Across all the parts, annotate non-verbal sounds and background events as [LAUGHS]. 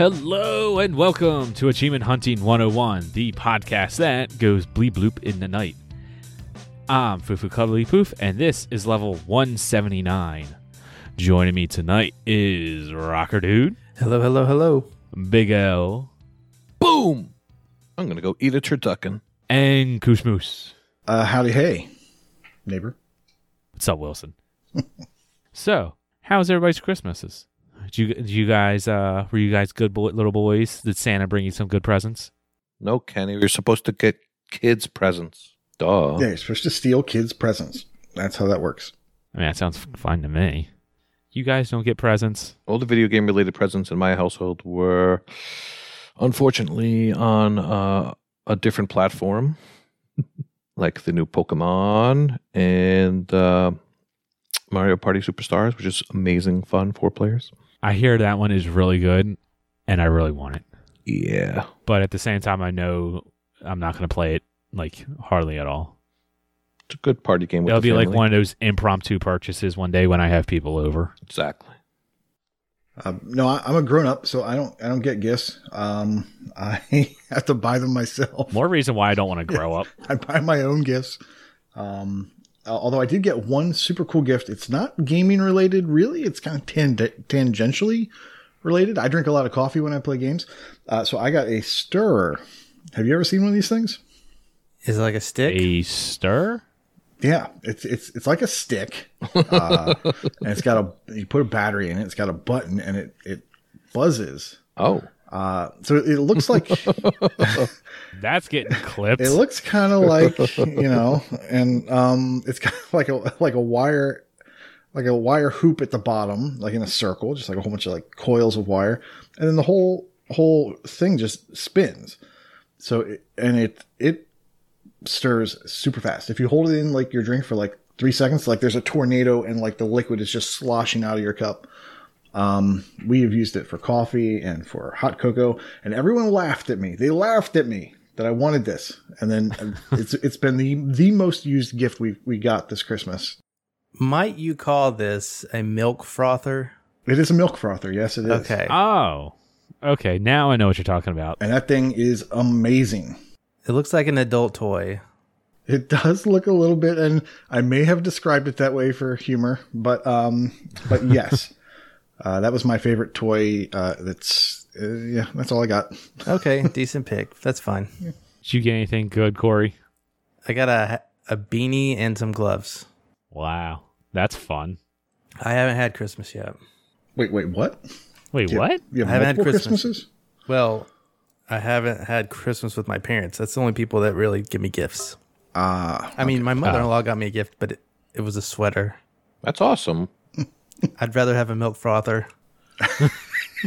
Hello and welcome to Achievement Hunting 101, the podcast that goes bleep bloop in the night. I'm Fufu Cuddly Poof, and this is level 179. Joining me tonight is Rocker Dude, Hello, hello, hello. Big L, Boom! I'm gonna go eat a turducken. and Koosmoose. Uh, howdy, hey, neighbor. What's up, Wilson? [LAUGHS] so, how's everybody's Christmases? Did you, did you guys, uh, were you guys good boy, little boys? Did Santa bring you some good presents? No, Kenny, you're supposed to get kids presents. Duh. Yeah, you're supposed to steal kids' presents. That's how that works. I mean, that sounds fine to me. You guys don't get presents? All the video game related presents in my household were unfortunately on uh, a different platform, [LAUGHS] like the new Pokemon and uh, Mario Party Superstars, which is amazing fun for players. I hear that one is really good, and I really want it. Yeah. But at the same time, I know I'm not going to play it like hardly at all. It's a good party game. It'll the be like one of those impromptu purchases one day when I have people over. Exactly. Uh, no, I, I'm a grown up, so I don't. I don't get gifts. Um, [LAUGHS] I have to buy them myself. More reason why I don't want to [LAUGHS] grow up. I buy my own gifts. Um, al- although I did get one super cool gift. It's not gaming related, really. It's kind of tang- tangentially related. I drink a lot of coffee when I play games, uh, so I got a stirrer. Have you ever seen one of these things? Is it like a stick? A stir? Yeah, it's it's it's like a stick, uh, and it's got a you put a battery in it. It's got a button, and it it buzzes. Oh. Uh, so it looks like [LAUGHS] [LAUGHS] That's getting clipped. it looks kind of like you know, and um, it's kind of [LAUGHS] like a like a wire, like a wire hoop at the bottom, like in a circle, just like a whole bunch of like coils of wire, and then the whole whole thing just spins. So it, and it it stirs super fast. If you hold it in like your drink for like three seconds, like there's a tornado and like the liquid is just sloshing out of your cup. Um, we have used it for coffee and for hot cocoa, and everyone laughed at me. They laughed at me that I wanted this, and then [LAUGHS] it's it's been the the most used gift we we got this Christmas. Might you call this a milk frother? It is a milk frother, yes, it is. Okay. oh. Okay, now I know what you're talking about. and that thing is amazing. It looks like an adult toy. It does look a little bit, and I may have described it that way for humor, but um, but yes, [LAUGHS] uh, that was my favorite toy. Uh, that's uh, yeah, that's all I got. Okay, [LAUGHS] decent pick. That's fine. Did you get anything good, Corey? I got a a beanie and some gloves. Wow. That's fun. I haven't had Christmas yet. Wait, wait, what? Wait, You- what? You have I haven't had Christmas. Christmases? Well, I haven't had Christmas with my parents. That's the only people that really give me gifts. Ah, I mean, my mother-in-law got me a gift, but it, it was a sweater. That's awesome. I'd rather have a milk frother. [LAUGHS]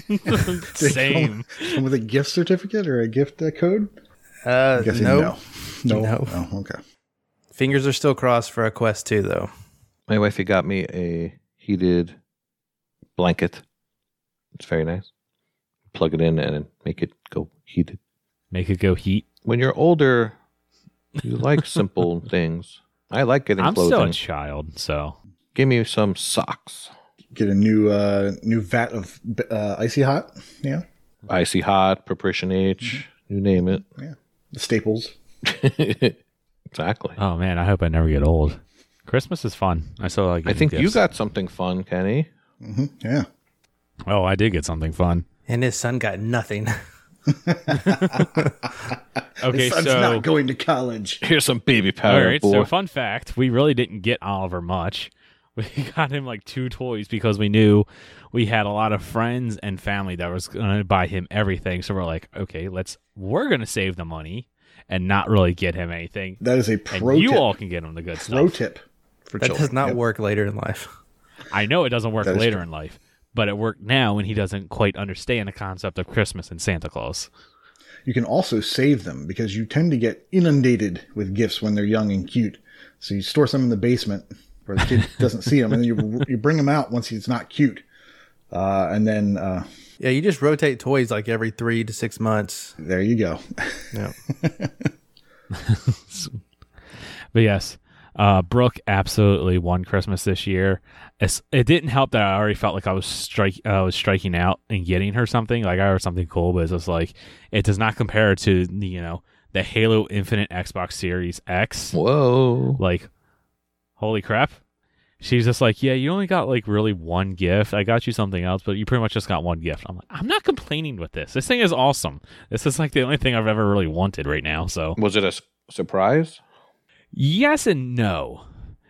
[LAUGHS] Same. come with a gift certificate or a gift uh, code? Uh, no. no, no, No. Oh, okay. Fingers are still crossed for a Quest too, though. My wifey got me a heated blanket. It's very nice. Plug it in and make it go heated. Make it go heat. When you're older, you like simple [LAUGHS] things. I like getting I'm clothing. still a child, so Give me some socks. Get a new uh new vat of uh, icy hot. Yeah, Icy hot, preparation H, you name it. Yeah, the staples. [LAUGHS] exactly. oh man, I hope I never get old. Christmas is fun. I still like. I getting think you got something fun, Kenny. hmm Yeah. Oh, I did get something fun. And his son got nothing. [LAUGHS] [LAUGHS] Okay, His son's so not going to college. Here's some baby all powder, right. boy. So fun fact: we really didn't get Oliver much. [LAUGHS] We got him like two toys because we knew we had a lot of friends and family that was going to buy him everything. So we're like, okay, let's we're going to save the money and not really get him anything. That is a And pro you tip. all can get him the good pro stuff. tip for That children. does not Yep. work later in life. [LAUGHS] I know it doesn't work later true. in life, but it worked now when he doesn't quite understand the concept of Christmas and Santa Claus. You can also save them because you tend to get inundated with gifts when they're young and cute. So you store some in the basement where the kid doesn't see them, and then you you bring them out once he's not cute, uh, and then uh, Yeah, you just rotate toys like every three to six months. there you go. Yeah. [LAUGHS] But yes, Uh, Brooke absolutely won Christmas this year. It's, it didn't help that I already felt like I was strike I was striking out and getting her something. Like I heard something cool, but it's just like it does not compare to you know the Halo Infinite Xbox Series X. Whoa. Like, holy crap! She's just like, yeah, you only got like really one gift. I got you something else, but you pretty much just got one gift. I'm like, I'm not complaining with this. This thing is awesome. This is like the only thing I've ever really wanted right now. So Was it a surprise? Yes and no.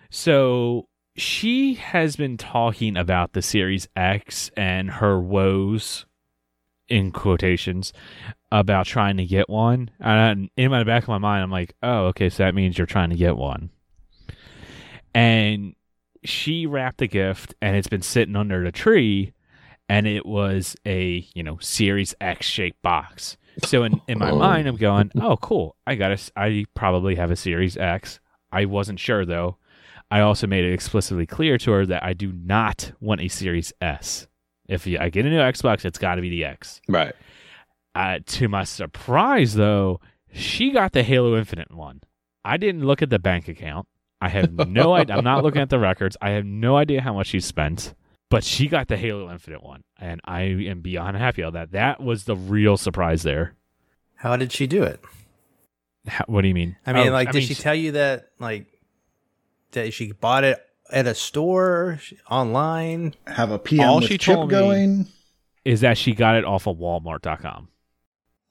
So she has been talking about the Series X and her woes, in quotations, about trying to get one. And in my back of my mind, I'm like, oh, okay, so that means you're trying to get one. And she wrapped the gift, and it's been sitting under the tree, and it was a you know Series X shaped box. So in, in my Oh. mind, I'm going, oh, cool. I got a i probably have a Series X. I wasn't sure though. I also made it explicitly clear to her that I do not want a Series S. If I get a new Xbox, it's got to be the X. Right. Uh, to my surprise, though, she got the Halo Infinite one. I didn't look at the bank account. I have no idea. I'm not looking at the records. I have no idea how much she spent, but she got the Halo Infinite one, and I am beyond happy about that. That was the real surprise there. How did she do it? How, what do you mean? I mean, Oh, like, did mean, she tell you that like that she bought it at a store, online? Have a PM All with she chip told me- going. is that she got it off of Walmart.com.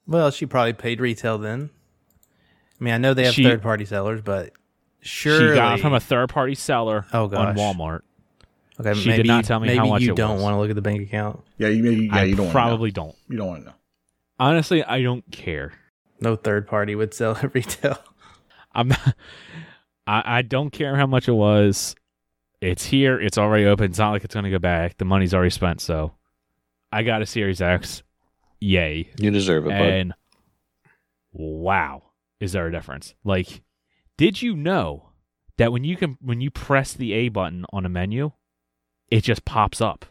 Well, she probably paid retail then. I mean, I know they have She- third party sellers, but surely She got it from a third party seller Oh, on gosh. Walmart. Okay, she did maybe, not tell me maybe how much you it don't was. want to look at the bank account. Yeah, you, you yeah, I you don't probably Wanna know. don't. You don't want to know. Honestly, I don't care. No third party would sell [LAUGHS] at retail. I'm not, I, I don't care how much it was. It's here. It's already open. It's not like it's going to go back. The money's already spent. So I got a Series X. Yay. You deserve it, bud. And wow, is there a difference? Like, did you know that when you can when you press the A button on a menu, it just pops up?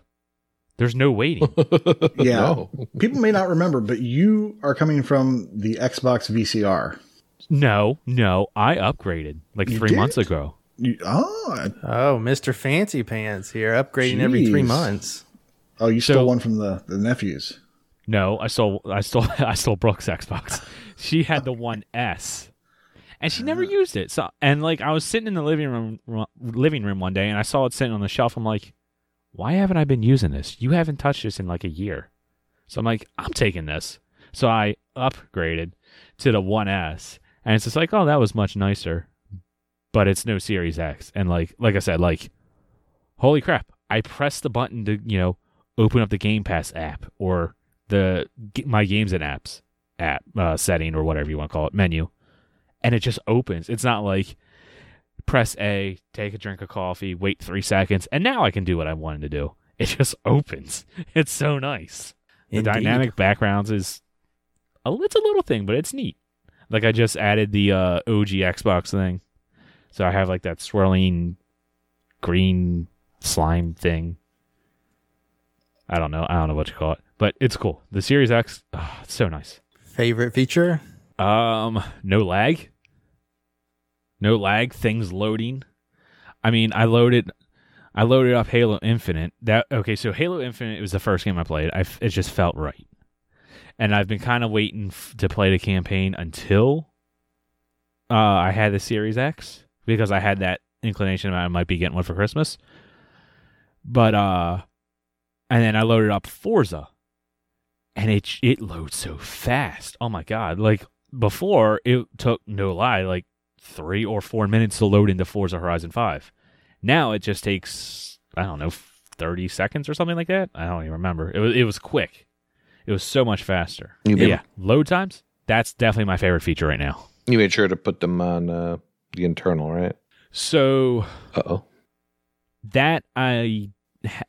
There's no waiting. [LAUGHS] Yeah. No. [LAUGHS] People may not remember, but you are coming from the Xbox VCR. no, no, I upgraded like You three did? months ago. You, oh, Oh, Mr. Fancy Pants here, upgrading every three months. oh, you So- stole one from the, the nephews. No, I stole I stole [LAUGHS] I stole Brooke's Xbox. She had the one S. And she never used it. So and like I was sitting in the living room living room one day and I saw it sitting on the shelf. I'm like, why haven't I been using this? You haven't touched this in like a year. So I'm like, I'm taking this. So I upgraded to the 1S and it's just like, oh, that was much nicer. But it's no Series X. And like like I said, like holy crap. I pressed the button to, you know, open up the Game Pass app or the my games and apps app uh, setting or whatever you want to call it menu, and it just opens. It's not like press A, take a drink of coffee, wait three seconds, and now I can do what I wanted to do. It just [LAUGHS] opens. It's so nice. The dynamic backgrounds is a it's a little thing, but it's neat. Like I just added the uh, OG Xbox thing, so I have like that swirling green slime thing. I don't know. I don't know what you call it, but it's cool. The Series X, oh, it's so nice. Favorite feature? Um, no lag. No lag. Things loading. I mean, I loaded, I loaded up Halo Infinite. That okay? So Halo Infinite was the first game I played. I it just felt right, and I've been kind of waiting f- to play the campaign until uh, I had the Series X because I had that inclination that I might be getting one for Christmas. But uh, and then I loaded up Forza, and it it loads so fast. Oh my god! Like before, it took no lie like three or four minutes to load into Forza Horizon Five. Now it just takes I don't know thirty seconds or something like that. I don't even remember. It was it was quick. It was so much faster. Yeah, load times. That's definitely my favorite feature right now. you made sure to put them on uh, the internal, right? So Uh oh. that I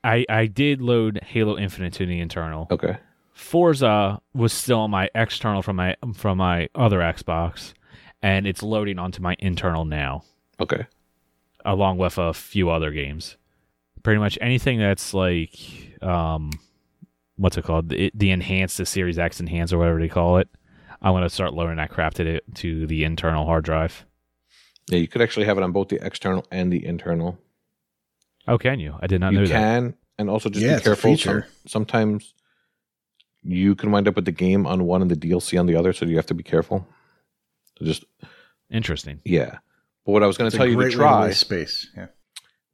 I I did load Halo Infinite to the internal. Okay. Forza was still on my external from my from my other Xbox, and it's loading onto my internal now, Okay. along with a few other games. Pretty much anything that's like, um, what's it called? The, the enhanced, the Series X enhanced, or whatever they call it. I'm gonna start loading that crap to the to the internal hard drive. Yeah, you could actually have it on both the external and the internal. Oh, can you? I did not you know that. You can, and also just Yeah, be careful. Some, feature. sometimes you can wind up with the game on one and the DLC on the other, so you have to be careful. Just Interesting. yeah. But what I was going to tell you to try space. Yeah.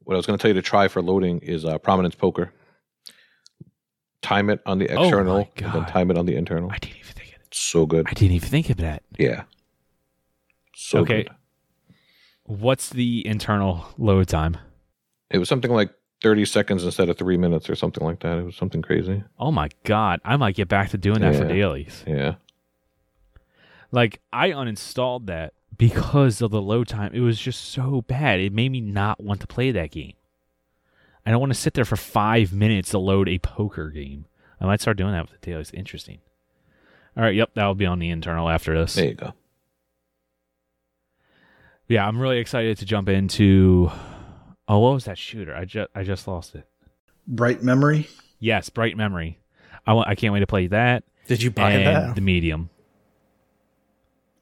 What I was going to tell you to try for loading is uh, prominence poker. Time it on the Oh external, and then time it on the internal. I didn't even think of it. It's so good. I didn't even think of that. Yeah. So Okay. good. What's the internal load time? It was something like 30 seconds instead of three minutes or something like that. It was something crazy. Oh my god, I might get back to doing that for dailies. Yeah. Like I uninstalled that because of the load time. It was just so bad. It made me not want to play that game. I don't want to sit there for five minutes to load a poker game. I might start doing that with the dailies. Interesting. All right, yep, that'll be on the internal after this. There you go. Yeah, I'm really excited to jump into. Oh, what was that shooter? I just I just lost it. Bright memory. Yes, Bright Memory. I want. I can't wait to play that Did you buy and that? the medium.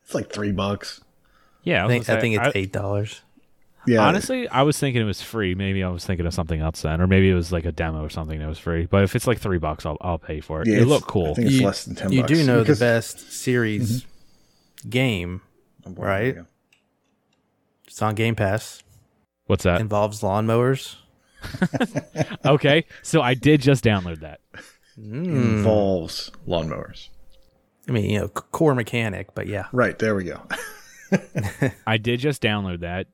It's like three bucks. Yeah, I was think, gonna I think say, it's eight dollars. Yeah. Honestly, I was thinking it was free. Maybe I was thinking of something else then, or maybe it was like a demo or something that was free. But if it's like three bucks, I'll I'll pay for it. yeah, it it's- looked cool. I think it's You- less than ten. You bucks. do know Because- the best series mm-hmm. game. Oh, boy, right? there we go. It's on Game Pass. What's that? Involves lawnmowers. [LAUGHS] okay, so I did just download that. Mm. Involves lawnmowers. I mean, you know, c- core mechanic, but yeah. Right there we go. [LAUGHS] I did just download that.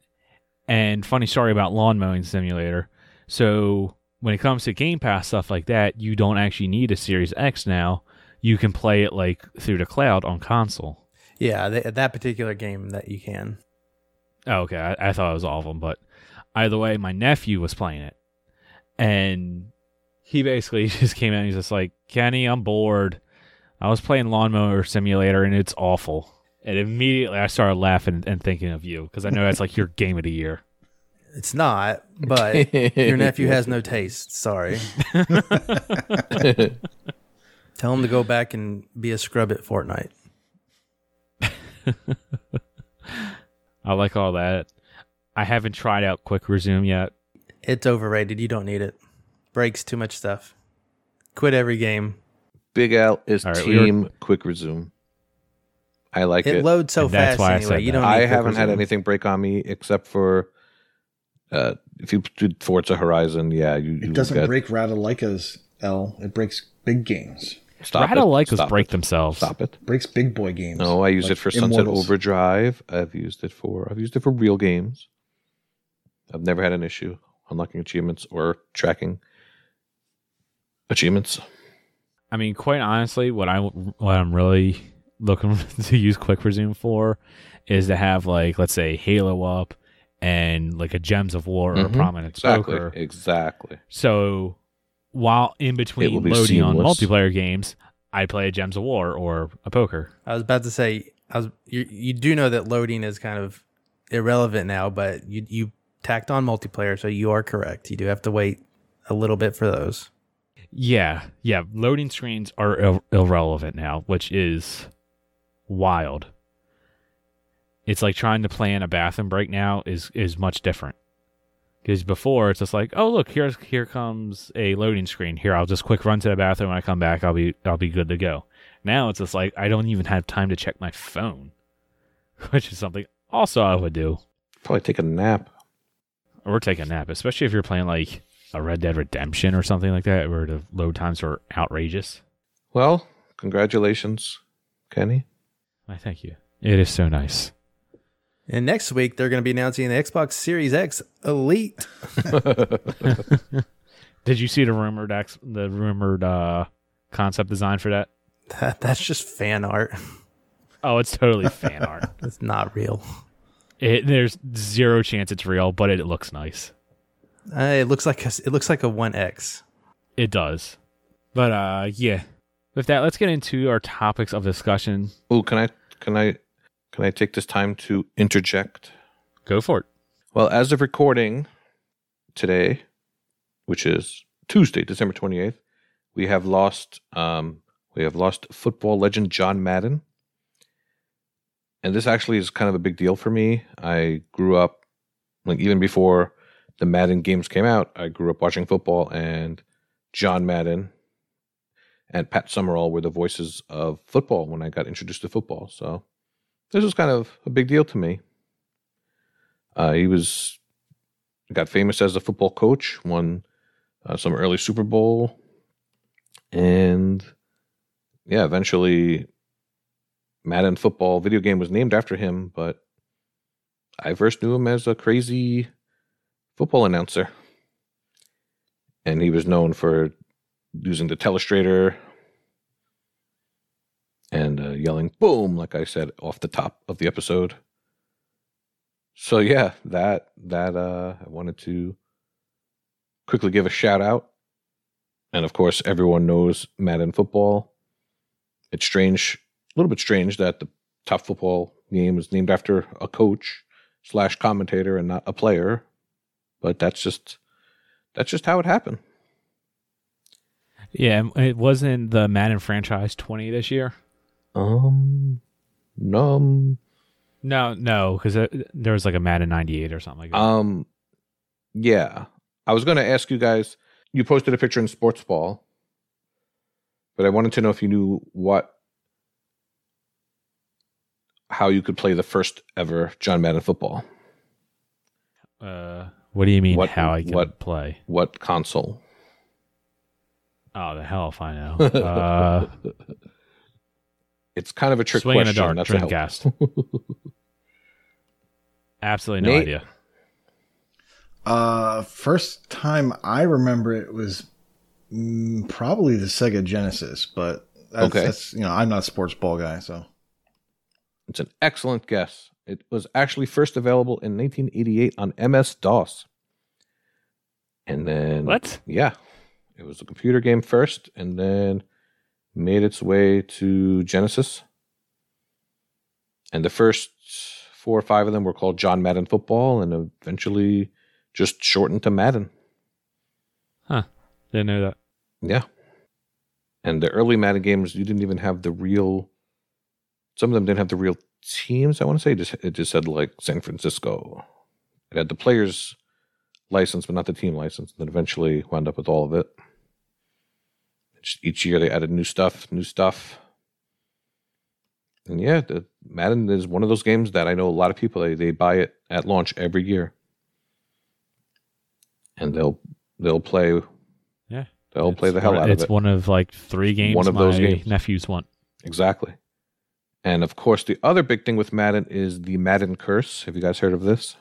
And funny story about lawn mowing simulator. So when it comes to Game Pass stuff like that, you don't actually need a Series X now. You can play it like through the cloud on console. Yeah, th- that particular game that you can. Oh, okay. I, I thought it was all of them, but either way, my nephew was playing it, and he basically [LAUGHS] just came out and he's just like, "Kenny, I'm bored. I was playing Lawnmower Simulator, and it's awful." And immediately, I started laughing and thinking of you because I know that's like your [LAUGHS] game of the year. It's not, but your nephew has no taste. Sorry. [LAUGHS] Tell him to go back and be a scrub at Fortnite. I like all that. I haven't tried out Quick Resume yet. It's overrated. You don't need it. Breaks too much stuff. Quit every game. Big L is All right, we were- team quick resume. I like It it. loads so And that's fast why I anyway. said You don't. Need I haven't had anything break on me except for uh, if you did Forza Horizon. Yeah, you, you It doesn't got- break Ratalaika's L. It breaks big games. Stop it. Ratalaika's Stop break it. themselves. Stop it. breaks big boy games. No, I use Like it for Sunset Overdrive. I've used it for I've used it for real games. I've never had an issue unlocking achievements or tracking achievements. I mean, quite honestly, what I what I'm really looking [LAUGHS] to use Quick Resume for is to have like, let's say, Halo up and like a Gems of War or Mhm. Prominence Exactly. Poker. Exactly. So while in between be loading on multiplayer games, I play a Gems of War or a poker. I was about to say. I was. You, you do know that loading is kind of irrelevant now, but you you tacked on multiplayer, so you are correct. You do have to wait a little bit for those. Yeah, yeah. Loading screens are ir- irrelevant now, which is wild. It's like trying to plan a bathroom break now is is much different. Because before it's just like, oh look, here's here comes a loading screen. Here, I'll just quick run to the bathroom. When I come back, I'll be I'll be good to go. Now it's just like I don't even have time to check my phone, [LAUGHS] which is something also I would do Probably take a nap. Or take a nap, especially if you're playing like a Red Dead Redemption or something like that, where the load times are outrageous. Well, congratulations, Kenny. I thank you. It is so nice. And next week they're going to be announcing the Xbox Series X Elite. [LAUGHS] [LAUGHS] Did you see the rumored ex- the rumored uh, concept design for that? That, that's just fan art. Oh, it's totally fan [LAUGHS] art. It's not real. It, there's zero chance it's real, but it, looks nice. Uh, it looks like a, it looks like a One X. It does. But uh, yeah. With that, let's get into our topics of discussion. Oh, can I can I can I take this time to interject? Go for it. Well, as of recording today, which is Tuesday, December 28th, we have lost um we have lost football legend John Madden. And this actually is kind of a big deal for me. I grew up like even before the Madden games came out. I grew up watching football, and John Madden and Pat Summerall were the voices of football when I got introduced to football. So this was kind of a big deal to me. Uh, he was got famous as a football coach, won uh, some early Super Bowl, and yeah, eventually Madden football video game was named after him. But I first knew him as a crazy football announcer, and he was known for using the telestrator and uh, yelling "boom" like I said off the top of the episode so yeah, that that uh, I wanted to quickly give a shout out, and of course, everyone knows Madden football. It's strange, a little bit strange that the top football game is named after a coach slash commentator and not a player, but that's just that's just how it happened. Yeah, it wasn't the Madden franchise 20 this year. Um, um, no, no, because there was like a Madden 98 or something like that. Um, yeah. I was going to ask you guys. You posted a picture in Sports Ball, but I wanted to know if you knew what, how you could play the first ever John Madden football. Uh, what do you mean? What- how I can what- play? What console? Oh, the hell if I know. [LAUGHS] Uh, It's kind of a trick swing in the question. dark. That's. Dreamcast. [LAUGHS] Absolutely no Nate? idea. Uh, first time I remember it was mm, probably the Sega Genesis, but that's, Okay. that's you know I'm not a sports ball guy, so It's an excellent guess. It was actually first available in 1988 on MS DOS. And then What? Yeah. It was a computer game first and then made its way to Genesis. And the first four or five of them were called John Madden Football and eventually just shortened to Madden. Huh. Didn't know that. Yeah. And the early Madden games, you didn't even have the real. Some of them didn't have the real teams. I want to say just it just said like San Francisco. It had the players' license, but not the team license. And then eventually wound up with all of it. Just each year they added new stuff, new stuff. And yeah, the Madden is one of those games that I know a lot of people they, they buy it at launch every year, and they'll they'll play Yeah. they'll play the hell one- out of it. It's one of like three games One of those my games. nephews want. Exactly. And of course, the other big thing with Madden is the Madden curse. Have you guys heard of this?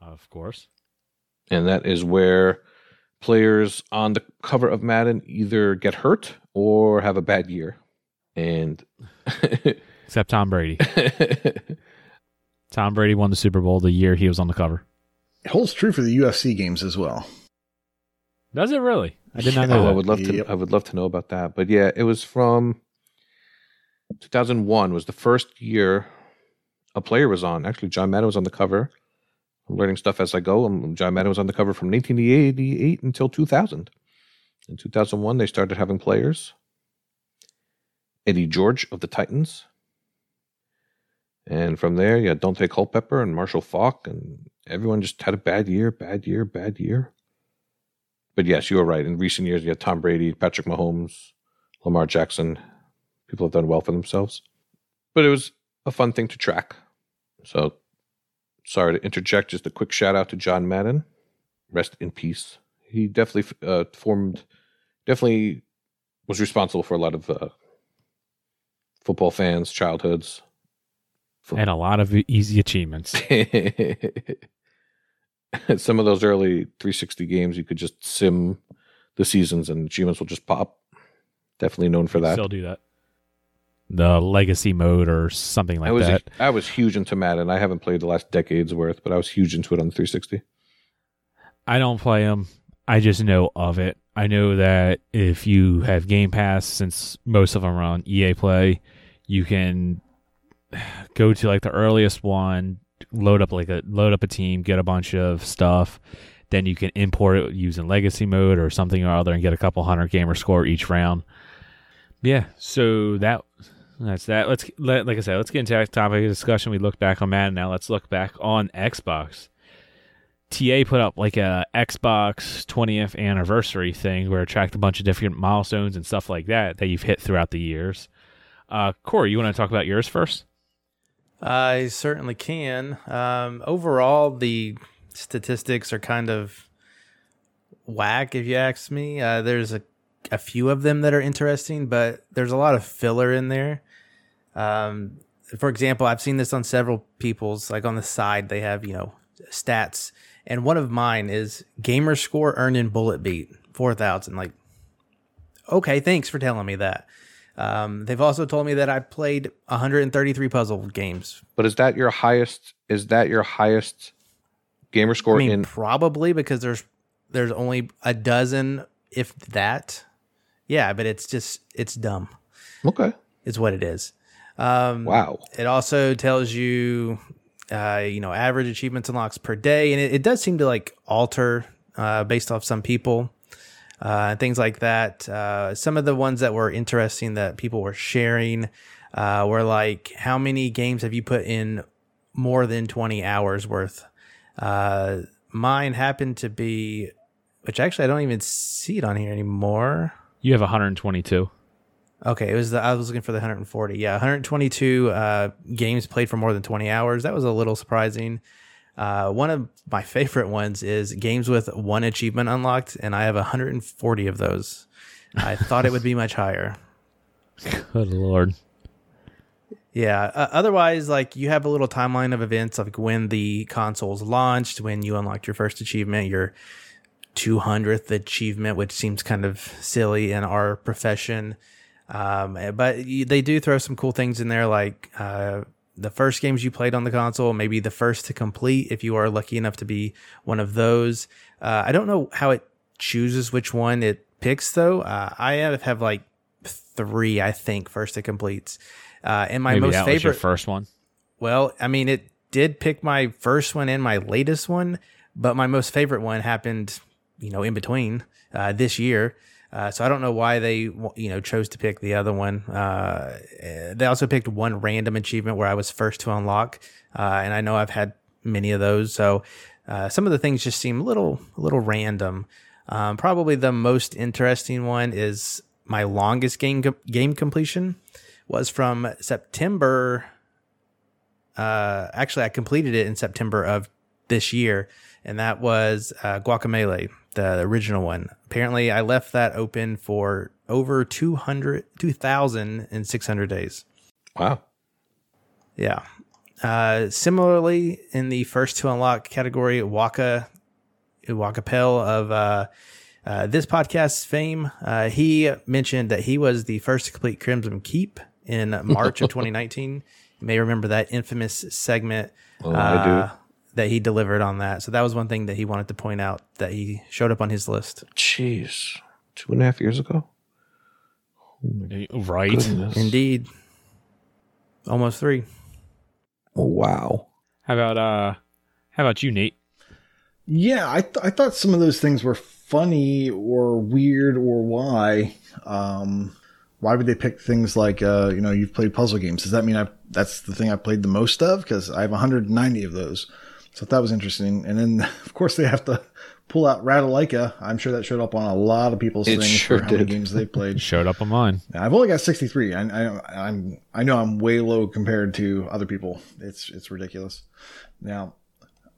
Of course. And that is where players on the cover of Madden either get hurt or have a bad year. And [LAUGHS] Except Tom Brady. Tom Brady won the Super Bowl the year he was on the cover. it holds true for the UFC games as well. Does it really? I did not Yeah. know oh, I would love to. Yep. I would love to know about that. But yeah, it was from 2001 was the first year a player was on. Actually, John Madden was on the cover. I'm learning stuff as I go. Um, John Madden was on the cover from 1988 until 2000. In 2001, they started having players. Eddie George of the Titans. And from there, you had Daunte Culpepper and Marshall Faulk, and everyone just had a bad year, bad year, bad year. But yes, you were right. In recent years, you had Tom Brady, Patrick Mahomes, Lamar Jackson. People have done well for themselves. But it was a fun thing to track. So, sorry to interject. Just a quick shout out to John Madden. Rest in peace. He definitely uh, formed, definitely was responsible for a lot of uh, football fans' childhoods. and a lot of easy achievements. [LAUGHS] Some of those early 360 games, you could just sim the seasons and achievements will just pop. Definitely known for that. Still do that. The legacy mode or something like I was that. I was huge into Madden. I haven't played the last decade's worth, but I was huge into it on the 360. I don't play them. I just know of it. I know that if you have Game Pass, since most of them are on EA Play, you can [SIGHS] go to like the earliest one, load up like a load up a team, get a bunch of stuff. Then you can import it using legacy mode or something or other, and get a couple hundred gamer score each round. Yeah, so that That's that. Let's let, like I said, let's get into that topic of discussion. We look back on Madden. Now let's look back on Xbox. TA put up like a Xbox 20th anniversary thing where it tracked a bunch of different milestones and stuff like that that you've hit throughout the years. Uh, Corey, you want to talk about yours first? I certainly can. Um, overall, the statistics are kind of whack, if you ask me. Uh, there's a, a few of them that are interesting, but there's a lot of filler in there. Um, for example, I've seen this on several people's, like on the side, they have, you know, stats. And one of mine is gamer score earned in bullet beat, 4,000. Like, okay, thanks for telling me that. Um, they've also told me that I played 133 puzzle games. But is that your highest? Is that your highest gamer score I mean, in? probably because there's there's only a dozen, if that. Yeah, but it's just it's dumb. Okay. Is what it is. Um, Wow. It also tells you, uh, you know, average achievements unlocks per day, and it, it does seem to like alter uh, based off some people, uh, and things like that. Uh, some of the ones that were interesting that people were sharing uh, were like, how many games have you put in more than twenty hours worth? Uh, mine happened to be, which actually I don't even see it on here anymore. You have 122. Okay, it was the I was looking for the 140. Yeah, 122 uh, games played for more than 20 hours. That was a little surprising. Uh, one of my favorite ones is games with one achievement unlocked, and I have 140 of those. I thought it would be [LAUGHS] much higher. Good lord. Yeah. Uh, otherwise, like you have a little timeline of events, like when the consoles launched, when you unlocked your first achievement, your 200th achievement, which seems kind of silly in our profession. Um, but you, they do throw some cool things in there, like uh, the first games you played on the console, maybe the first to complete, if you are lucky enough to be one of those. Uh, I don't know how it chooses which one it picks, though. Uh, I have, have like three, I think, first to completes. Uh, and my Maybe most that was your favorite, first one. well, I mean, it did pick my first one and my latest one, but my most favorite one happened, you know, in between uh, this year. Uh, so I don't know why they, you know, chose to pick the other one. Uh, they also picked one random achievement where I was first to unlock, uh, and I know I've had many of those. So uh, some of the things just seem a little, a little random. Um, probably the most interesting one is my longest game game completion was from September uh, actually, I completed it in September of this year, and that was Guacamelee, the original one. Apparently, I left that open for over 200, 2,600 days. Wow. Yeah. Uh, similarly, in the first to unlock category, Waka, Waka Pell of uh, uh, this podcast's fame, uh, he mentioned that he was the first to complete Crimson Keep in March of [LAUGHS] 2019. You may remember that infamous segment Oh, I do. That he delivered on that. So that was one thing that he wanted to point out that he showed up on his list. Jeez. Two and a half years ago? Right. Goodness. Indeed. Almost three. Wow. How about uh how about you, Nate? Yeah, I th- I thought some of those things were funny or weird or why. Um, why would they pick things like uh, you know you've played puzzle games? Does that mean I that's the thing I've played the most of? Because I have 190 of those. So that was interesting. And then [LAUGHS] of course they have to pull out Ratalaika. I'm sure that showed up on a lot of people's It things sure for how many did. games they played. [LAUGHS] Showed up on mine. I've only got 63. I, I, I'm I know I'm way low compared to other people. It's it's ridiculous. Now,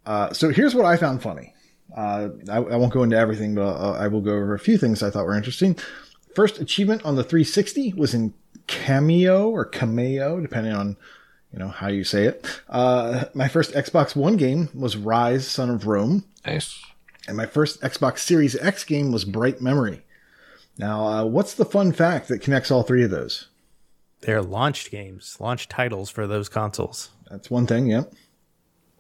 uh, so here's what I found funny. Uh, I, I won't go into everything, but uh, I will go over a few things I thought were interesting. First achievement on the 360 was in Kameo or Kameo, depending on you know how you say it. Uh, my first Xbox One game was Ryse: Son of Rome. Nice. And my first Xbox Series X game was Bright Memory. Now, uh, what's the fun fact that connects all three of those? They're launched games, launch titles for those consoles. That's one thing, yep.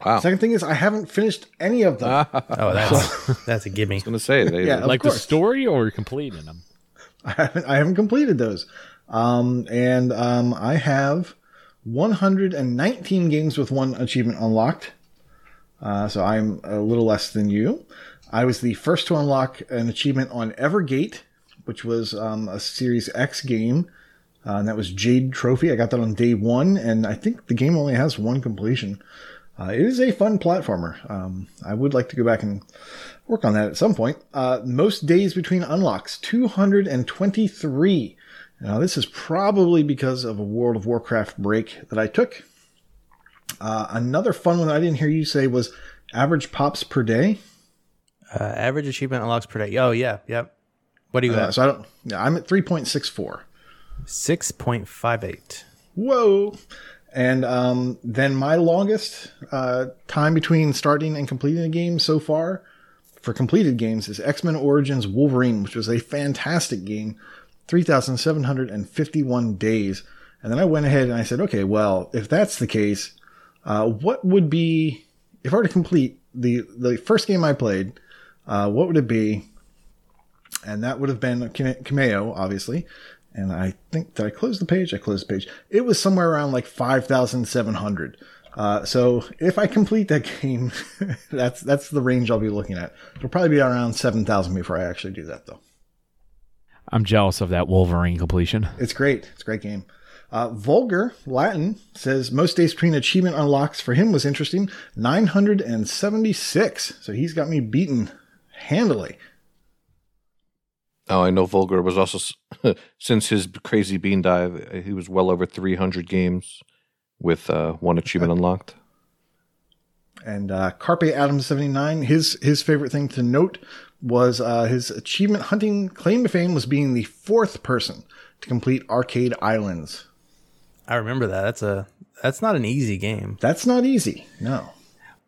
Wow. Second thing is I haven't finished any of them. [LAUGHS] Oh, that's that's a gimme. I was gonna say they [LAUGHS] Yeah. Of like the story or completing them? [LAUGHS] I haven't I haven't completed those. Um, and um, I have 119 games with one achievement unlocked. Uh, so I'm a little less than you. I was the first to unlock an achievement on Evergate, which was um, a Series X game. uh, and that was Jade Trophy. I got that on day one, and I think the game only has one completion. Uh, it is a fun platformer. Um, I would like to go back and work on that at some point. Uh, most days between unlocks, 223. Now, this is probably because of a World of Warcraft break that I took. Uh, another fun one I didn't hear you say was average pops per day. Uh, average achievement unlocks per day. Oh yeah, yep. What do you Uh, got? so I don't. Yeah, I'm at 3.64. Six point five eight. Whoa! And um, then my longest uh, time between starting and completing a game so far for completed games is X Men Origins Wolverine, which was a fantastic game, 3,751 days. And then I went ahead and I said, okay, well, if that's the case, uh, what would be, if I were to complete the, the first game I played, uh, what would it be? And that would have been Kameo, obviously. And I think, did I close the page? I closed the page. It was somewhere around like 5,700. Uh, so if I complete that [LAUGHS] game, that's, that's the range I'll be looking at. It'll probably be around 7,000 before I actually do that though. I'm jealous of that Wolverine completion. It's great. It's a great game. Uh, Vulgar Latin says most days between achievement unlocks for him was interesting. 976. So he's got me beaten handily. Oh, I know Vulgar was also [LAUGHS] since his crazy bean dive, he was well over 300 games with uh, one achievement [LAUGHS] unlocked. And uh, Carpe Adam 79, his his favorite thing to note was uh, his achievement hunting claim to fame was being the fourth person to complete Arcade Islands. I remember that. That's a that's not an easy game. That's not easy. No.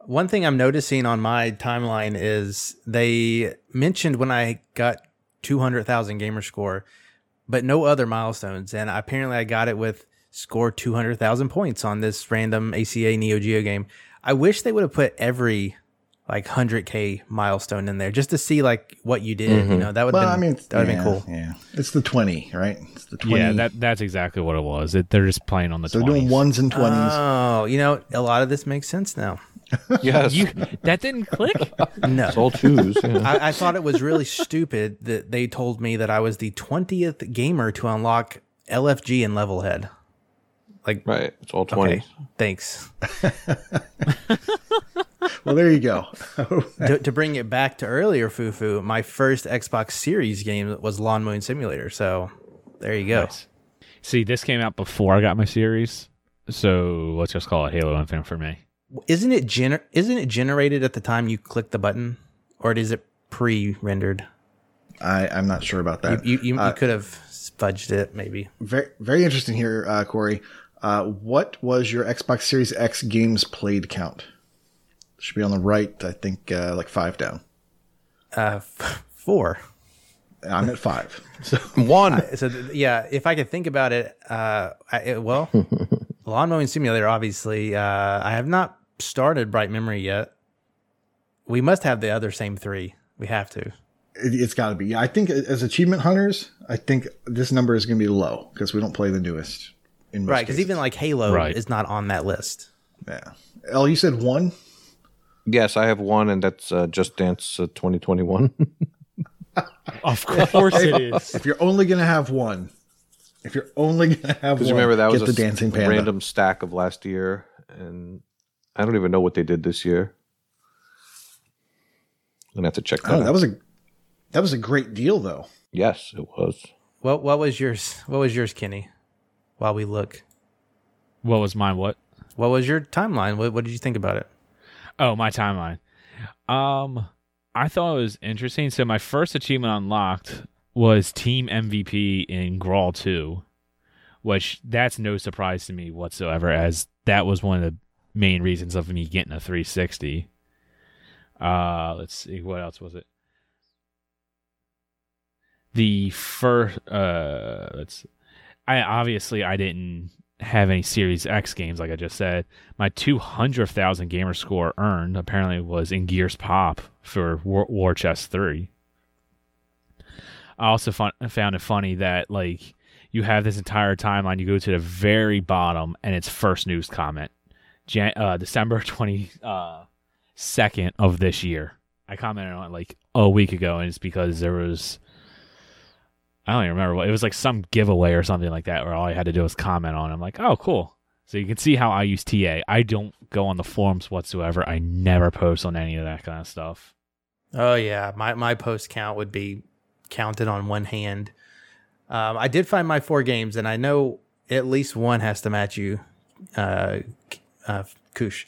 One thing I'm noticing on my timeline is they mentioned when I got 200,000 gamer score, but no other milestones. And apparently I got it with score 200,000 points on this random ACA Neo Geo game. I wish they would have put every like 100k milestone in there just to see like what you did. You mm-hmm. know, that would Well, been, I mean, that would yeah, have been cool. Yeah. It's the 20, right? It's the 20. Yeah, that that's exactly what it was. It, they're just playing on the. so they're doing ones and 20s. Oh, you know, a lot of this makes sense now. [LAUGHS] Yes, You that didn't click. [LAUGHS] No. it's all twos. Yeah. I, I thought it was really stupid that they told me that I was the 20th gamer to unlock LFG and level head Like, right, it's all 20s. okay, thanks. [LAUGHS] well, there you go. [LAUGHS] to, to bring it back to earlier, Fufu, my first Xbox Series game was Lawn Mowing Simulator. So there you go. Nice. See, this came out before I got my series, so let's just call it Halo Infinite for me. Isn't it gener- Isn't it generated at the time you click the button, or is it pre-rendered? I, I'm not sure about that. You you, you could have fudged it, maybe. very, very interesting here, uh, Corey. Uh, what was your Xbox Series X games played count? Should be on the right, I think, uh, like five down. Uh, f- four. I'm at five. [LAUGHS] So One. so th- yeah, if I could think about it, uh, I, it- well, [LAUGHS] lawn mowing simulator. Obviously, uh, I have not started Bright Memory yet. We must have the other same three. We have to. it, it's got to be. Yeah, I think as achievement hunters, I think this number is going to be low because we don't play the newest. In most Right, because even like Halo Right. is not on that list. yeah. L, you said one. Yes, I have one, and that's uh, Just Dance uh, 2021. [LAUGHS] Of course it is. If you're only going to have one, if you're only going to have Because one, remember that was get a the s- dancing panda. random stack of last year, and I don't even know what they did this year. I'm gonna have to check that. Oh, out. that was a that was a great deal though. yes, it was. What What was yours? What was yours, Kenny? While we look, What was mine? What? what was your timeline? What What did you think about it? Oh, my timeline. Um, I thought it was interesting. So my first achievement unlocked was Team MVP in Grawl 2, which that's no surprise to me whatsoever, as that was one of the main reasons of me getting a 360. Uh, let's see, what else was it? The first, uh, let's. I obviously I didn't have any Series X games like I just said. My 200,000 gamer score earned apparently was in Gears Pop for War, War Chest 3. I also fun, found it funny that like you have this entire timeline you go to the very bottom and it's first news comment. Jan- uh, December [LAUGHS] 20 uh, of this year. I commented on it like a week ago and it's because there was I don't even remember what it was like some giveaway or something like that where all I had to do was comment on. it. I'm like, oh, cool. So you can see how I use TA. I don't go on the forums whatsoever. I never post on any of that kind of stuff. Oh yeah, my my post count would be counted on one hand. Um, I did find my four games, and I know at least one has to match you, uh, uh, Kush.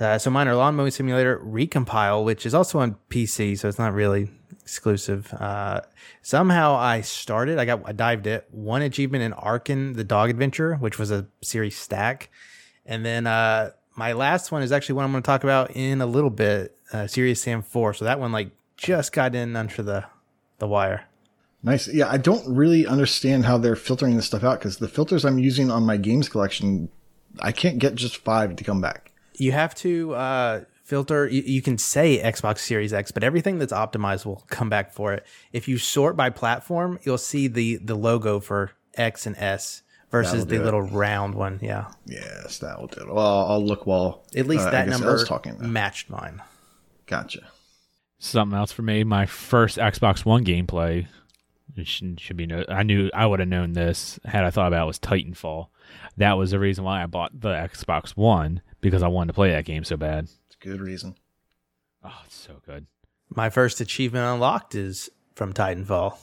Uh, so mine are Lawn Mowing Simulator, Recompile, which is also on PC, so it's not really exclusive. Uh, somehow I started, I got, I dived it, one achievement in Arkin, the Dog Adventure, which was a series stack, and then uh, my last one is actually one I'm going to talk about in a little bit, uh, Serious Sam Four. So that one like just got in under the the wire. Nice. Yeah, I don't really understand how they're filtering this stuff out because the filters I'm using on my games collection, I can't get just five to come back. You have to uh, filter. You, you can say Xbox Series X, but everything that's optimized will come back for it. If you sort by platform, you'll see the the logo for X and S versus That'll the do it. little round one. Yeah, Yes, that will do it. Well, I'll look while at least uh, that number Elle's talking. About. matched mine. Gotcha. Something else for me, my first Xbox One gameplay it should, should be no, I knew I would have known this had I thought about it was Titanfall. That was the reason why I bought the Xbox One because I wanted to play that game so bad. It's a good reason. Oh, it's so good. My first achievement unlocked is from Titanfall,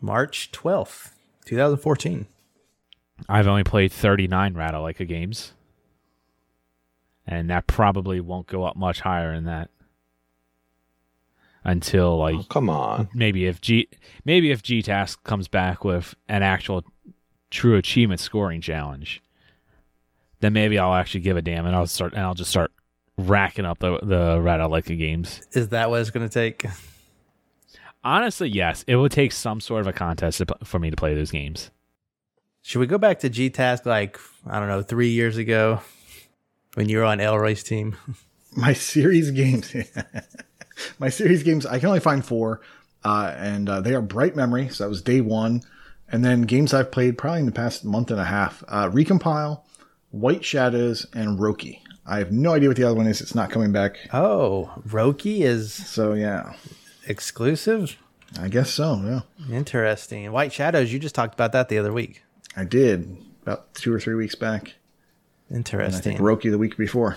March twelfth, two thousand fourteen. I've only played 39 Ratalaika games. And that probably won't go up much higher than that. Until oh, like Oh, come on. maybe if G maybe if GTASC comes back with an actual true achievement scoring challenge, then maybe I'll actually give a damn and I'll start and I'll just start racking up the the Ratalaika games. Is that what it's going to take? Honestly, yes, it would take some sort of a contest to, for me to play those games. Should we go back to GTASC like I don't know three years ago when you were on Elroy's team? [LAUGHS] My series games. [LAUGHS] my series games, I can only find four, uh, and uh, they are Bright Memory. So that was day one, and then games I've played probably in the past month and a half: uh, Recompile, White Shadows, and Roki. I have no idea what the other one is. It's not coming back. Oh, Roki is So yeah, exclusive. I guess so. Yeah, Interesting. White Shadows. You just talked about that the other week. I did about two or three weeks back, and I Interesting. think Roki the week before.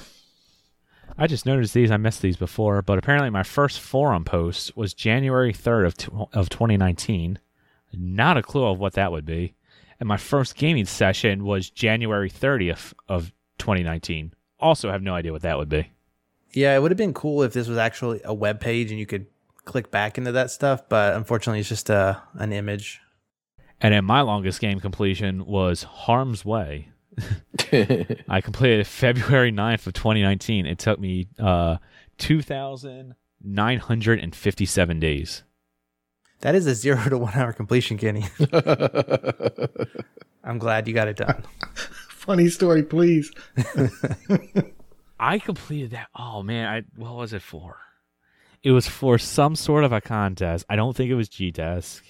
I just noticed these. I missed these before, but apparently my first forum post was January third of tw- of 2019. Not a clue of what that would be. And my first gaming session was January 30th of 2019. Also have no idea what that would be. yeah, it would have been cool if this was actually a web page and you could click back into that stuff, but unfortunately, it's just a an image. And then my longest game completion was Harm's Way. [LAUGHS] I completed February 9th of 2019. It took me uh 2,957 days. That is a zero to one hour completion, Kenny. [LAUGHS] I'm glad you got it done. [LAUGHS] Funny story, please. I completed that. Oh man, I what was it for? It was for some sort of a contest. I don't think it was GTASC.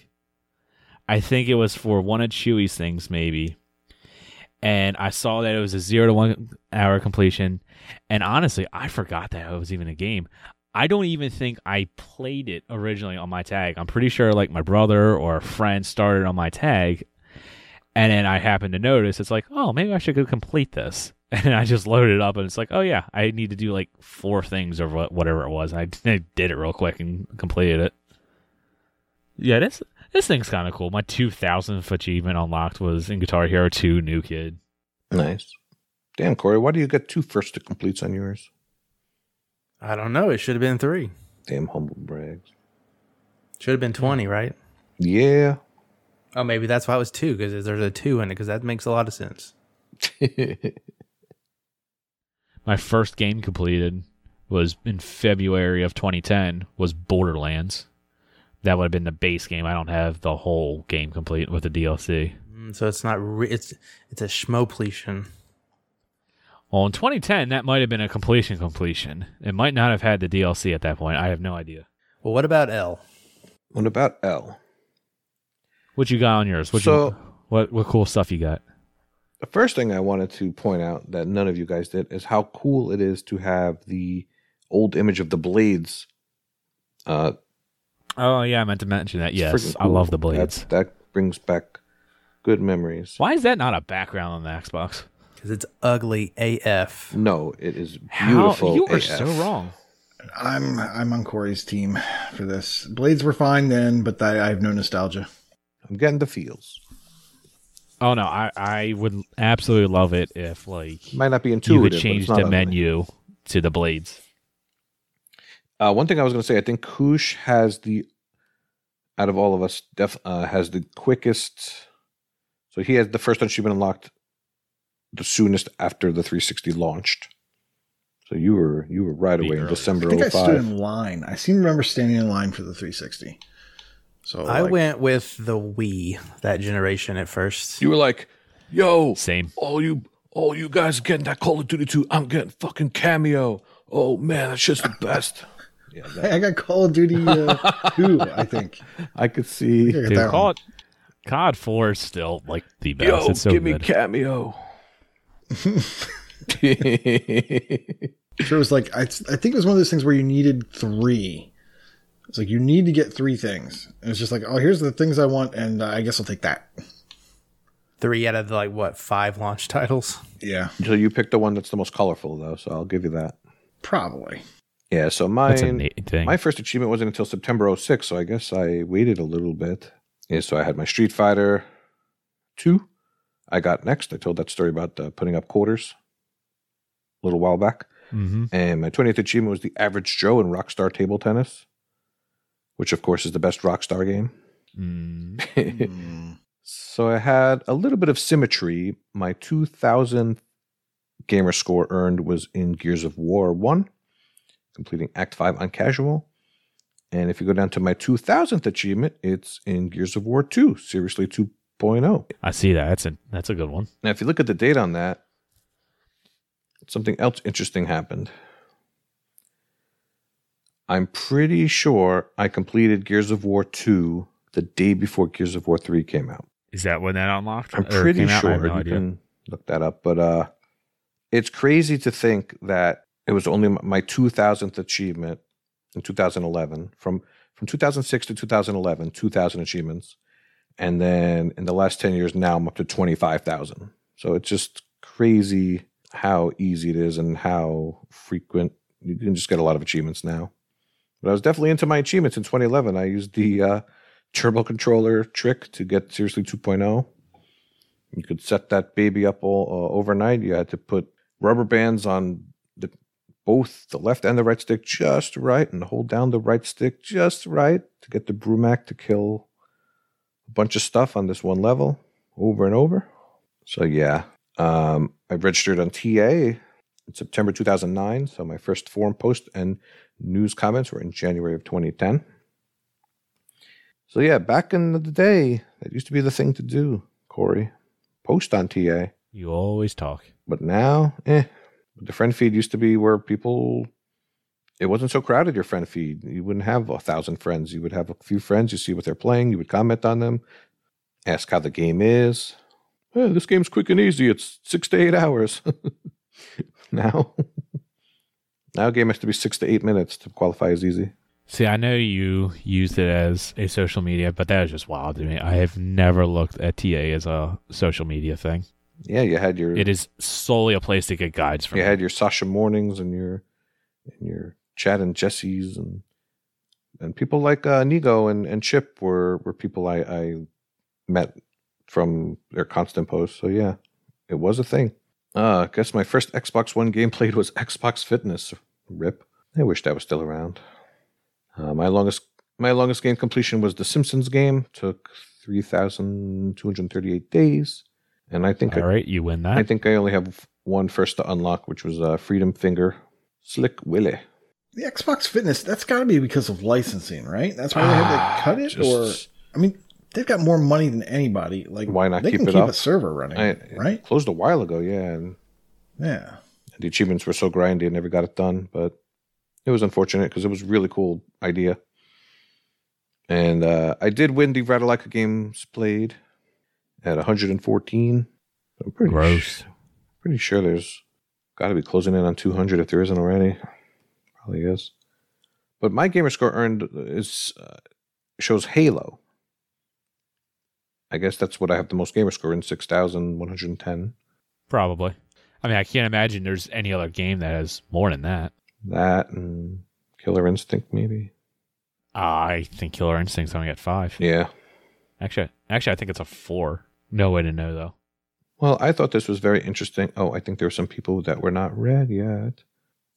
I think it was for one of Chewy's things, maybe. And I saw that it was a zero to one hour completion. And honestly, I forgot that it was even a game. I don't even think I played it originally on my tag. I'm pretty sure like my brother or a friend started on my tag. And then I happened to notice it's like, oh, maybe I should go complete this. [LAUGHS] And I just loaded it up and it's like, oh yeah, I need to do like four things or whatever it was. And I, did it real quick and completed it. Yeah, this this thing's kind of cool. My 2000th achievement unlocked was in Guitar Hero 2 New Kid. nice. Damn, Corey, why do you get two first to completes on yours? I don't know. It should have been three. Damn humble brags. Should have been 20, right? Yeah. Oh, maybe that's why it was two because there's a two in it because that makes a lot of sense. [LAUGHS] My first game completed was in February of 2010 was Borderlands. That would have been the base game. I don't have the whole game complete with the DLC. Mm, So it's not. Re- it's it's a schmopletion. Well, in 2010, that might have been a completion completion. It might not have had the DLC at that point. I have no idea. Well, what about L? what about L? What you got on yours? What So- you, what what cool stuff you got? The first thing I wanted to point out that none of you guys did is how cool it is to have the old image of the blades uh, Oh yeah, I meant to mention that. Yes, freaking I love the blades. That, that brings back good memories. Why is that not a background on the Xbox? because it's ugly AF. No, it is How beautiful. you are AF. so wrong. I'm I'm on Corey's team for this. Blades were fine then, but I, I have no nostalgia. I'm getting the feels. Oh no, I I would absolutely love it if like Might not be you intuitive. You would change the ugly. menu to the blades. Uh, one thing I was going to say, I think Koosh has the, out of all of us, def, uh, has the quickest. So he has the first achievement unlocked the soonest after the 360 launched. So you were you were right Be away in. December I think I stood in line. I seem to remember standing in line for the 360. So I like, went with the Wii that generation at first. You were like, "Yo, Same. all you all you guys getting that Call of Duty 2. I'm getting fucking Kameo. Oh man, that's just the [LAUGHS] best." Yeah, [LAUGHS] that, I got Call of Duty uh, 2, I think. [LAUGHS] I could see. I got Dude, Call one. COD, COD Four is still like the best. Yo, it's so give me good. Kameo. [LAUGHS] Sure, it was like I, I think it was one of those things where you needed three. It's like you need to get three things. And it's just like, oh, here's the things I want, and uh, I guess I'll take that. Three out of the, like what five launch titles. Yeah, so you picked the one that's the most colorful, though. So I'll give you that. probably. Yeah. So That's a mine, neat thing. my first achievement wasn't until September 06, so I guess I waited a little bit. Yeah. So I had my Street Fighter two. I got next. I told that story about uh, putting up quarters a little while back. hmm And my 20th achievement was the average Joe in Rockstar Table Tennis, which of course is the best Rockstar game. Mm. [LAUGHS] Mm. so I had a little bit of symmetry. My 2000 gamer score earned was in Gears of War 1, completing Act 5 on casual. And if you go down to my 2000th achievement, it's in Gears of War 2, Seriously 2.0. I see that. That's a that's a good one. Now, if you look at the date on that, something else interesting happened. I'm pretty sure I completed Gears of War 2 the day before Gears of War 3 came out. Is that when that unlocked? I'm pretty out? I have sure no you idea. can look that up, but uh, it's crazy to think that it was only my 2000th achievement in 2011 from from 2006 to 2011, 2,000 achievements, and then in the last 10 years now I'm up to 25,000. So it's just crazy how easy it is and how frequent you can just get a lot of achievements now. But I was definitely into my achievements in 2011. I used the uh, turbo controller trick to get seriously 2.0. You could set that baby up all uh, overnight. You had to put rubber bands on both the left and the right stick just right, and hold down the right stick just right to get the Brumak to kill a bunch of stuff on this one level over and over. So yeah, um, I registered on TA in September 2009. So my first forum post and news comments were in January of 2010. So yeah, back in the day, that used to be the thing to do, Corey. Post on TA. You always talk. But now, eh. The friend feed used to be where people it wasn't so crowded your friend feed. You wouldn't have a thousand friends. You would have a few friends, you see what they're playing, you would comment on them, ask how the game is. "Eh, this game's quick and easy. It's six to eight hours. [LAUGHS] now now a game has to be six to eight minutes to qualify as easy. See, I know you used it as a social media, but that is just wild to me. I have never looked at TA as a social media thing. Yeah, you had your It is solely a place to get guides from. you had your Sasha mornings and your and your Chad and Jesse's and and people like uh, Nigo and, and Chip were were people I, I met from their constant posts. So yeah, it was a thing. Uh, I guess my first Xbox One game played was Xbox Fitness. Rip. I wish that was still around. Uh, my longest my longest game completion was the Simpsons game. Took three thousand two hundred thirty eight days, and I think I All right, you win that. I think I only have one first to unlock, which was uh, Freedom Finger, Slick Willy. The Xbox Fitness, that's got to be because of licensing, right? That's why they had to cut it? Or, I mean, they've got more money than anybody. Like, Why not they keep can it keep up? a server running, I, right? Closed a while ago, yeah, and Yeah. the achievements were so grindy, I never got it done. But it was unfortunate because it was a really cool idea. And uh, I did win the Ratalaika games played at 114. I'm pretty Gross. pretty sure there's got to be closing in on 200 if there isn't already. Probably is. But my gamer score earned is uh, shows Halo. I guess that's what I have the most gamer score in six thousand one hundred ten. Probably. I mean, I can't imagine there's any other game that has more than that. That and Killer Instinct, maybe. I think Killer Instinct's only at five. Yeah. Actually, actually, I think it's a four. No way to know though. Well, I thought this was very interesting. Oh, I think there were some people that were not read yet.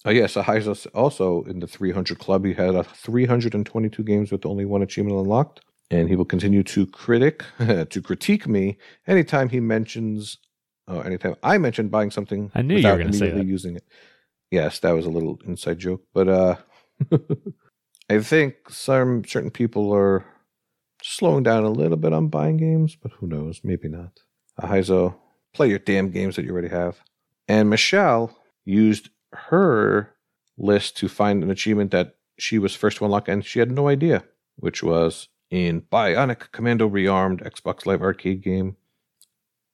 Oh, yes. Yeah, so also in the 300 club. He had a 322 games with only one achievement unlocked. And he will continue to critic, [LAUGHS] to critique me anytime he mentions, uh, anytime I mention buying something I knew you were going to say that. using it. Yes, that was a little inside joke. But uh, [LAUGHS] I think some certain people are slowing down a little bit on buying games, but who knows? Maybe not. Uh, Ahizo, play your damn games that you already have. And Michelle used her list to find an achievement that she was first to unlock and she had no idea, which was in Bionic Commando Rearmed Xbox Live Arcade game.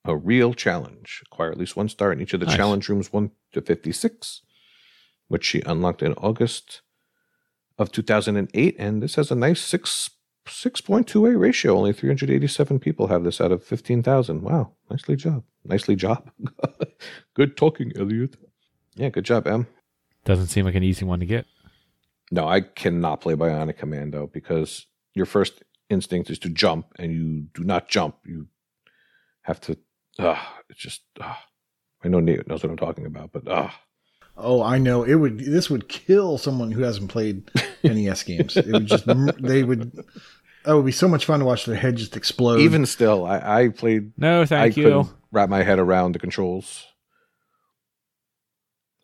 A real challenge. Acquire at least one star in each of the nice. challenge rooms 1 to 56, which she unlocked in August of 2008. And this has a nice 6 6.28 ratio. Only 387 people have this out of 15,000. Wow. Nicely job. Nicely job. [LAUGHS] good talking, Elliot. Yeah, good job, Em. Doesn't seem like an easy one to get. No, I cannot play Bionic Commando because your first instinct is to jump, and you do not jump. You have to. Uh, it's just. Uh, I know Nate knows what I'm talking about, but uh, Oh, I know. It would. This would kill someone who hasn't played [LAUGHS] NES games. It would just. They would. That would be so much fun to watch their head just explode. Even still, I, I played. No, thank I you. Wrap my head around the controls.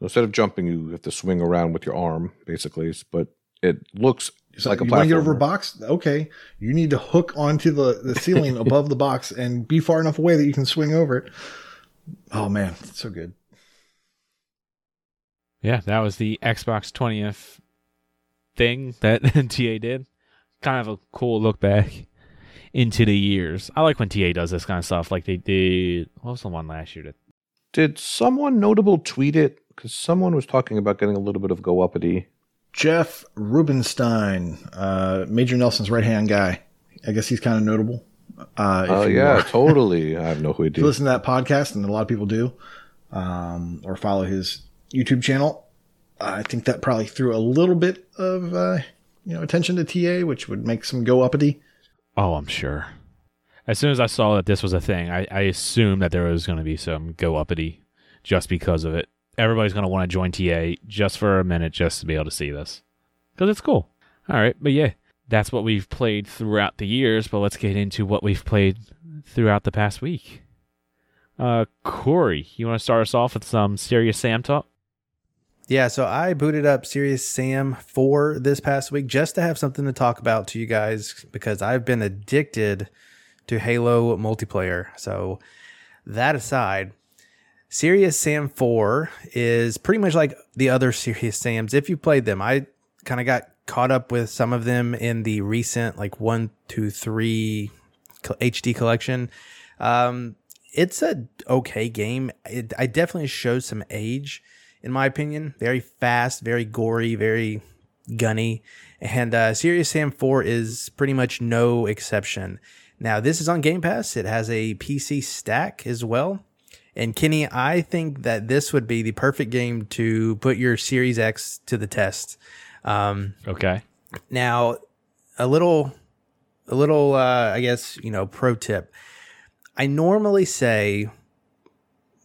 So instead of jumping, you have to swing around with your arm, basically. But it looks so like a. You want to get over a box? Okay, you need to hook onto the the ceiling above the box and be far enough away that you can swing over it. Oh man, so good. Yeah, that was the Xbox 20th thing that [LAUGHS] NTA did kind of a cool look back into the years. I like when TA does this kind of stuff. Like they did. What was the one last year? That did someone notable tweet it? Because someone was talking about getting a little bit of go uppity. Jeff Rubenstein, uh, Major Nelson's right hand guy. I guess he's kind of notable. Uh, oh yeah, totally. [LAUGHS] I have no idea. If you listen to that podcast, and a lot of people do, um, or follow his YouTube channel, I think that probably threw a little bit of uh, you know attention to TA, which would make some go uppity. Oh, I'm sure. As soon as I saw that this was a thing, I, I assumed that there was going to be some go uppity just because of it. Everybody's going to want to join TA just for a minute just to be able to see this because it's cool. All right, but yeah, that's what we've played throughout the years. But let's get into what we've played throughout the past week. Uh, Corey, you want to start us off with some serious Sam talk? Yeah, so I booted up Serious Sam 4 this past week just to have something to talk about to you guys because I've been addicted to Halo multiplayer. So, that aside, Serious Sam 4 is pretty much like the other [LAUGHS] Serious Sams if you played them. I kind of got caught up with some of them in the recent, like, 1, 2, 3 HD collection. Um, it's a okay game. It, I definitely shows some age in my opinion. Very fast, very gory, very gunny. And uh, Serious Sam 4 is pretty much no exception. Now, this is on Game Pass. It has a PC stack as well. And Kenny, I think that this would be the perfect game to put your Series X to the test. Um, okay. Now, a little, a little, uh, I guess you know, pro tip. I normally say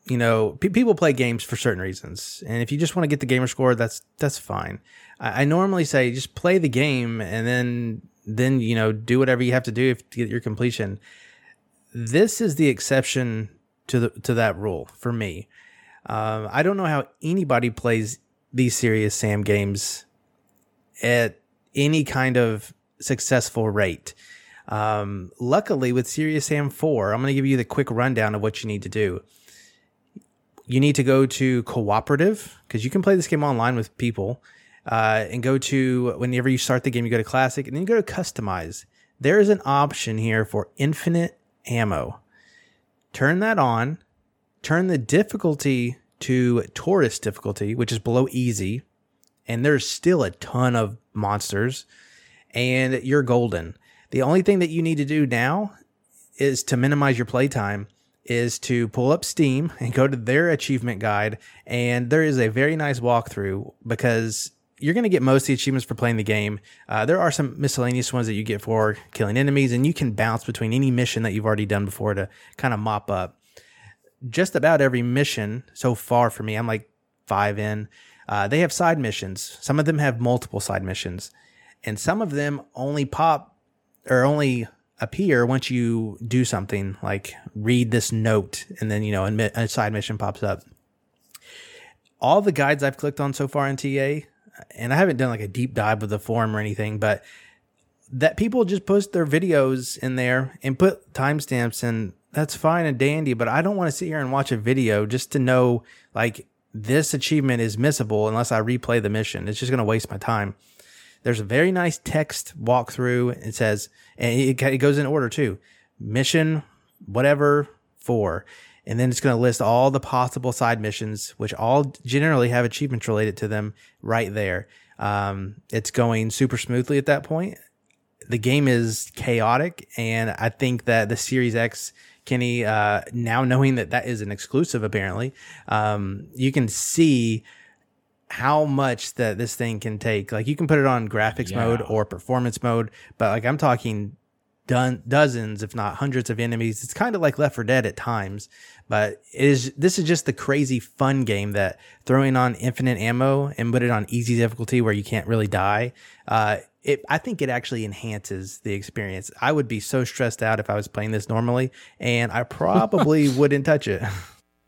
you know, p- people play games for certain reasons, and if you just want to get the gamer score, that's that's fine. I, I, normally say just play the game and then then you know do whatever you have to do if, to get your completion. This is the exception to the to that rule for me. Um, I don't know how anybody plays these serious Sam games at any kind of successful rate. Um, luckily, with Serious Sam 4, I'm going to give you the quick rundown of what you need to do you need to go to cooperative because you can play this game online with people. Uh, and go to whenever you start the game, you go to classic and then you go to customize. There is an option here for infinite ammo. Turn that on. Turn the difficulty to tourist difficulty, which is below easy. And there's still a ton of monsters. And you're golden. The only thing that you need to do now is to minimize your playtime is to pull up Steam [LAUGHS] and go to their achievement guide. And there is a very nice walkthrough because you're going to get most of the achievements for playing the game. Uh, there are some miscellaneous ones that you get for killing enemies, and you can bounce between any mission that you've already done before to kind of mop up. Just about every mission so far for me, I'm like five in. Uh, they have side missions. Some of them have multiple side missions, and some of them only pop or only appear once you do something like read this note, and then you know a side mission pops up. All the guides I've clicked on so far in TA, and I haven't done like a deep dive of the forum or anything, but that people just post their videos in there and put timestamps and that's fine and dandy, but I don't want to sit here and watch a video just to know like this achievement is missable unless I replay the mission. It's just going to waste my time. There's a very nice text walkthrough. It says, and it, it goes in order too. Mission, whatever, for. And then it's going to list all the possible side missions, which all generally have achievements related to them right there. Um, it's going super smoothly at that point. The game is chaotic, and I think that the Series X Kenny, uh, now knowing that that is an exclusive, apparently, um, you can see how much that this thing can take. Like you can put it on graphics yeah. mode or performance mode, but like I'm talking done dozens, if not hundreds of enemies. It's kind of like Left 4 Dead at times, but it is this is just the crazy fun game that throwing on infinite ammo and put it on easy difficulty where you can't really die. Uh, it, I think it actually enhances the experience. I would be so stressed out if I was playing this normally, and I probably [LAUGHS] wouldn't touch it.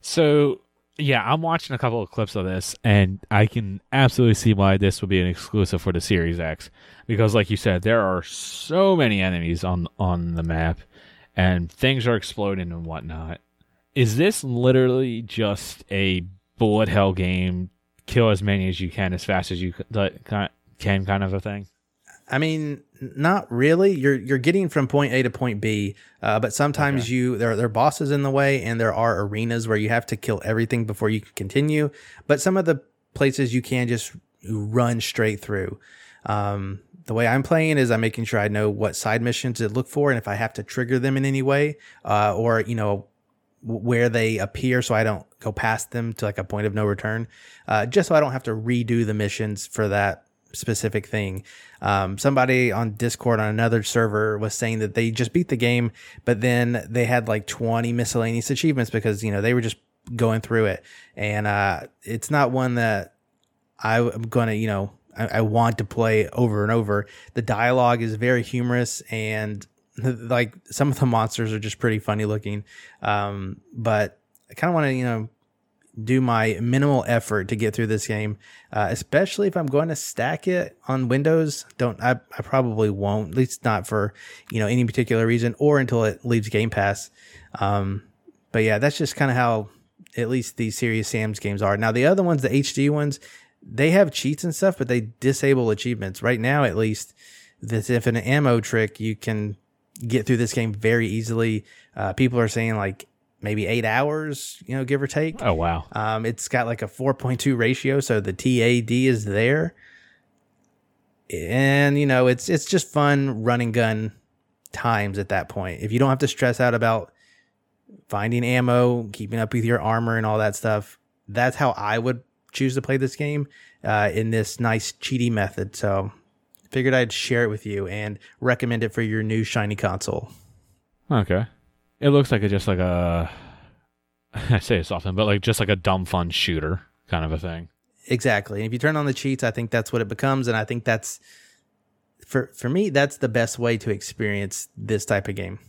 So yeah, I'm watching a couple of clips of this, and I can absolutely see why this would be an exclusive for the Series X. Because, like you said, there are so many enemies on on the map, and things are exploding and whatnot. Is this literally just a bullet hell game? Kill as many as you can as fast as you can, kind of a thing. I mean, not really. You're you're getting from point A to point B, uh, but sometimes okay. you there there are bosses in the way, and there are arenas where you have to kill everything before you can continue. But some of the places you can just run straight through. Um, the way I'm playing is I'm making sure I know what side missions to look for, and if I have to trigger them in any way, uh, or you know where they appear, so I don't go past them to like a point of no return, uh, just so I don't have to redo the missions for that specific thing. Um, somebody on Discord on another server was saying that they just beat the game, but then they had like 20 miscellaneous achievements because, you know, they were just going through it. And uh, it's not one that I'm going to, you know, I, I, want to play over and over. The dialogue is very humorous and like some of the monsters are just pretty funny looking. Um, but I kind of want to, you know, do my minimal effort to get through this game, uh, especially if I'm going to stack it on Windows. Don't I, I probably won't, at least not for you know any particular reason, or until it leaves Game Pass. Um, but yeah, that's just kind of how at least these Serious Sam's games are. Now the other ones, the HD ones, they have cheats and stuff, but they disable achievements. Right now, at least, this infinite ammo trick, you can get through this game very easily. Uh, people are saying like maybe eight hours, you know, give or take. Oh wow! Um, it's got like a four point two ratio, so the TAD is there, and you know, it's it's just fun running gun times at that point. If you don't have to stress out about finding ammo, keeping up with your armor, and all that stuff, that's how I would choose to play this game uh, in this nice cheaty method. So, figured I'd share it with you and recommend it for your new shiny console. Okay. It looks like a just like a [LAUGHS] I say this often, but like just like a dumb fun shooter kind of a thing. Exactly. And if you turn on the cheats, I think that's what it becomes, and I think that's for for me that's the best way to experience this type of game.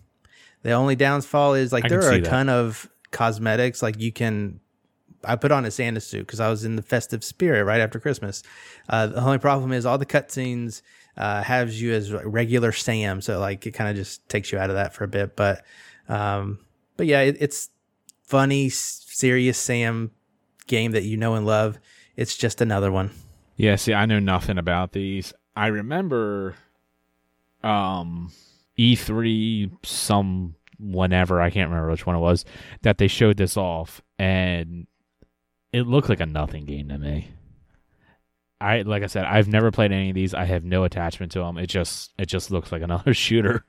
The only downfall is like I there are a that. ton of cosmetics. Like you can, I put on a Santa suit because I was in the festive spirit right after Christmas. Uh, the only problem is all the cutscenes uh, has you as regular Sam, so like it kind of just takes you out of that for a bit. But um, but yeah, it, it's funny, serious Sam game that you know and love. It's just another one. Yeah, see, I know nothing about these. I remember um E3 some whenever, I can't remember which one it was, that they showed this off and it looked like a nothing game to me. I like I said, I've never played any of these. I have no attachment to them. It just it just looks like another [LAUGHS] shooter.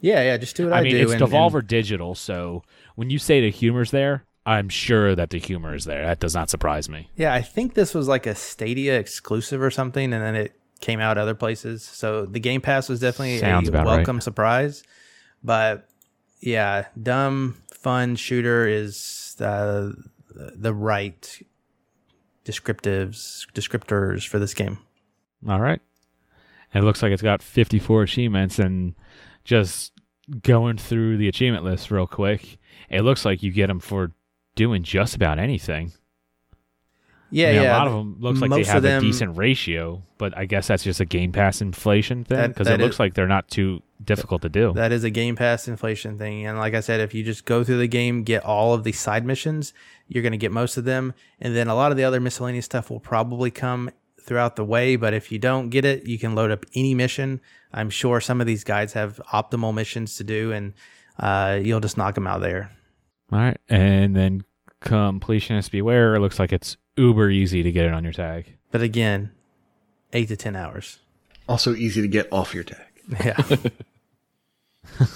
Yeah, yeah. Just do what I, I mean, do. it's and- and- Devolver Digital, so when you say the humor's there, I'm sure that the humor is there. That does not surprise me. Yeah, I think this was like a Stadia exclusive or something, and then it came out other places. So the Game Pass was definitely Sounds a about right. welcome surprise. But yeah, dumb fun shooter is uh, the right descriptives descriptors for this game. All right. And it looks like it's got 54 achievements and just going through the achievement list real quick. It looks like you get them for doing just about anything. Yeah, yeah. A lot of them looks like they most of have them- a decent ratio, but I guess that's just a Game Pass inflation thing because it looks like they're not too difficult to do. That is a Game Pass inflation thing. And like I said, if you just go through the game, get all of the side missions, you're going to get most of them. And then a lot of the other miscellaneous stuff will probably come throughout the way. But if you don't get it, you can load up any mission. I'm sure some of these guides have optimal missions to do, and uh, you'll just knock them out there. All right. And then completionist beware. It looks like it's uber easy to get it on your tag. But again, eight to 10 hours. Also easy to get off your tag. [LAUGHS] [LAUGHS] Yeah.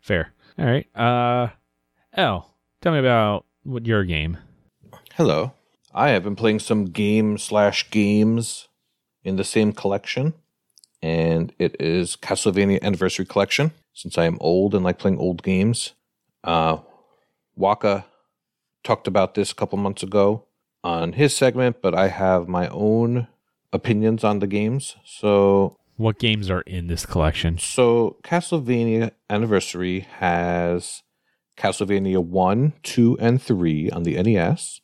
Fair. All right. Uh, L, tell me about what your game. Hello. I have been playing some game slash games in the same collection, and it is Castlevania Anniversary Collection. Since I am old and like playing old games, uh, Waka talked about this a couple months ago on his segment, but I have my own opinions on the games. So What games are in this collection? so Castlevania Anniversary has Castlevania 1, 2, and 3 on the NES.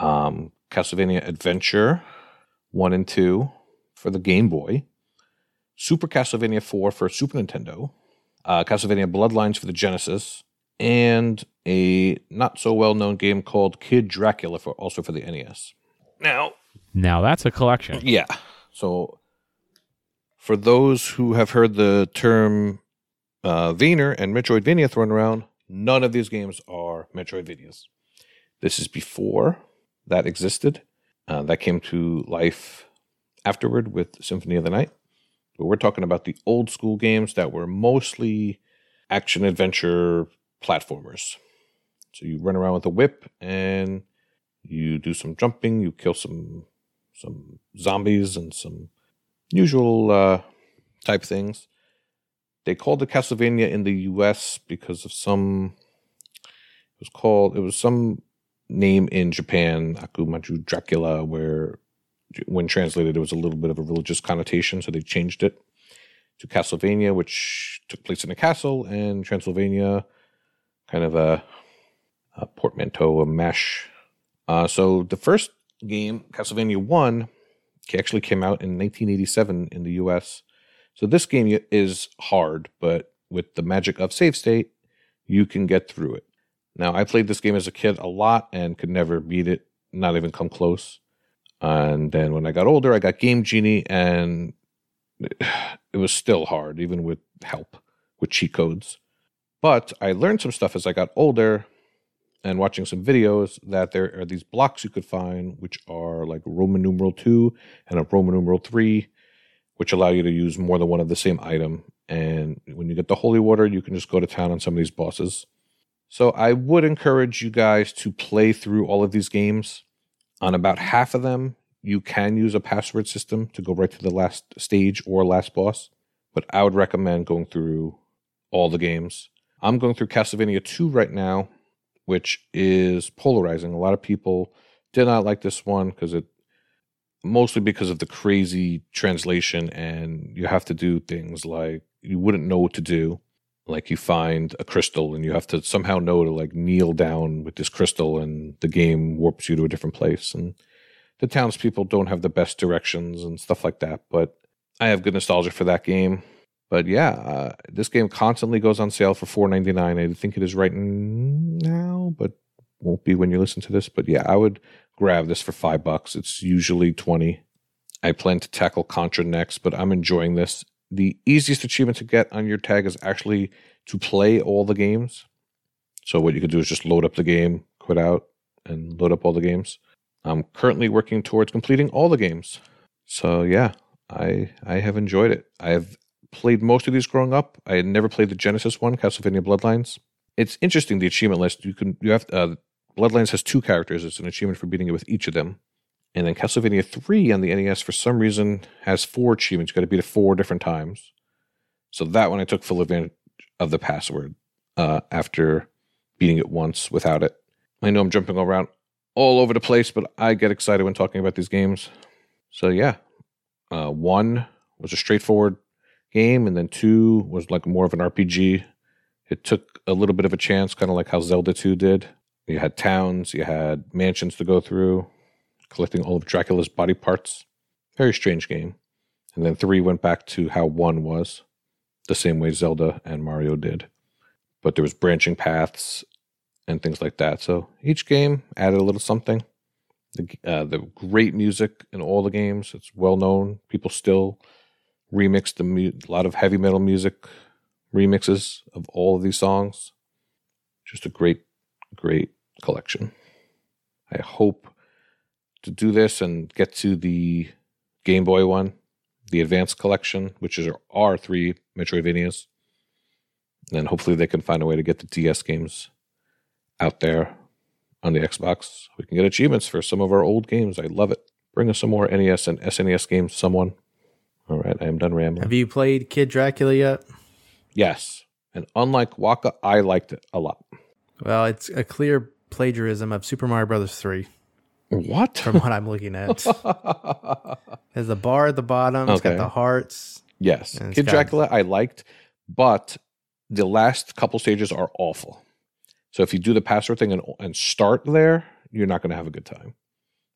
Um, Castlevania Adventure 1 and 2 for the Game Boy. Super Castlevania 4 for Super Nintendo. Uh, Castlevania Bloodlines for the Genesis. And a not so well known game called Kid Dracula for also for the NES. Now, Now that's a collection. yeah. So, for those who have heard the term uh, Wiener and Metroidvania thrown around, none of these games are Metroidvanias. This is before that existed. Uh, that came to life afterward with Symphony of the Night. But we're talking about the old school games that were mostly action adventure platformers. So you run around with a whip and you do some jumping, you kill some some zombies and some usual uh, type things. They called it Castlevania in the U.S. because of some. It was called. It was some name in Japan, Akumaju Dracula, where when translated, it was a little bit of a religious connotation, so they changed it to Castlevania, which took place in a castle, and Transylvania, kind of a, a portmanteau, a mesh. Uh, so the first game, Castlevania 1, actually came out in 1987 in the US. So this game is hard, but with the magic of save state, you can get through it. Now, I played this game as a kid a lot and could never beat it, not even come close. And then when I got older, I got Game Genie, and [SIGHS] it was still hard, even with help, with cheat codes. But I learned some stuff as I got older and watching some videos that there are these blocks you could find, which are like Roman numeral 2 and a Roman numeral 3, which allow you to use more than one of the same item. And when you get the holy water, you can just go to town on some of these bosses. So I would encourage you guys to play through all of these games. On about half of them, you can use a password system to go right to the last stage or last boss. But I would recommend going through all the games. I'm going through Castlevania 2 right now, which is polarizing. A lot of people did not like this one because it mostly because of the crazy translation and you have to do things like you wouldn't know what to do like you find a crystal and you have to somehow know to like kneel down with this crystal and the game warps you to a different place. And the townspeople don't have the best directions and stuff like that but i have good nostalgia for that game. But yeah uh, this game constantly goes on sale for 4.99 i think it is right now but won't be when you listen to this. But yeah i would grab this for five bucks. It's usually 20 i plan to tackle contra next but i'm enjoying this the easiest achievement to get on your tag is actually to play all the games. So what you could do is just load up the game, quit out, and load up all the games. I'm currently working towards completing all the games. So yeah, I I have enjoyed it. I have played most of these growing up. I had never played the Genesis one, Castlevania Bloodlines. It's interesting the achievement list. You can you have uh, Bloodlines has two characters. It's an achievement for beating it with each of them. And then Castlevania 3 on the NES, for some reason, has four achievements. You got to beat it four different times. So that one I took full advantage of the password uh, after beating it once without it. I know I'm jumping around all over the place, but I get excited when talking about these games. So yeah, uh, one was a straightforward game, and then two was like more of an RPG. It took a little bit of a chance, kind of like how Zelda 2 did. You had towns, you had mansions to go through, collecting all of Dracula's body parts. Very strange game. And then three went back to how one was, the same way Zelda and Mario did. But there was branching paths and things like that. So each game added a little something. The, uh, the great music in all the games. It's well known. People still remix the mu- a lot of heavy metal music remixes of all of these songs. Just a great, great collection. I hope to do this and get to the Game Boy one, the Advanced Collection, which is our three Metroidvanias. And then hopefully they can find a way to get the DS games out there on the Xbox. We can get achievements for some of our old games. I love it. Bring us some more NES and SNES games, someone. All right, I am done rambling. Have you played Kid Dracula yet? Yes. And unlike Waka, I liked it a lot. Well, it's a clear plagiarism of Super Mario Brothers 3 What? from what I'm looking at. [LAUGHS] There's a bar at the bottom, it's got the hearts. yes. And it's Kid got- Dracula, I liked, but the last couple stages are awful. So if you do the password thing and, and start there, you're not going to have a good time.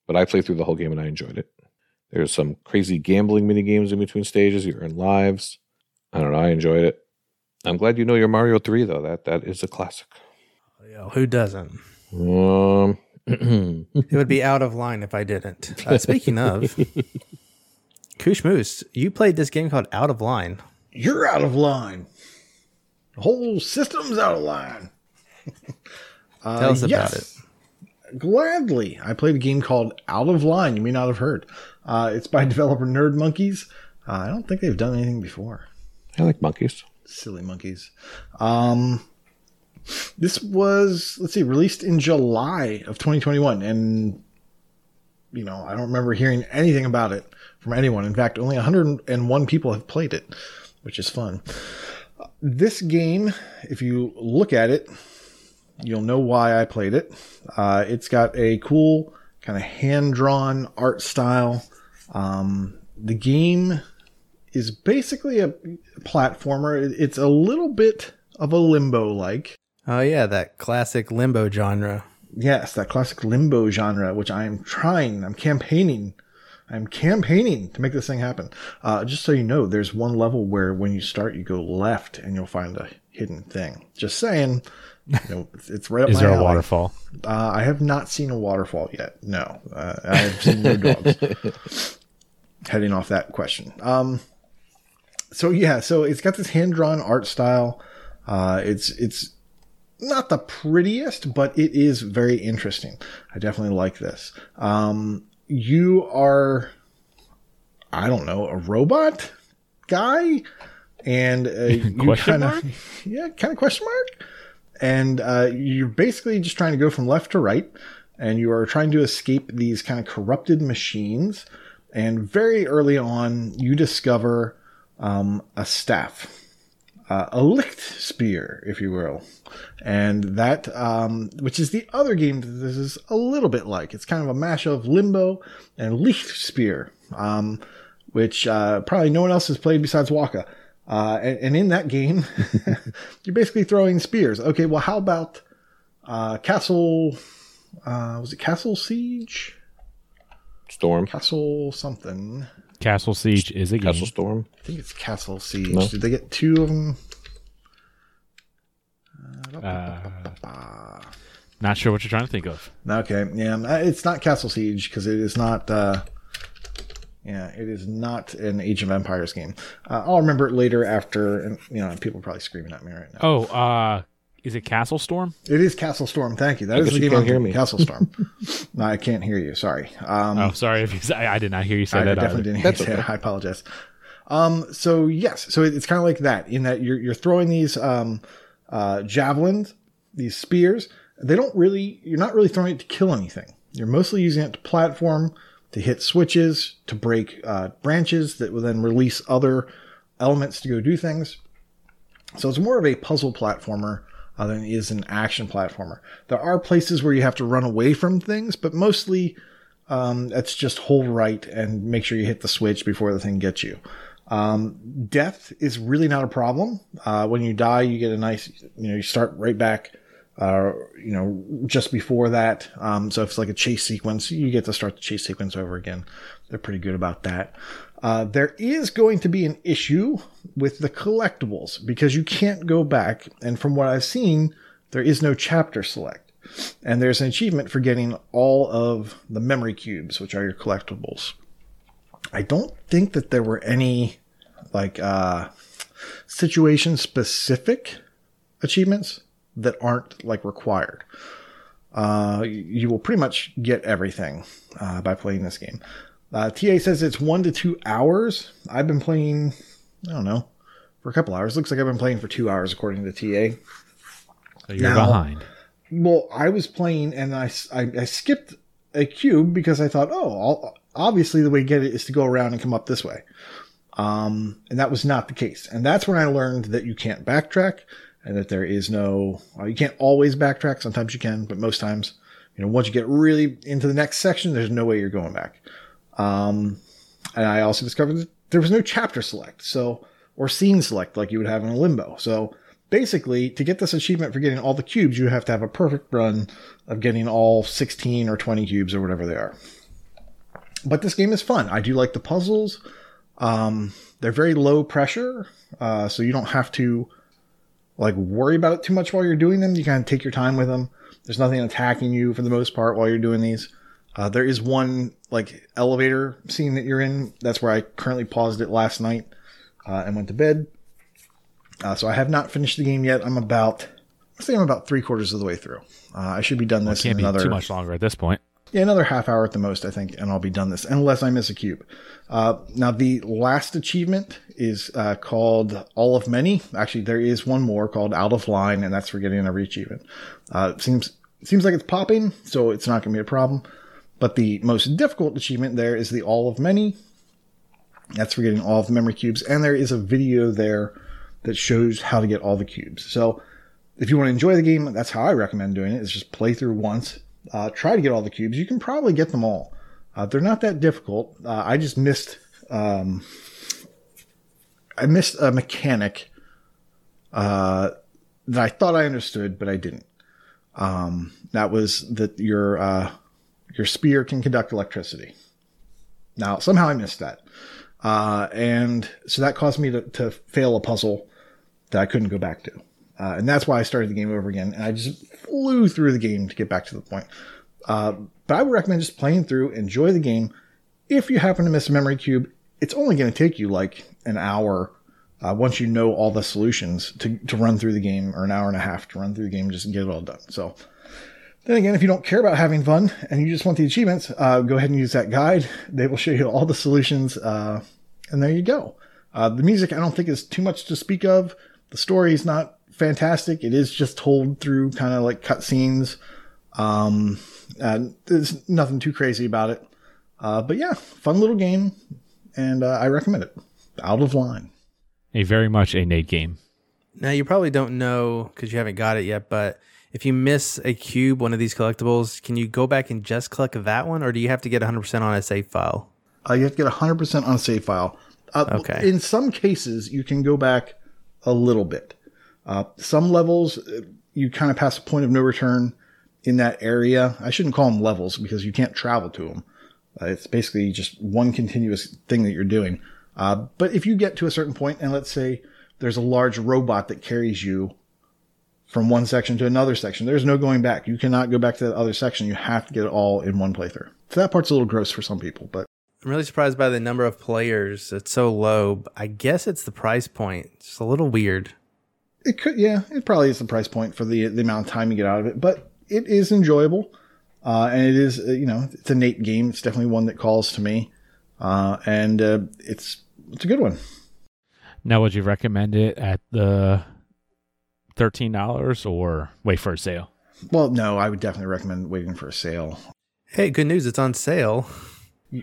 But I played through the whole game and I enjoyed it. There's some crazy gambling mini games in between stages. You earn lives. I don't know. I enjoyed it. I'm glad you know your Mario 3 though. That that is a classic. You know, who doesn't? Um, It would be out of line if I didn't. Uh, speaking of, [LAUGHS] Koosh Moose, you played this game called Out of Line. You're out of line. The whole system's out of line. Uh, [LAUGHS] Tell us about yes. it. Gladly. I played a game called Out of Line. You may not have heard. Uh, it's by [LAUGHS] developer Nerd Monkeys. Uh, I don't think they've done anything before. I like monkeys. Silly monkeys. Um, this was, let's see, released in July of 2021. And, you know, I don't remember hearing anything about it from anyone. In fact, only 101 people have played it, which is fun. This game, if you look at it, you'll know why I played it. Uh, it's got a cool kind of hand drawn art style. Um, the game is basically a platformer. It's a little bit of a limbo like. Oh, yeah, that classic limbo genre. Yes, that classic limbo genre, which I am trying, I'm campaigning. I'm campaigning to make this thing happen. Uh, just so you know, there's one level where when you start, you go left and you'll find a hidden thing. Just saying. You know, it's, it's right up Is my there a waterfall? Uh, I have not seen a waterfall yet. No, uh, I have seen no [LAUGHS] dogs. Heading off that question. Um, so yeah, so it's got this hand drawn art style. Uh, it's it's not the prettiest, but it is very interesting. I definitely like this. Um, you are, I don't know, a robot guy, and uh, [LAUGHS] you kind of [LAUGHS] yeah, kind of question mark and uh, you're basically just trying to go from left to right, and you are trying to escape these kind of corrupted machines. And very early on, you discover um, a staff, uh, a Lichtspeer, if you will, and that, um, which is the other game that this is a little bit like. It's kind of a mash of Limbo and Lichtspeer, um, which uh, probably no one else has played besides Waka. Uh, and, and in that game, [LAUGHS] you're basically throwing spears. Okay, well, how about uh, Castle? Uh, was it Castle Siege? Storm. Castle something. Castle Siege is a game. Castle Storm. I think it's Castle Siege. No. Did they get two of them? Uh, not sure what you're trying to think of. Okay, yeah, uh, it's not Castle Siege because it is not. Uh, yeah, it is not an Age of Empires game. Uh, I'll remember it later after, and you know, people are probably screaming at me right now. Oh, uh, Is it Castle Storm? It is Castle Storm. Thank you. That I is the you game. can't hear me. Castle Storm. [LAUGHS] no, I can't hear you. Sorry. Um, Oh, sorry if you. I I did not hear you say I that. I definitely either. didn't hear you That's say okay. it. I apologize. Um, so yes, so it- it's kind of like that in that you're you're throwing these um, uh, javelins, these spears. They don't really. You're not really throwing it to kill anything. You're mostly using it to platform, to hit switches, to break uh, branches that will then release other elements to go do things. So it's more of a puzzle platformer uh, than it is an action platformer. There are places where you have to run away from things, but mostly um, it's just hold right and make sure you hit the switch before the thing gets you. Um, death is really not a problem. Uh, when you die, you get a nice, you know, you start right back, uh, you know, just before that. Um, so if it's like a chase sequence, you get to start the chase sequence over again. They're pretty good about that. Uh, there is going to be an issue with the collectibles because you can't go back. And from what I've seen, there is no chapter select. And there's an achievement for getting all of the memory cubes, which are your collectibles. I don't think that there were any like uh, situation specific achievements that aren't like required. Uh, you will pretty much get everything uh, by playing this game. Uh, TA says it's one to two hours. I've been playing, I don't know, for a couple hours. Looks like I've been playing for two hours according to TA. So you're Now- behind. Well, I was playing and I, I, I skipped a cube because I thought, oh, I'll, obviously the way to get it is to go around and come up this way. Um, and that was not the case. And that's when I learned that you can't backtrack and that there is no, well, you can't always backtrack. Sometimes you can, but most times, you know, once you get really into the next section, there's no way you're going back. Um, and I also discovered that there was no chapter select. So, or scene select like you would have in a limbo. So basically to get this achievement for getting all the cubes, you have to have a perfect run of getting all 16 or 20 cubes or whatever they are. But this game is fun. I do like the puzzles. Um, they're very low pressure. Uh, so you don't have to like worry about it too much while you're doing them. You kind of take your time with them. There's nothing attacking you for the most part while you're doing these. Uh, there is one like elevator scene that you're in. That's where I currently paused it last night uh, and went to bed. Uh, so I have not finished the game yet. I'm about, I think I'm about three quarters of the way through. Uh, I should be done this Can't in be another too much longer at this point. yeah, another half hour at the most, I think, and I'll be done this, unless I miss a cube. Uh, now, the last achievement is uh, called All of Many. Actually, there is one more called Out of Line, and that's for getting every achievement. Uh, it seems seems like it's popping, so it's not going to be a problem. But the most difficult achievement there is the All of Many. That's for getting all of the memory cubes, and there is a video there that shows how to get all the cubes. So if you want to enjoy the game, that's how I recommend doing it. Is just play through once, uh, try to get all the cubes. You can probably get them all. Uh, they're not that difficult. Uh, I just missed. Um, I missed a mechanic uh, that I thought I understood, but I didn't. Um, that was that your uh, your spear can conduct electricity. Now somehow I missed that, uh, and so that caused me to, to fail a puzzle that I couldn't go back to. Uh, and that's why I started the game over again. And I just flew through the game to get back to the point. Uh, but I would recommend just playing through, enjoy the game. If you happen to miss a memory cube, it's only going to take you like an hour uh, once you know all the solutions to, to run through the game, or an hour and a half to run through the game, just get it all done. So then again, if you don't care about having fun and you just want the achievements, uh, go ahead and use that guide. They will show you all the solutions, uh, and there you go. Uh, the music, I don't think is too much to speak of. The story is not fantastic. It is just told through kind of like cutscenes. Um, there's nothing too crazy about it. Uh, but yeah, fun little game, and uh, I recommend it. Out of line. A very much a Nate game. Now you probably don't know because you haven't got it yet, but if you miss a cube, one of these collectibles, can you go back and just collect that one, or do you have to get 100% on a save file? Uh, you have to get 100% on a save file. Uh, Okay. In some cases, you can go back a little bit. Uh, some levels, uh, you kind of pass a point of no return in that area. I shouldn't call them levels because you can't travel to them. Uh, it's basically just one continuous thing that you're doing. Uh, but if you get to a certain point, and let's say there's a large robot that carries you from one section to another section, there's no going back. You cannot go back to that other section. You have to get it all in one playthrough. So that part's a little gross for some people, but I'm really surprised by the number of players. It's so low. I guess it's the price point. It's a little weird. It could, yeah, it probably is the price point for the the amount of time you get out of it, but it is enjoyable, uh, and it is uh, you know it's a Nate game. It's definitely one that calls to me, uh, and uh, it's it's a good one. Now, would you recommend it at the thirteen dollars or wait for a sale? Well, no, I would definitely recommend waiting for a sale. Hey, good news! It's on sale.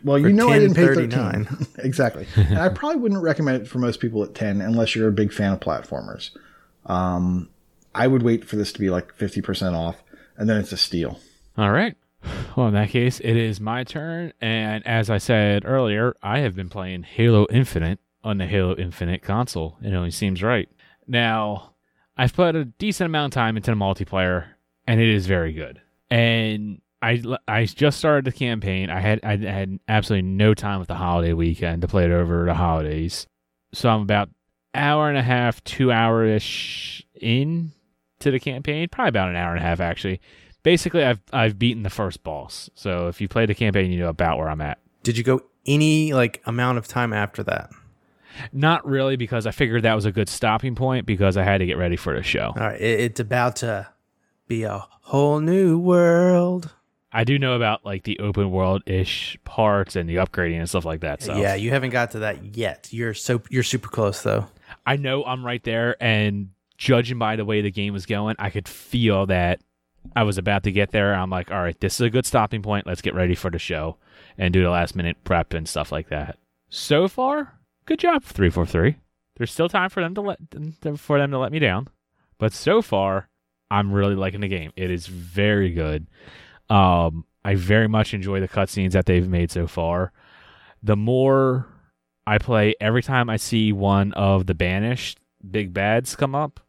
Well, you For know I didn't pay $10.39. thirteen [LAUGHS] exactly, and I probably wouldn't recommend it for most people at ten unless you're a big fan of platformers. Um, I would wait for this to be like fifty percent off, and then it's a steal. All right. Well, in that case, it is my turn, and as I said earlier, I have been playing Halo Infinite on the Halo Infinite console. It only seems right. Now, I've put a decent amount of time into the multiplayer, and it is very good. And I I just started the campaign. I had I had absolutely no time with the holiday weekend to play it over the holidays, so I'm about hour and a half, two hour ish in to the campaign. Probably about an hour and a half actually. Basically, I've I've beaten the first boss. So if you play the campaign, you know about where I'm at. Did you go any like amount of time after that? Not really, because I figured that was a good stopping point because I had to get ready for the show. All right, it, it's about to be a whole new world. I do know about like the open world ish parts and the upgrading and stuff like that. So Yeah, you haven't got to that yet. You're so you're super close though. I know I'm right there, and judging by the way the game was going, I could feel that I was about to get there. I'm like, all right, this is a good stopping point. Let's get ready for the show and do the last minute prep and stuff like that. So far, good job, three four three. There's still time for them to let for them to let me down, but so far, I'm really liking the game. It is very good. Um, I very much enjoy the cutscenes that they've made so far. The more I play, every time I see one of the banished big bads come up,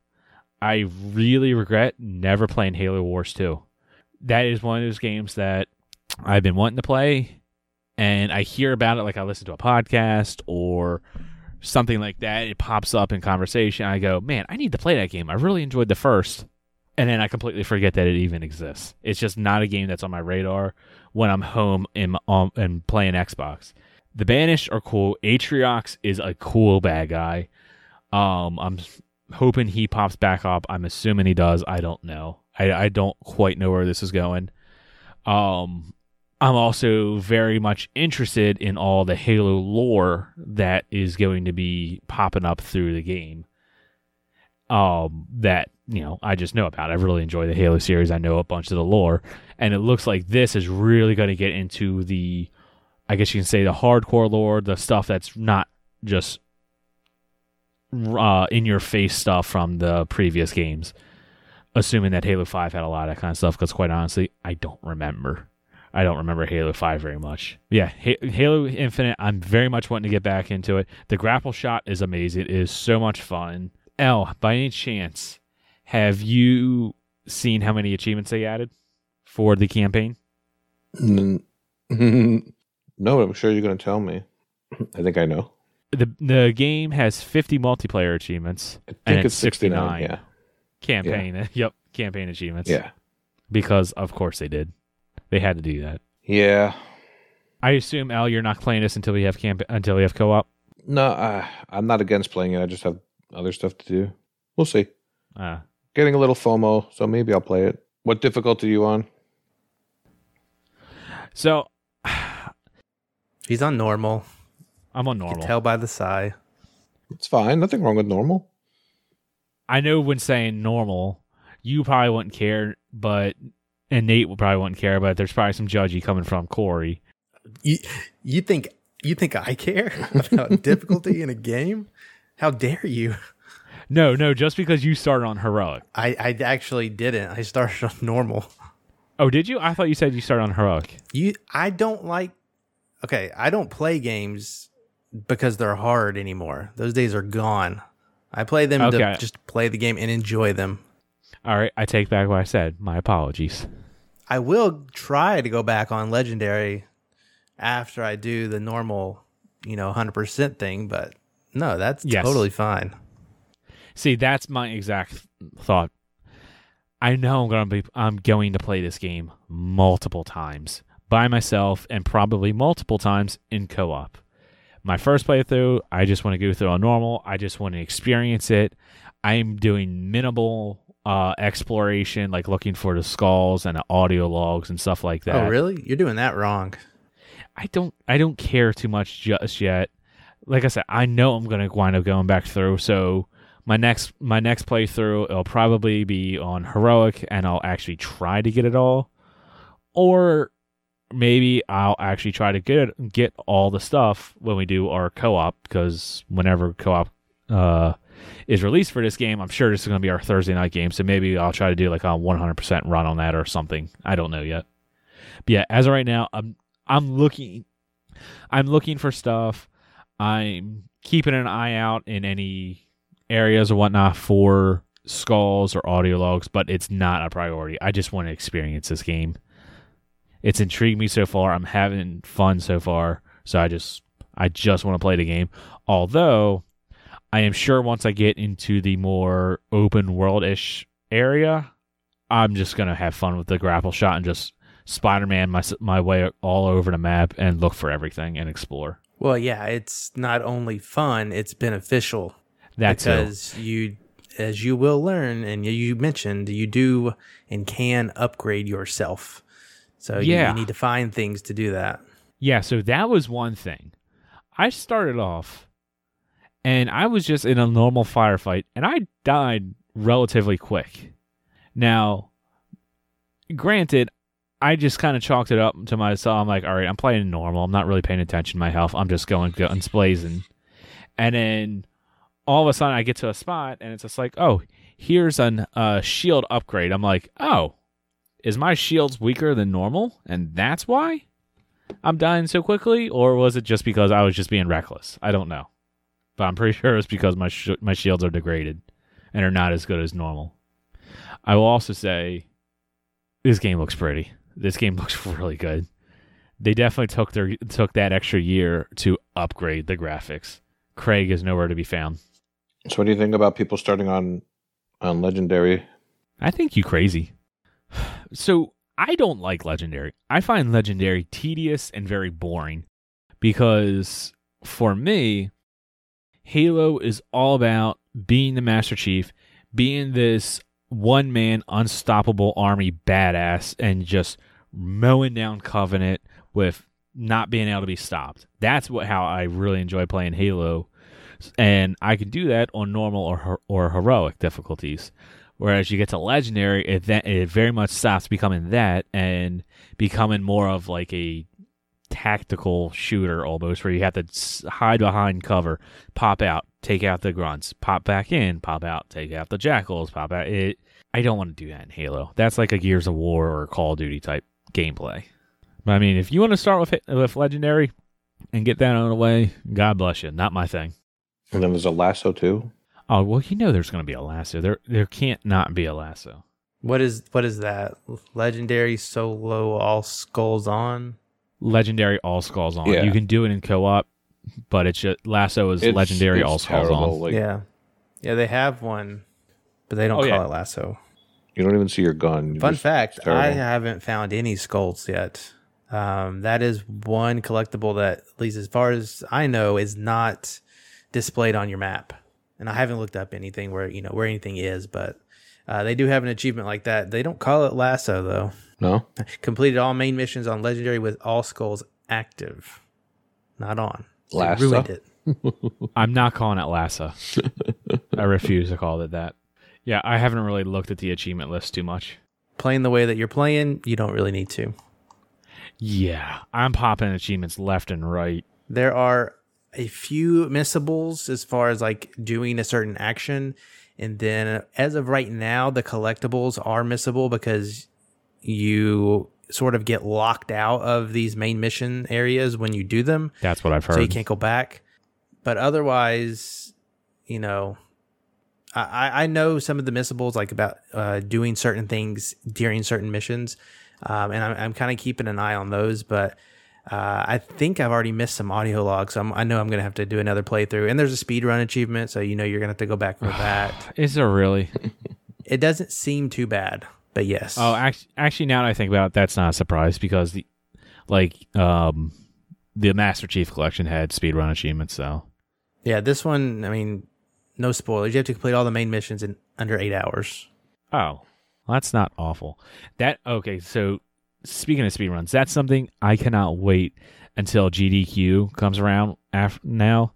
I really regret never playing Halo Wars 2. That is one of those games that I've been wanting to play, and I hear about it like I listen to a podcast or something like that. It pops up in conversation. I go, man, I need to play that game. I really enjoyed the first and then I completely forget that it even exists. It's just not a game that's on my radar when I'm home and um, and playing Xbox. The Banished are cool. Atriox is a cool bad guy. Um, I'm hoping he pops back up. I'm assuming he does. I don't know. I, I don't quite know where this is going. Um, I'm also very much interested in all the Halo lore that is going to be popping up through the game. Um, that you know I just know about. I really enjoy the Halo series. I know a bunch of the lore, and it looks like this is really going to get into the, I guess you can say the hardcore lore, the stuff that's not just uh, in your face stuff from the previous games. Assuming that Halo Five had a lot of that kind of stuff, because quite honestly, I don't remember. I don't remember Halo 5 very much. Yeah, Halo Infinite, I'm very much wanting to get back into it. The grapple shot is amazing. It is so much fun. L, by any chance, have you seen how many achievements they added for the campaign? [LAUGHS] no, but I'm sure you're going to tell me. I think I know. The the game has 50 multiplayer achievements I think and it's it's 69. 69 Yeah. campaign. [LAUGHS] Yep, campaign achievements. Yeah. Because of course they did. They had to do that. Yeah. I assume Al, you're not playing this until we have camp until we have co-op. No, uh, I'm not against playing it. I just have other stuff to do. We'll see. Uh, Getting a little FOMO, so maybe I'll play it. What difficulty are you on? so He's on normal. I'm on You can normal. tell by the sigh. It's fine. Nothing wrong with normal. I know when saying normal, you probably wouldn't care, but and Nate will probably wouldn't care, but there's probably some judgy coming from Corey. You you think you think I care [LAUGHS] about difficulty in a game? How dare you? [LAUGHS] No, no, just because you started on heroic. I, I actually didn't. I started on normal. Oh, did you? I thought you said you started on heroic. You I don't like Okay, I don't play games because they're hard anymore. Those days are gone. I play them Okay. to just play the game and enjoy them. All right, I take back what I said. My apologies. I will try to go back on legendary after I do the normal, you know, 100% thing, but no, that's Yes. totally fine. See, that's my exact thought. I know I'm gonna be I'm going to play this game multiple times by myself and probably multiple times in co-op. My first playthrough, I just want to go through on normal. I just want to experience it. I'm doing minimal uh, exploration, like looking for the skulls and the audio logs and stuff like that. Oh, really? You're doing that wrong. I don't I don't care too much just yet. Like I said, I know I'm gonna wind up going back through. So my next my next playthrough it'll probably be on heroic, and I'll actually try to get it all, or maybe I'll actually try to get get all the stuff when we do our co-op because whenever co-op uh, is released for this game, I'm sure this is going to be our Thursday night game. So maybe I'll try to do like a 100% run on that or something. I don't know yet. But yeah, as of right now, I'm I'm looking I'm looking for stuff. I'm keeping an eye out in any areas or whatnot for skulls or audio logs, but it's not a priority. I just want to experience this game. It's intrigued me so far. I'm having fun so far. So I just I just want to play the game. Although I am sure once I get into the more open world ish area, I'm just gonna have fun with the grapple shot and just Spider Man my my way all over the map and look for everything and explore. Well, yeah, it's not only fun; it's beneficial That's because you, as you will learn, and you mentioned, you do and can upgrade yourself. So you- Yeah. you need to find things to do that. Yeah, so that was one thing. I started off and I was just in a normal firefight and I died relatively quick. Now, granted, I just kind of chalked it up to myself. I'm like, all right, I'm playing normal. I'm not really paying attention to my health. I'm just going guns blazing. And then all of a sudden I get to a spot and it's just like, oh, here's a uh, shield upgrade. I'm like, oh, is my shields weaker than normal? And that's why? I'm dying so quickly, or was it just because I was just being reckless? I don't know, but I'm pretty [LAUGHS] sure it's because my sh- my shields are degraded and are not as good as normal. I will also say, this game looks pretty. This game [LAUGHS] looks really good. They definitely took their took that extra year to upgrade the graphics. Craig is nowhere to be found. So, what do you think about people starting on on legendary? I think you crazy. [SIGHS] So I don't like Legendary. I find Legendary tedious and very boring because for me, Halo is all about being the Master Chief, being this one man unstoppable army badass, and just mowing down Covenant with not being able to be stopped. That's what how I really enjoy playing Halo, and I can do that on normal or or heroic difficulties. Whereas you get to legendary, it it very much stops becoming that and becoming more of like a tactical shooter almost, where you have to hide behind cover, pop out, take out the grunts, pop back in, pop out, take out the jackals, pop out. It. I don't want to do that in Halo. That's like a Gears of War or Call of Duty type gameplay. But I mean, if you want to start with with legendary and get that out of the way, God bless you. Not my thing. And then there's a lasso too. Oh well, you know there's going to be a lasso. There, there can't not be a lasso. What is what is that? Legendary solo all skulls on. Legendary all skulls on. Yeah. You can do it in co-op, but it's just lasso is It's- legendary it's all skulls on. Like yeah, yeah, they have one, but they don't Oh, call yeah. it lasso. you don't even see your gun. You Fun fact: terrible. I haven't found any skulls yet. Um, that is one collectible that, at least as far as I know, is not displayed on your map. And I haven't looked up anything where you know where anything is, but uh, they do have an achievement like that. They don't call it lasso though. No. Completed all main missions on legendary with all skulls active, not on. They Lasso? ruined it. [LAUGHS] I'm not calling it Lassa. [LAUGHS] I refuse to call it that. Yeah, I haven't really looked at the achievement list too much. Playing the way that you're playing, you don't really need to. Yeah, I'm popping achievements left and right. there are a few missables as far as like doing a certain action and then as of right now the collectibles are missable because you sort of get locked out of these main mission areas when you do them That's what I've heard. so you can't go back but otherwise you know I, I- know some of the missables like about uh, doing certain things during certain missions um, and I'm, I'm kind of keeping an eye on those but uh, I think I've already missed some audio logs. So I'm, I know I'm going to have to do another playthrough. And there's a speed run achievement, so you know you're going to have to go back for that. [SIGHS] Is there really? [LAUGHS] It doesn't seem too bad, but yes. Oh, actually, actually, now that I think about it, that's not a surprise because the, like, um, the Master Chief Collection had speedrun achievements, so Yeah, this one, I mean, no spoilers. You have to complete all the main missions in under eight hours. Oh, well, that's not awful. That okay. So speaking of speedruns, that's something I cannot wait until GDQ comes around. After now,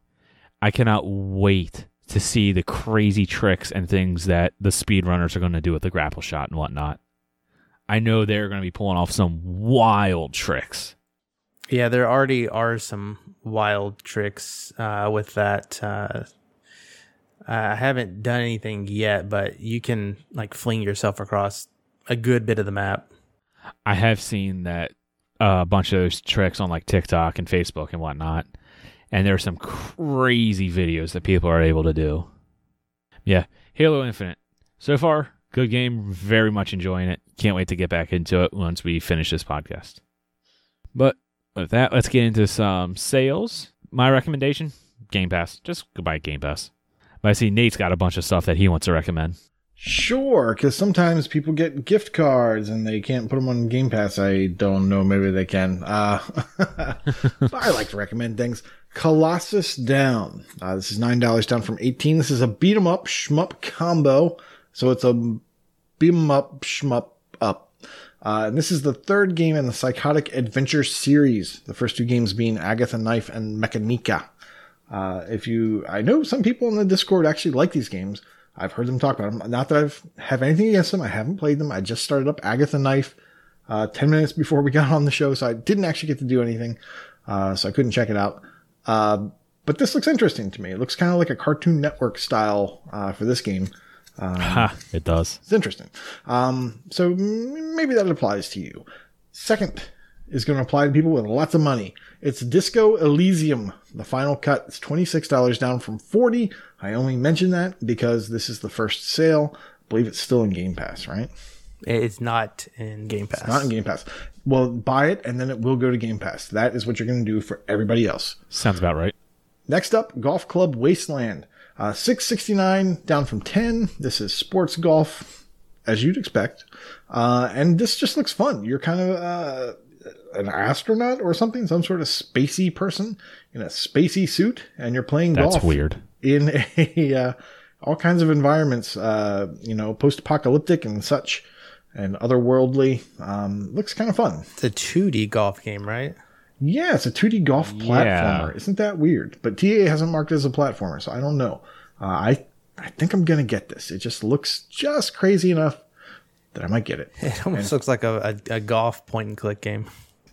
I cannot wait to see the crazy tricks and things that the speedrunners are going to do with the grapple shot and whatnot. I know they're going to be pulling off some wild tricks. Yeah, there already are some wild tricks uh, with that. Uh, I haven't done anything yet, but you can like fling yourself across a good bit of the map. I have seen that uh, a bunch of those tricks on like TikTok and Facebook and whatnot, and there are some crazy videos that people are able to do. Yeah, Halo Infinite. So far, good game. Very much enjoying it. Can't wait to get back into it once we finish this podcast. But with that, let's get into some sales. My recommendation: Game Pass. Just go buy Game Pass. But I see Nate's got a bunch of stuff that he wants to recommend. Sure, because sometimes people get gift cards and they can't put them on Game Pass. I don't know, maybe they can. Uh, [LAUGHS] I like to recommend things. Colossus Down. Uh, this is nine dollars down from eighteen. This is a beat 'em up shmup combo, so it's a beat 'em up shmup up. Uh, and this is the third game in the Psychotic Adventure series. The first two games being Agatha Knife and Mechanica. Uh, if you, I know some people in the Discord actually like these games. I've heard them talk about them. Not that I've have anything against them. I haven't played them. I just started up Agatha Knife uh, ten minutes before we [LAUGHS] got on the show, so I didn't actually get to do anything. Uh, so I couldn't check it out. Uh, but this looks interesting to me. It looks kind of like a Cartoon Network style uh, for this game. ha! It does. It's interesting. Um, so maybe that applies to you. Second is going to apply to people with lots of money. It's Disco Elysium. The final cut is $26 down from 40. I only mention that because this is the first sale. I believe it's still in Game Pass, right? It's not in Game Pass. Not in Game Pass. Well, buy it and then it will go to Game Pass. That is what you're going to do for everybody else. Sounds about right. Next up, Golf Club Wasteland. Uh, 669 down from 10. This is sports golf, as you'd expect. Uh, and this just looks fun. You're kind of, uh, an astronaut or something, some sort of spacey person in a spacey suit, and you're playing That's golf weird. in [LAUGHS] a, uh, all kinds of environments, uh, you know, post-apocalyptic and such, and otherworldly. Um, looks kind of fun. It's a 2D golf game, right? Yeah, it's a 2D golf Yeah. platformer. Isn't that weird? But TA hasn't marked it as a platformer, so I don't know. Uh, I I think I'm gonna get this. It just looks just crazy enough that I might get it. It almost looks like a, a, a golf point and click game.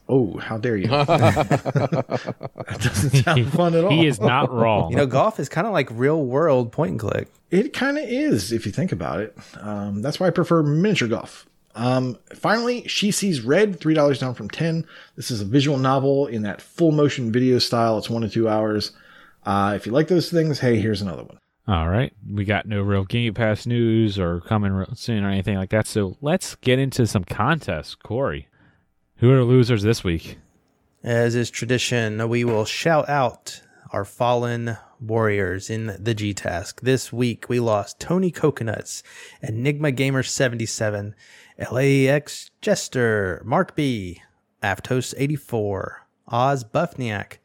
Oh, how dare you! [LAUGHS] that doesn't sound [LAUGHS] fun at all. He is not wrong. You know, golf is kind of like real world point and click. It kind of is, if you think about it. Um, that's why I prefer miniature golf. Um, finally, She Sees Red, $3 down from 10. This is a visual novel in that full motion video style. It's one to two hours. Uh, if you like those things, hey, here's another one. All right. We got no real Game Pass news or coming soon or anything like that. So let's get into some contests. Corey, who are the losers this week? As is tradition, we will shout out our fallen warriors in the GTASC. This week we lost Tony Coconuts, Enigma Gamer 77, LAX Jester, Mark B, Aftos 84, Oz Buffniak,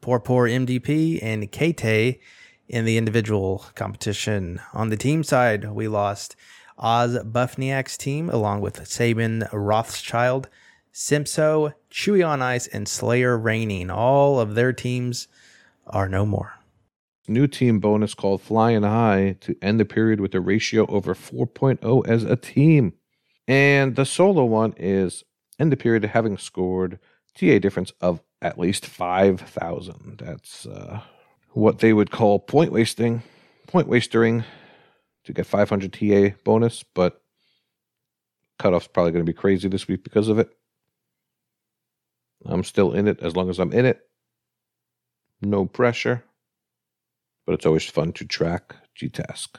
Poor Poor MDP, and Kate in the individual competition. On the team side, we lost Oz Buffniak's team along with Sabin Rothschild, Simpso, Chewy on Ice, and Slayer Raining. All of their teams are no more. New team bonus called Flying High to end the period with a ratio over 4.0 as a team. And the solo one is end the period having scored TA difference of at least 5,000. That's uh, what they would call point wasting, point wastering to get 500 TA bonus, but cutoff's probably going to be crazy this week because of it. I'm still in it as long as I'm in it. No pressure but it's always fun to track GTASC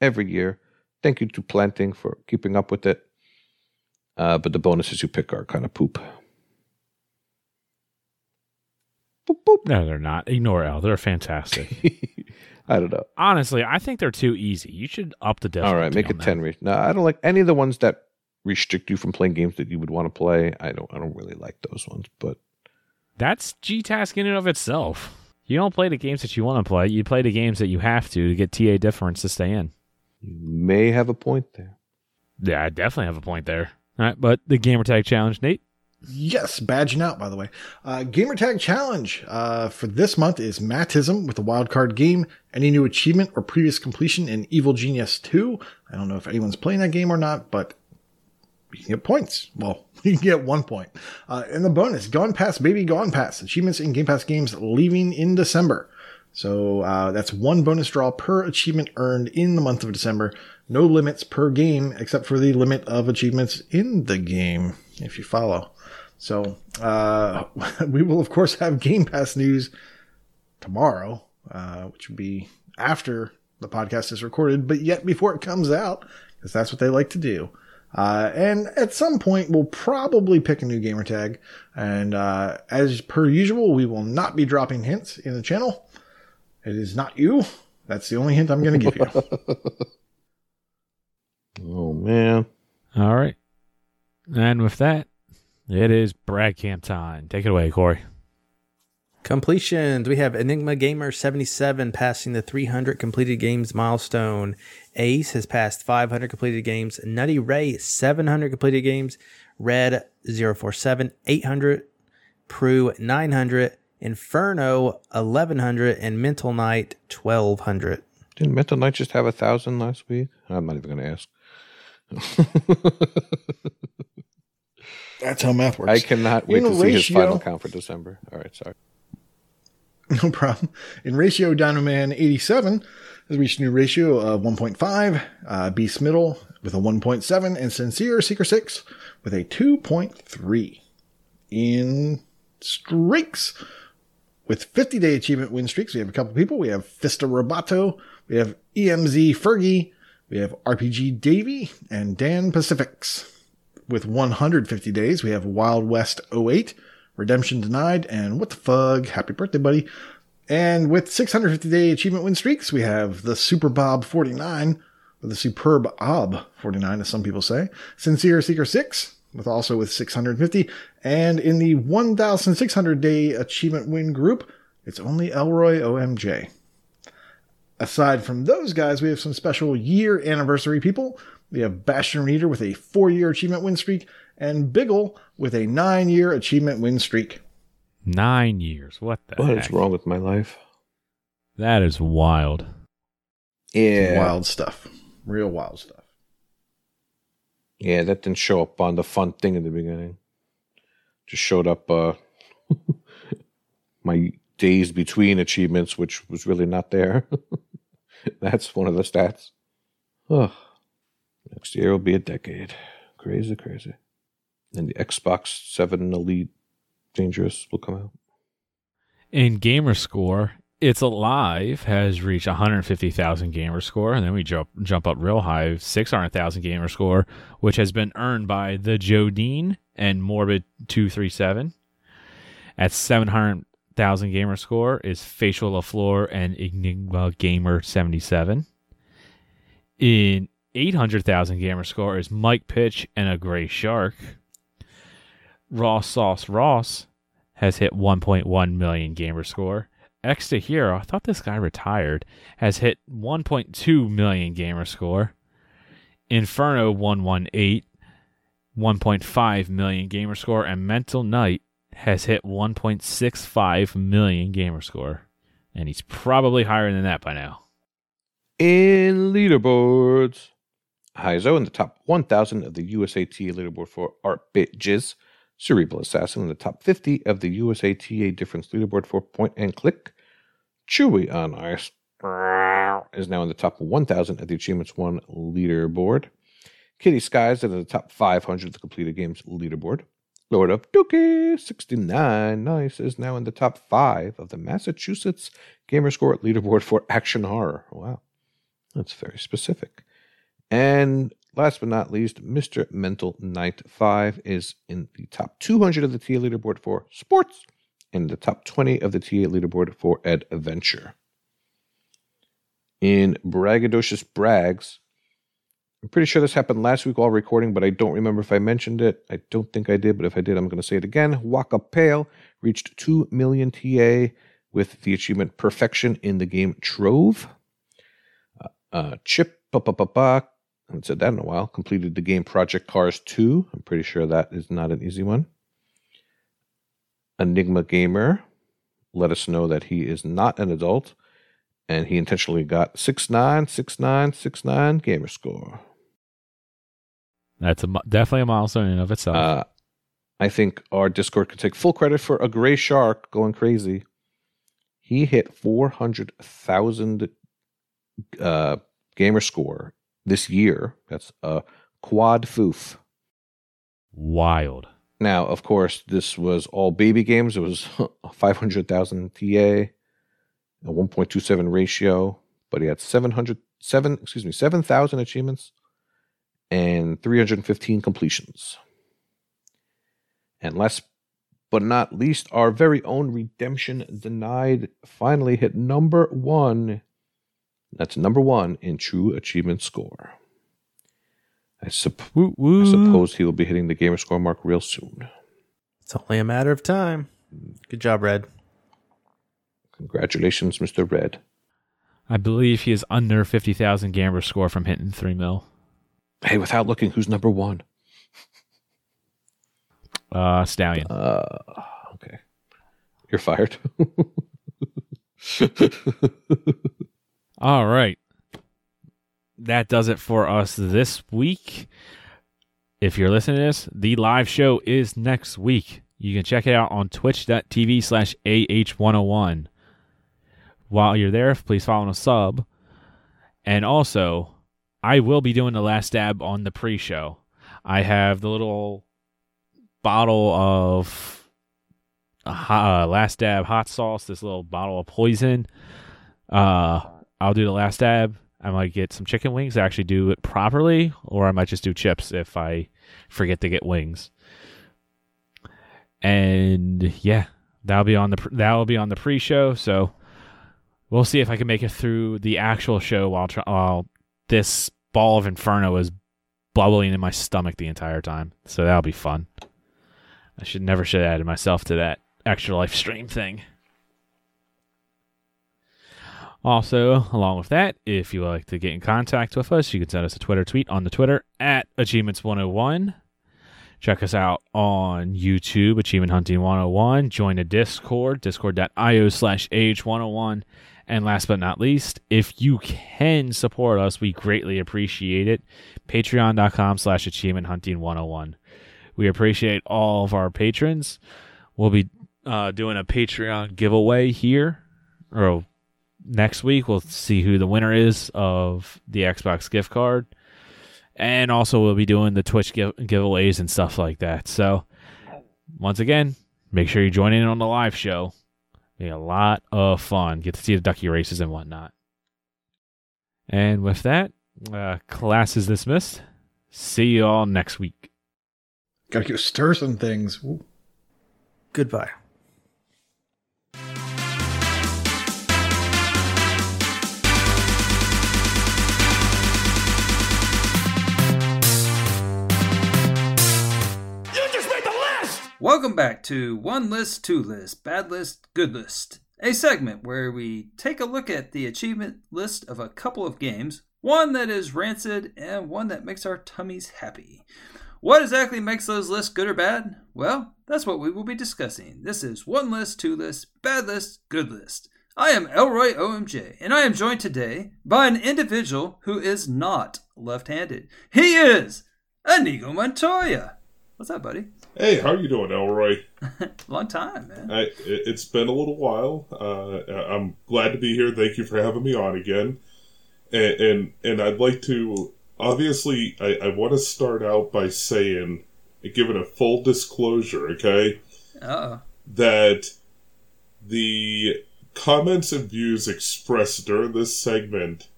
every year. Thank you to Planting for keeping up with it. Uh, but the bonuses you pick are kind of poop. Boop, boop. No, they're not. Ignore L. They're fantastic. [LAUGHS] I don't know. Honestly, I think they're too easy. You should up the difficulty. All right, make it ten. Re- no, I don't like any of the ones that restrict you from playing games that you would want to play. I don't. I don't really like those ones. But That's GTASC in and of itself. You don't play the games that you want to play. You play the games that you have to to get TA difference to stay in. You may have a point there. Yeah, I definitely have a point there. All right, but the gamertag challenge, Nate. Yes, badging out, by the way. Uh, Gamertag Challenge uh, for this month is Mattism with a wildcard game. Any new achievement or previous completion in Evil Genius 2. I don't know if anyone's playing that game or not, but you can get points. Well, [LAUGHS] you can get one point. Uh, and the bonus, Gone Pass Baby Gone Pass. Achievements in Game Pass games leaving in December. So uh, that's one bonus draw per achievement earned in the month of December. No limits per game except for the limit of achievements in the game, if you follow. So uh, [LAUGHS] we will, of course, have Game Pass news tomorrow, uh, which would be after the podcast is recorded, but yet before it comes out, because that's what they like to do. Uh, and at some point, we'll probably pick a new gamer tag. And uh, as per usual, we will not be dropping hints in the channel. It is not you. That's the only hint I'm going to give you. [LAUGHS] Oh man. All right. And with that, it is Brad Camp time. Take it away, Corey. Completions. We have Enigma Gamer 77 passing the 300 completed games milestone. Ace has passed 500 completed games. Nutty Ray 700 completed games. Red 047 800. Prue 900. Inferno 1100 and Mental Knight 1200. Didn't Mental Knight just have a thousand last week? I'm not even going to ask. [LAUGHS] That's how math works. I cannot wait In to see his final count for December. All right, sorry. No problem. In ratio, Dynaman 87 has reached a new ratio of 1.5. Uh, Beast Middle with a 1.7 and Sincere Seeker 6 with a 2.3. In streaks, with 50 day achievement win streaks, we have a couple people. We have Fista Roboto, we have EMZ Fergie, we have RPG Davy, and Dan Pacifics. With 150 days, we have Wild West 08, Redemption Denied, and What the Fug, Happy Birthday Buddy. And with 650 day achievement win streaks, we have the Super Bob 49, or the Superb Ob 49, as some people say, Sincere Seeker 6, with also with 650, and in the 1,600 day achievement win group, it's only Elroy OMJ. Aside from those guys, we have some special year anniversary people. We have Bastion Reader with a four year achievement win streak, and Biggle with a nine year achievement win streak. Nine years. What the What heck? is wrong with my life? That is wild. Yeah. Wild stuff. Real wild stuff. Yeah, that didn't show up on the fun thing in the beginning. Just showed up uh [LAUGHS] my days between achievements, which was really not there. [LAUGHS] That's one of the stats. Oh, next year will be a decade. Crazy, crazy. And the Xbox 7 Elite Dangerous will come out. In gamer score, it's alive has reached 150,000 gamer score, and then we jump jump up real high, 600,000 gamer score, which has been earned by the Jodine and Morbid 237. At 700,000 gamer score is Facial LaFleur and Enigma Gamer 77. In 800,000 gamer score is Mike Pitch and a Gray Shark. Ross Sauce Ross has hit 1.1 million gamer score. X to Hero, I thought this guy retired, has hit 1.2 million gamer score. Inferno 118, 1.5 million gamer score, and Mental Knight has hit 1.65 million gamer score. And he's probably higher than that by now. In leaderboards, Heizo in the top 1,000 of the USATA leaderboard for Art Bit Jizz. Cerebral Assassin in the top 50 of the USATA difference leaderboard for Point and Click. Chewy on Ice is now in the top 1,000 of the Achievements 1 leaderboard. Kitty Skies is in the top 500 of the completed games leaderboard. Lord of Dookie 69 Nice is now in the top 5 of the Massachusetts Gamerscore leaderboard for Action Horror. Wow, that's very specific. And last but not least, Mr. Mental Knight 5 is in the top 200 of the TA leaderboard for sports and the top 20 of the TA leaderboard for adventure. In braggadocious brags, I'm pretty sure this happened last week while recording, but I don't remember if I mentioned it. I don't think I did, but if I did, I'm going to say it again. Waka Pale reached 2 million TA with the achievement Perfection in the game Trove. Uh, uh, Chip, pa, I haven't said that in a while, completed the game Project Cars 2. I'm pretty sure that is not an easy one. Enigma Gamer let us know that he is not an adult and he intentionally got 696969 gamer score. That's a, definitely a milestone in and of itself. Uh, I think our Discord could take full credit for a gray shark going crazy. He hit 400,000 uh, gamer score this year. That's a quad foof. Wild. Now, of course, this was all baby games. It was [LAUGHS] 500,000 TA, a 1.27 ratio, but he had 700, seven, excuse me, 7,000 achievements and 315 completions. And last but not least, our very own Redemption Denied finally hit number one. That's number one in true achievement score. I, sup- Woo, woo. I suppose he will be hitting the gamer score mark real soon. It's only a matter of time. Good job, Red. Congratulations, Mr. Red. I believe he is under 50,000 gamer score from hitting 3 mil. Hey, without looking, who's number one? Uh, Stallion. Uh, okay. You're fired. [LAUGHS] All right. That does it for us this week. If you're listening to this, the live show is next week. You can check it out on twitch.tv slash AH101. While you're there, please follow and sub. And also, I will be doing the last dab on the pre show. I have the little bottle of uh, last dab hot sauce, this little bottle of poison. Uh, I'll do the last dab. I might get some chicken wings. I actually do it properly, or I might just do chips if I forget to get wings. And yeah, that'll be on the that'll be on the pre-show. So we'll see if I can make it through the actual show while while this ball of inferno is bubbling in my stomach the entire time. So that'll be fun. I should never should have added myself to that extra life stream thing. Also, along with that, if you would like to get in contact with us, you can send us a Twitter tweet on the Twitter at Achievements101. Check us out on YouTube, Achievement Hunting 101. Join the Discord, discord.io slash AH101. And last but not least, if you can support us, we greatly appreciate it. Patreon.com slash Achievement Hunting 101. We appreciate all of our patrons. We'll be uh, doing a Patreon giveaway here, or next week. We'll see who the winner is of the Xbox gift card. And also, we'll be doing the Twitch give- giveaways and stuff like that. So, once again, make sure you join in on the live show. Be a lot of fun. Get to see the ducky races and whatnot. And with that, uh, class is dismissed. See you all next week. Gotta go stir some things. Ooh. Goodbye. Welcome back to One List, Two List, Bad List, Good List, a segment where we take a look at the achievement list of a couple of games, one that is rancid and one that makes our tummies happy. What exactly makes those lists good or bad? Well, that's what we will be discussing. This is One List, Two List, Bad List, Good List. I am Elroy OMJ, and I am joined today by an individual who is not left handed. He is Inigo Montoya. What's up, buddy? Hey, how are you doing, Elroy? [LAUGHS] Long time, man. I, it, it's been a little while. Uh, I'm glad to be here. Thank you for having me on again. And and, and I'd like to obviously I, I want to start out by saying, giving a full disclosure, okay, Uh that the comments and views expressed during this segment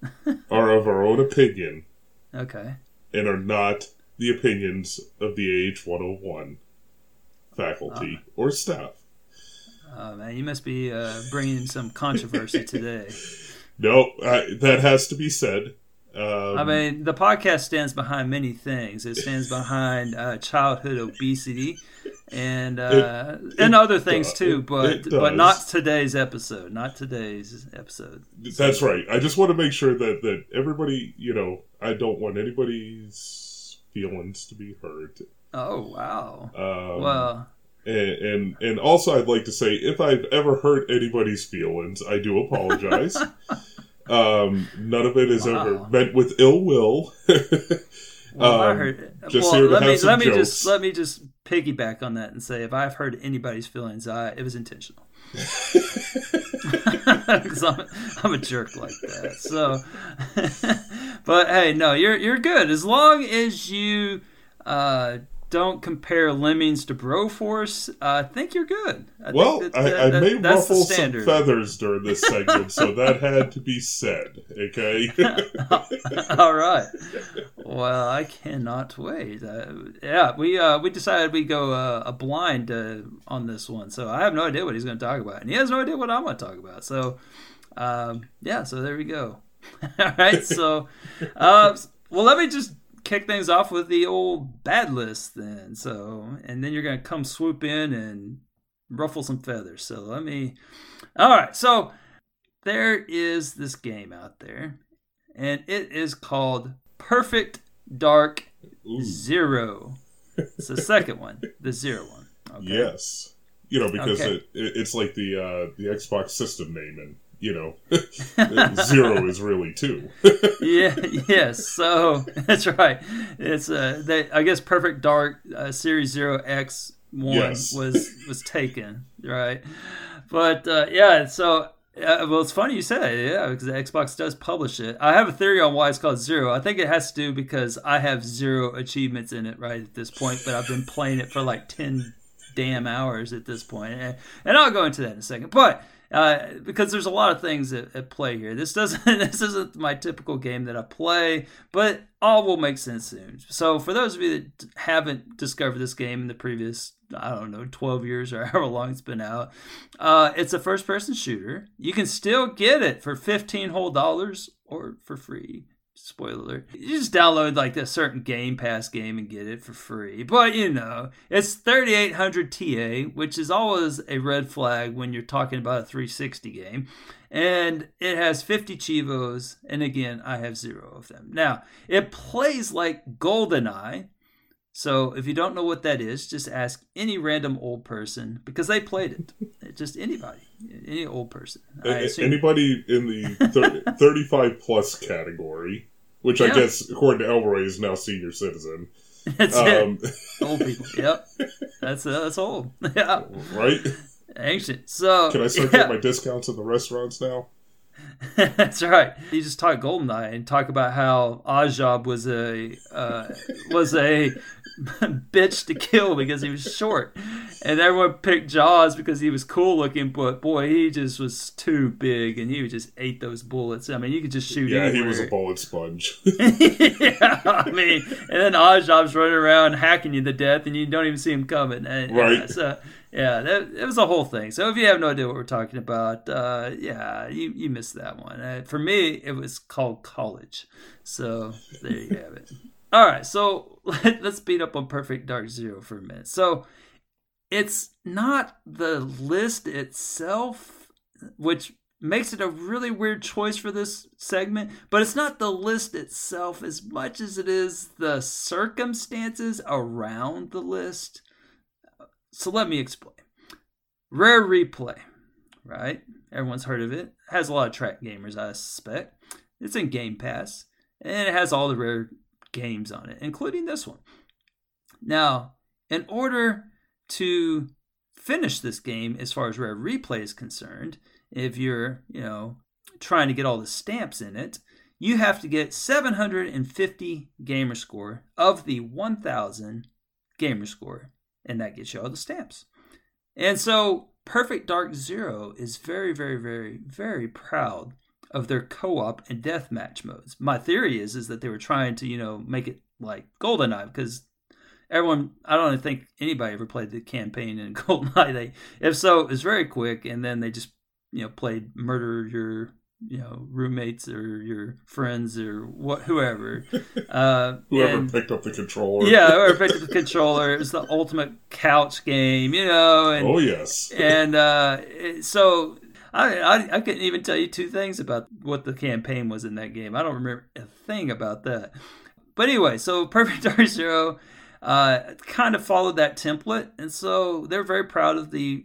[LAUGHS] are of our own opinion. Okay. and are not the opinions of the AH101 faculty or staff. Oh man, you must be uh, bringing some controversy today. [LAUGHS] No, I, that has to be said. Um, I mean, the podcast stands behind many things. It stands behind uh, childhood obesity and uh, and other things does. too, but but not today's episode. Not today's episode. That's right. I just want to make sure that that everybody, you know, I don't want anybody's feelings to be hurt. Oh wow. Um, well, and, and and also I'd like to say if I've ever hurt anybody's feelings, I do apologize. [LAUGHS] um, none of it is ever meant with ill will. [LAUGHS] well, I um, just well, here to let have me some let me jokes. just let me just piggyback on that and say if I've hurt anybody's feelings, I it was intentional. [LAUGHS] [LAUGHS] Because I'm, I'm a jerk like that. So, [LAUGHS] but hey, no, you're you're good as long as you uh, don't compare Lemmings to Broforce. I think you're good. I well, think that- I, that- I that- may ruffle some feathers during this segment, so [LAUGHS] that had to be said. Okay. [LAUGHS] All right. Well, I cannot wait. Uh, yeah, we uh, we decided we go uh, a blind uh, on this one, so I have no idea what he's going to talk about, and he has no idea what I'm going to talk about. So, um, yeah, so there we go. [LAUGHS] All right, so, uh, well, let me just kick things off with the old bad list then. So, and then you're going to come swoop in and ruffle some feathers. So let me. All right, so there is this game out there and it is called Perfect Dark Ooh, Zero. It's the second one, the zero one. Okay. yes. You know, because Okay. it, it it's like the uh, the Xbox system name, and you know, [LAUGHS] zero is really two. [LAUGHS] yeah, yes. So [LAUGHS] that's right. It's uh, they, I guess Perfect Dark uh, Series Zero X one Yes. was was taken, right? But uh, yeah, so. Uh, well, it's funny you said it, yeah, because the Xbox does publish it. I have a theory on why it's called Zero. I think it has to do because I have zero achievements in it right at this point, but I've been playing it for like 10 damn hours at this. And, and I'll go into that in a second. But uh, because there's a lot of things at, at play here. This doesn't [LAUGHS] this isn't my typical game that I play, but all will make sense soon. So for those of you that haven't discovered this game in the previous I don't know 12 years or [LAUGHS] however long it's been out, uh, it's a first person shooter. You can still get it for 15 whole dollars or for free. Spoiler alert. You just download like a certain Game Pass game and get it for free. But you know, it's 3800 TA, which is always a red flag when you're talking about a 360 game. And it has 50 cheevos, and again, I have zero of them. Now, it plays like GoldenEye. So if you don't know what that is, just ask any random old person because they played it. [LAUGHS] Just anybody, any old person. I A- Anybody in the thir- [LAUGHS] 35 plus category, which I guess, according to Elroy, is now senior citizen. [LAUGHS] that's it. Um, [LAUGHS] Old people. Yep. That's uh, that's old. [LAUGHS] Yeah. right? Ancient. So Can I start yeah, getting my discounts in the restaurants now? [LAUGHS] that's right. You just talk Goldeneye and talk about how Oddjob was a uh, was a [LAUGHS] bitch to kill because he was short, and everyone picked Jaws because he was cool looking. But boy, he just was too big, and he just ate those bullets. I mean, you could just shoot. Yeah, he was a bullet sponge. [LAUGHS] yeah, I mean, and then Oddjob's running around hacking you to death, and you don't even see him coming. And, Right. Yeah, so yeah, that, it was a whole thing. So if you have no idea what we're talking about, uh, yeah, you you missed that one. Uh, for me, it was called College. So there you have it. [LAUGHS] All right, so let, let's beat up on Perfect Dark Zero for a minute. So it's not the list itself, which makes it a really weird choice for this segment, but it's not the list itself as much as it is the circumstances around the list. So let me explain. Rare Replay, right? Everyone's heard of it. Has a lot of track gamers, I suspect. It's in Game Pass, and it has all the rare games on it, including this one. Now, in order to finish this game as far as Rare Replay is concerned, if you're, you know, trying to get all the stamps in it, you have to get 750 gamer score of the 1000 gamer score, and that gets you all the stamps. And so Perfect Dark Zero is very, very, very, very proud of their co-op and deathmatch modes. My theory is is that they were trying to, you know, make it like GoldenEye because everyone I don't think anybody ever played the campaign in [LAUGHS] GoldenEye. They if so, it was very quick and then they just, you know, played murder your you know roommates or your friends or what whoever. [LAUGHS] Uh, Whoever and- picked up the controller. yeah, or picked up the controller. It was the ultimate couch game, you know, and Oh yes. and uh, so I, I I couldn't even tell you two things about what the campaign was in that game. I don't remember a thing about that. But anyway, so [LAUGHS] Perfect Dark Zero uh, kind of followed that template, and so they're very proud of the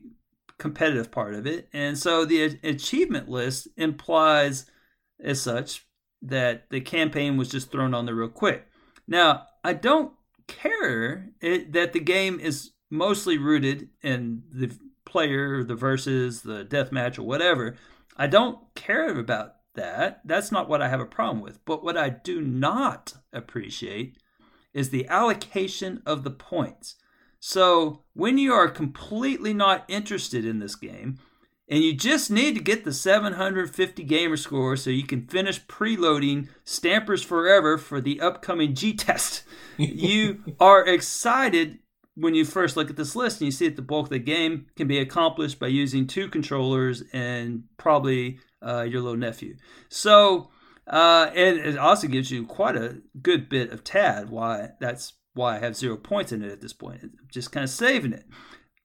competitive part of it. And so the achievement list implies, as such, that the campaign was just thrown on there real quick. Now, I don't care it, that the game is mostly rooted in the player, the verses, the deathmatch, or whatever. I don't care about that. That's not what I have a problem with. But what I do not appreciate is the allocation of the points. So when you are completely not interested in this game, and you just need to get the 750 gamer score so you can finish preloading Stampers Forever for the upcoming GTASC. [LAUGHS] you are excited when you first look at this list and you see that the bulk of the game can be accomplished by using two controllers and probably uh, your little nephew. So, uh, and it also gives you quite a good bit of TAD. Why that's why I have zero points in it at this point. I'm just kind of saving it.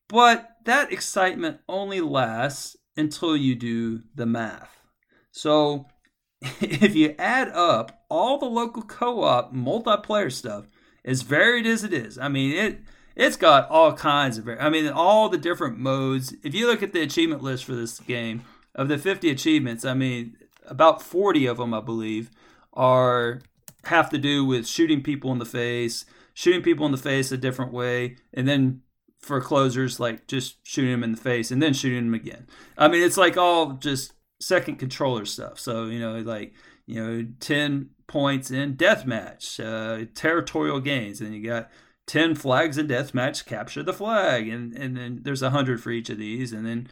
But that excitement only lasts until you do the math. So [LAUGHS] if you add up all the local co-op multiplayer stuff, as varied as it is, I mean it it's got all kinds of I mean all the different modes. If you look at the achievement list for this game, of the 50 achievements, I mean about 40 of them I believe are have to do with shooting people in the face, shooting people in the face a different way, and then for closers like just shooting them in the face and then shooting them again. I mean, it's like all just second controller stuff. So you know, like you know, ten points in deathmatch, uh, territorial gains, and you got ten flags in deathmatch, capture the flag, and and then there's a hundred for each of these, and then.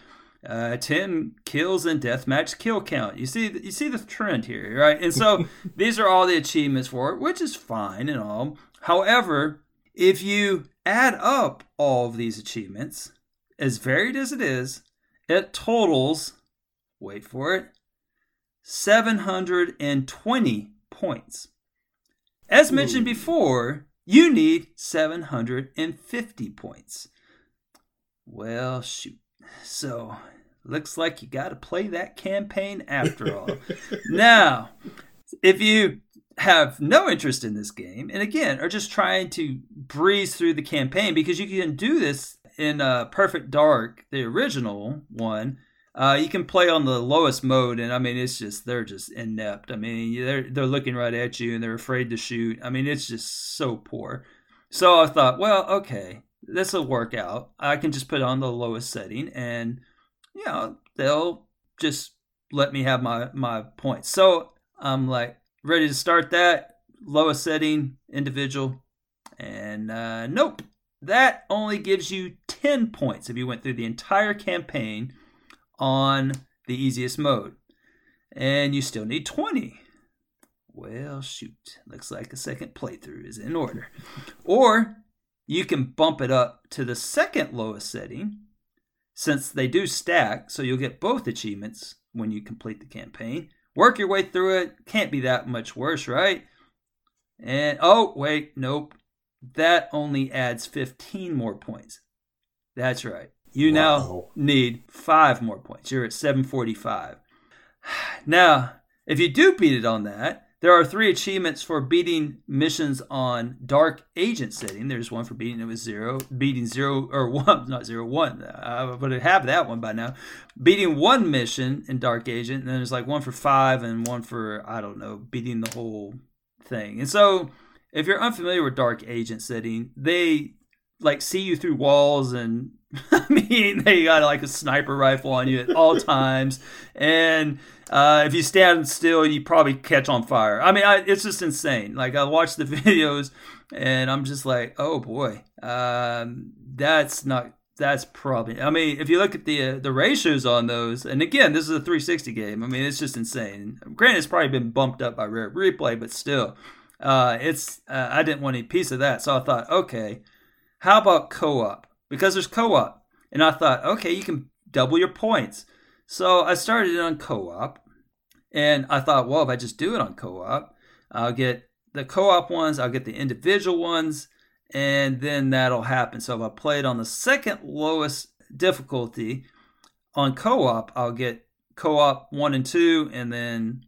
Uh, 10 kills in deathmatch kill count. You see, you see the trend here, right? And so [LAUGHS] these are all the achievements for it, which is fine and all. However, if you add up all of these achievements, as varied as it is, it totals, wait for it, 720 points. As mentioned before, you need 750 points. Well, shoot. So, looks like you got to play that campaign after all. [LAUGHS] now, if you have no interest in this game, and again, are just trying to breeze through the campaign, because you can do this in uh, Perfect Dark, the original one. Uh, you can play on the lowest mode, and I mean, it's just they're just inept. I mean, they're they're looking right at you, and they're afraid to shoot. I mean, it's just so poor. So I thought, well, okay, this will work out. I can just put on the lowest setting, and you know, they'll just let me have my my points. So I'm like ready to start that? Lowest setting individual, and uh, nope, that only gives you ten points if you went through the entire campaign on the easiest mode, and you still need twenty. Well, shoot, looks like a second playthrough is in order, or you can bump it up to the second lowest setting since they do stack, so you'll get both achievements when you complete the campaign. Work your way through it. Can't be that much worse, right? And oh, wait, nope. That only adds 15 more points. That's right. You now need five more points. You're at 745. [SIGHS] Now, if you do beat it on that, there are three achievements for beating missions on Dark Agent setting. There's one for beating it with zero, beating zero or [LAUGHS] one, not zero one. I would have that one by now. Beating one mission in Dark Agent, and then there's like one for five and one for I don't know, beating the whole thing. And so, if you're unfamiliar with Dark Agent setting, they like see you through walls and [LAUGHS] I mean they got like a sniper rifle on you at all [LAUGHS] times. And uh, if you stand still you probably catch on fire. I mean I, it's just insane. Like I watch the [LAUGHS] videos and I'm just like oh boy. Um, that's not that's probably I mean if you look at the uh, the ratios on those and again this is a 360 game. I mean it's just insane. Granted it's probably been bumped up by rare replay but still uh, it's uh, I didn't want any piece of that. So I thought okay how about co-op? Because there's co-op. And I thought, okay, you can double your points. So I started it on co-op. And I thought, well, if I just do it on co op, I'll get the co op ones, I'll get the individual ones, and then that'll happen. So if I play it on the second lowest difficulty on co op, I'll get co op one and two, and then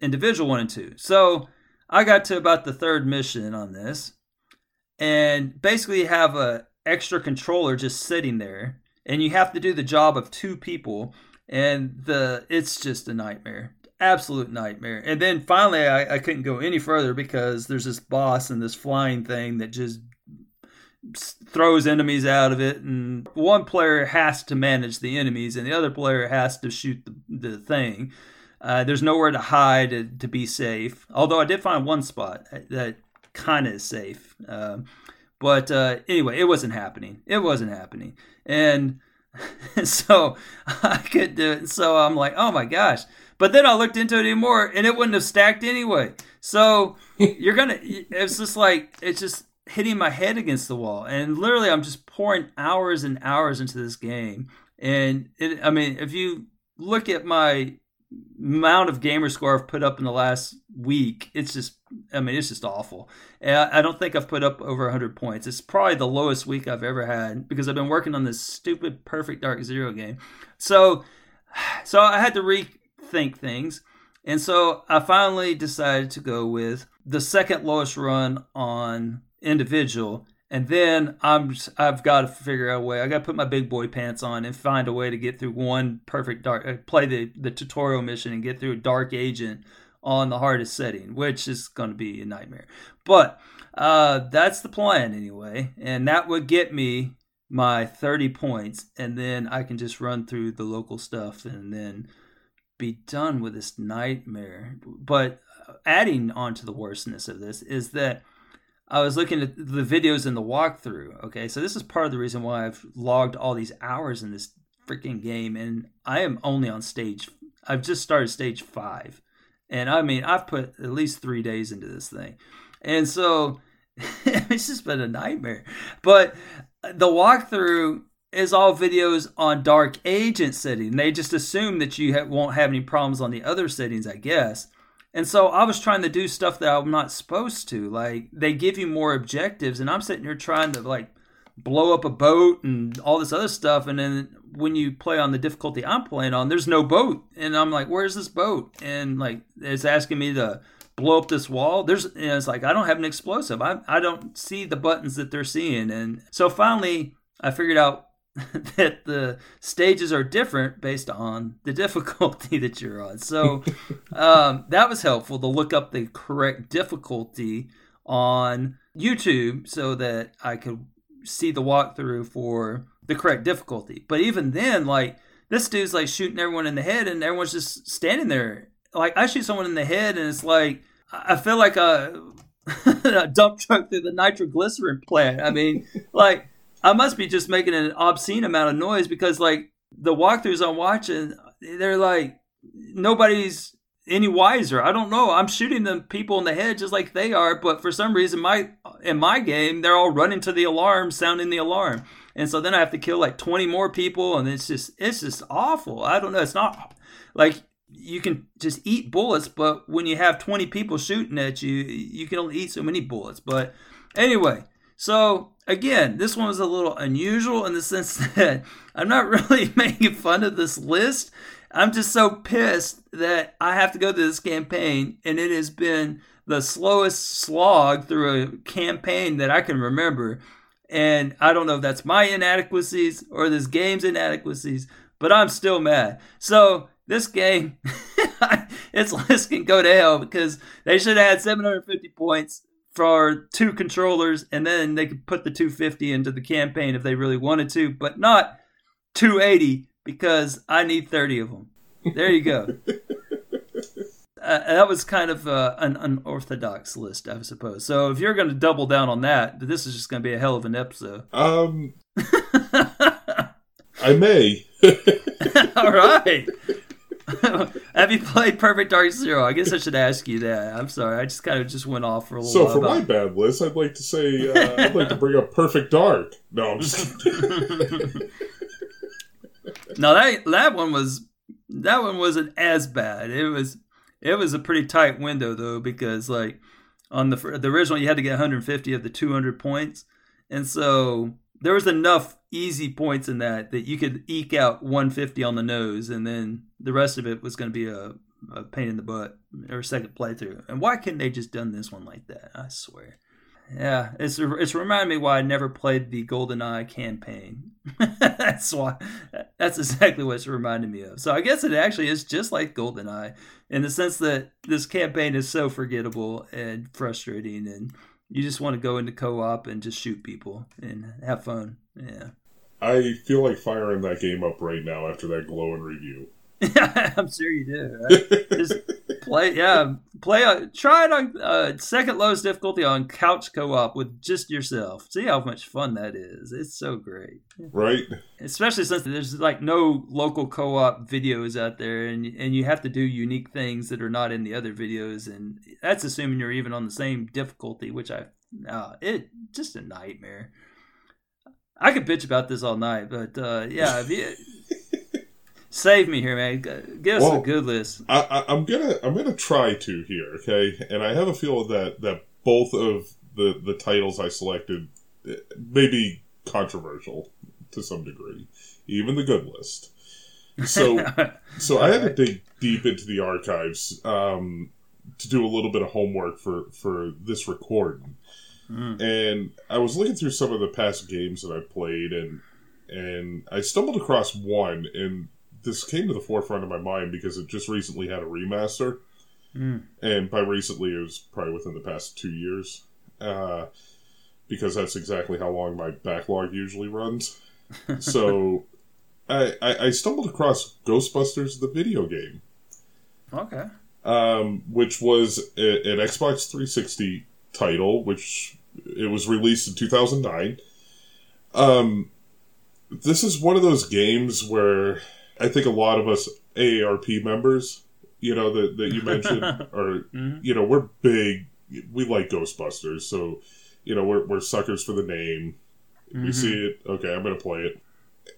individual one and two. So I got to about the third mission on this, and basically have a extra controller just sitting there, and you have to do the job of two people, and the it's just a nightmare, absolute nightmare. And then finally, I, I couldn't go any further because there's this boss and this flying thing that just throws enemies out of it and one player has to manage the enemies and the other player has to shoot the, the thing uh, there's nowhere to hide to, to, be safe although i did find one spot that kind of safe um, but uh, anyway it wasn't happening. It wasn't happening. And [LAUGHS] so i could do it. So i'm like oh my gosh. But then i looked into it anymore and it wouldn't have stacked anyway. So [LAUGHS] you're gonna it's just like it's just hitting my head against the wall. And literally, I'm just pouring hours and hours into this game. And it, I mean, if you look at my amount of gamer score I've put up in the last week, it's just, I mean, it's just awful. I, don't think I've put up over 100 points. It's probably the lowest week I've ever had because I've been working on this stupid Perfect Dark Zero game. So, [SIGHS] so I had to rethink things. And so I finally decided to go with the second lowest run on individual and then I'm I've got to figure out a way. I got to put my big boy pants on and find a way to get through one perfect dark uh, play the the tutorial mission and get through a dark agent on the hardest setting, which is going to be a nightmare. But uh, that's the plan anyway, and that would get me my 30 points, and then I can just run through the local stuff and then be done with this nightmare. But uh, adding on to the worstness of this is that I was looking at the videos in the walkthrough. Okay, so this is part of the reason why I've logged all these hours in this freaking game, and I am only on stage. I've just started stage five, and I mean I've put at least three days into this thing, and so [LAUGHS] it's just been a nightmare. But the walkthrough is all videos on dark agent setting. They just assume that you ha- won't have any problems on the other settings, I guess. And so I was trying to do stuff that I'm not supposed to. Like they give you more objectives, and I'm sitting here trying to like blow up a boat and all this other stuff. And then when you play on the difficulty I'm playing on, there's no boat, and I'm like, "Where's this boat?" And like it's asking me to blow up this wall. There's and it's like I don't have an explosive. I I don't see the buttons that they're seeing, and so finally I figured out [LAUGHS] that the stages are different based on the [LAUGHS] difficulty that you're on. So um, that was helpful to look up the correct difficulty on YouTube so that I could see the walkthrough for the correct difficulty. But even then, like this dude's like shooting everyone in the head, and everyone's just standing there. Like I shoot someone in the head, and it's like I feel like a, [LAUGHS] a dump truck through the nitroglycerin plant. I mean, like I must be just making an obscene amount of noise because like the walkthroughs I'm watching, they're like nobody's any wiser. I don't know. I'm shooting the people in the head just like they are, but for some reason my in my game they're all running to the alarm, sounding the alarm. And so then I have to kill like 20 more people and it's just it's just awful. I don't know. It's not like you can just eat bullets, but when you have 20 people shooting at you, you can only eat so many bullets. But anyway, so again, this one was a little unusual in the sense [LAUGHS] that I'm not really [LAUGHS] making fun of this list. I'm just so pissed that I have to go through this campaign, and it has been the slowest slog through a campaign that I can remember. And I don't know if that's my inadequacies or this game's inadequacies, but I'm still mad. So this game, [LAUGHS] its list can go to hell because they should have had 750 points for two controllers, and then they could put the 250 into the campaign if they really wanted to, but not 280 because I need 30 of them. There you go. [LAUGHS] uh, that was kind of uh, an unorthodox list, I suppose. So if you're going to double down on that, this is just going to be a hell of an episode. Um, [LAUGHS] I may. [LAUGHS] All right. [LAUGHS] Have you played Perfect Dark Zero? I guess I should ask you that. I'm sorry, I just kind of just went off for a little. So for about... my bad list, I'd like to say uh, I'd like to bring up Perfect Dark. No, I'm just. [LAUGHS] [LAUGHS] no, that that one was that one wasn't as bad. It was It was a pretty tight window though because like on the the original you had to get 150 of the 200 points, and so there was enough easy points in that that you could eke out 150 on the nose, and then the rest of it was going to be a, a pain in the butt or second playthrough. And why couldn't they just done this one like that? I swear. Yeah, it's it's reminded me why I never played the Golden Eye campaign. [LAUGHS] that's why. That's exactly what it's reminded me of. So I guess it actually is just like Golden Eye in the sense that this campaign is so forgettable and frustrating, and you just want to go into co-op and just shoot people and have fun. Yeah. I feel like firing that game up right now after that glowing review. [LAUGHS] [LAUGHS] I'm sure you do. Right? Just play, yeah, play. Uh, try it on uh, second lowest difficulty on couch co-op with just yourself. See how much fun that is. It's so great, right? Especially since there's like no local co-op videos out there, and and you have to do unique things that are not in the other videos, and that's assuming you're even on the same difficulty, which I, uh, it just a nightmare. I could bitch about this all night, but uh, yeah, you, [LAUGHS] Save me here, man. Give us well, a good list. I, am gonna I'm gonna try to here, okay? And I have a feeling that that both of the the titles I selected eh, may be controversial to some degree, even the good list. So [LAUGHS] so I had to dig deep into the archives um, to do a little bit of homework for for this recording. Mm. And I was looking through some of the past games that I played and and I stumbled across one and this came to the forefront of my mind because it just recently had a remaster, mm. and by recently it was probably within the past two years, uh, because that's exactly how long my backlog usually runs. [LAUGHS] so, I, I, I stumbled across Ghostbusters the video game. Okay. Um, which was a, an Xbox 360 title, which it was released in 2009. Um, this is one of those games where I think a lot of us AARP members, you know, that, that you mentioned, [LAUGHS] are, mm-hmm. you know, we're big. We like Ghostbusters. So, you know, we're, we're suckers for the name. Mm-hmm. We see it. Okay, I'm going to play it.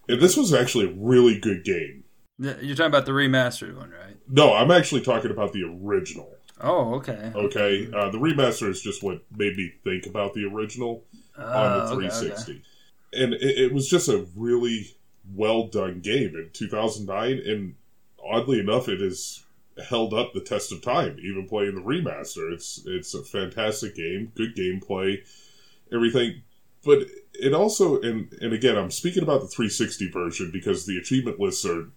And this was actually a really good game. You're talking about the remastered one, right? No, I'm actually talking about the original. Oh, okay. Okay. Uh, the remaster is just what made me think about the original uh, on the 360. Okay, okay. And it, it was just a really well done game in 2009, and oddly enough, it has held up the test of time. Even playing the remaster, it's it's a fantastic game, good gameplay, everything. But it also, and and again, I'm speaking about the 360 version because the achievement lists are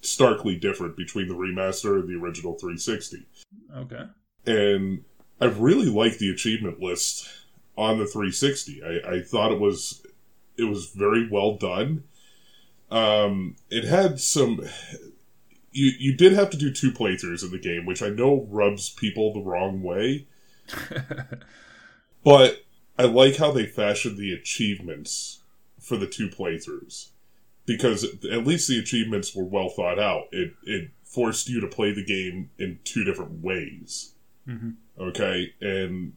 starkly different between the remaster and the original 360. Okay. And I really like the achievement list on the 360. I, I thought it was it was very well done. Um, it had some. You you did have to do two playthroughs in the game, which I know rubs people the wrong way. [LAUGHS] but I like how they fashioned the achievements for the two playthroughs because at least the achievements were well thought out. It it forced you to play the game in two different ways. Mm-hmm. Okay, and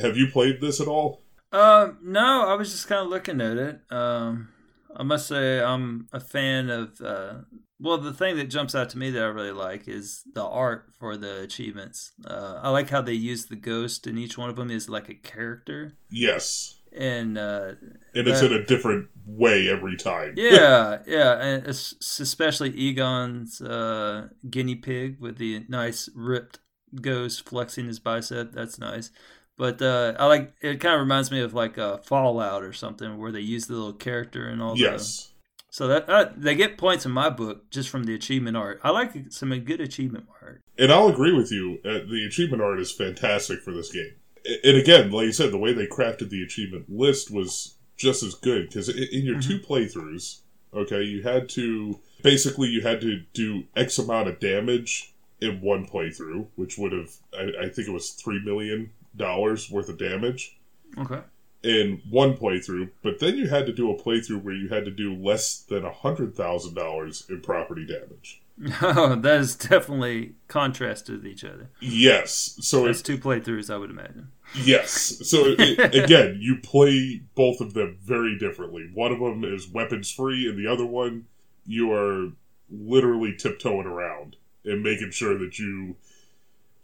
have you played this at all? Um, no, I was just kind of looking at it. Um, I must say I'm a fan of. Uh, well, the thing that jumps out to me that I really like is the art for the achievements. Uh, I like how they use the ghost, and each one of them is like a character. Yes. And uh, and it's in a different way every time. Yeah, [LAUGHS] yeah, and especially Egon's uh, guinea pig with the nice ripped ghost flexing his bicep. That's nice. But uh, I like it. Kind of reminds me of like a Fallout or something where they use the little character and all. Yes. The, so that uh, they get points in my book just from the achievement art. I like some good achievement art. And I'll agree with you. Uh, the achievement art is fantastic for this game. And again, like you said, the way they crafted the achievement list was just as good because in your mm-hmm. two playthroughs, okay, you had to basically you had to do X amount of damage in one playthrough, which would have I, I think it was three million dollars worth of damage. Okay. In one playthrough, but then you had to do a playthrough where you had to do less than a hundred thousand dollars in property damage. Oh, [LAUGHS] that is definitely contrasted with each other. Yes, so it's two playthroughs, I would imagine. Yes, so it, [LAUGHS] again, you play both of them very differently. One of them is weapons free, and the other one you are literally tiptoeing around and making sure that you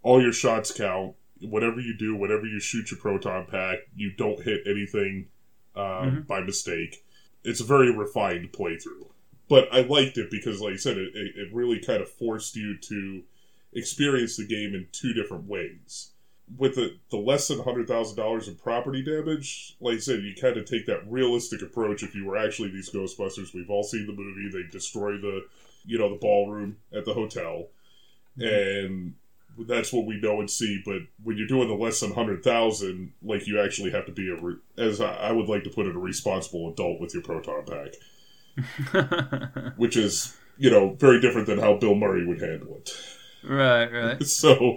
all your shots count. Whatever you do, whatever you shoot your proton pack, you don't hit anything um, Mhm. by mistake. It's a very refined playthrough, but I liked it because, like I said, it, it it really kind of forced you to experience the game in two different ways. With the, the less than hundred thousand dollars in property damage, like I said, you kind of take that realistic approach. If you were actually these Ghostbusters, we've all seen the movie. They destroy the, you know, the ballroom at the hotel, and that's what we know and see. But when you're doing the less than hundred thousand, like you actually have to be a, re- as I, would like to put it, a responsible adult with your proton pack, [LAUGHS] which is you know very different than how Bill Murray would handle it. right, right. [LAUGHS] so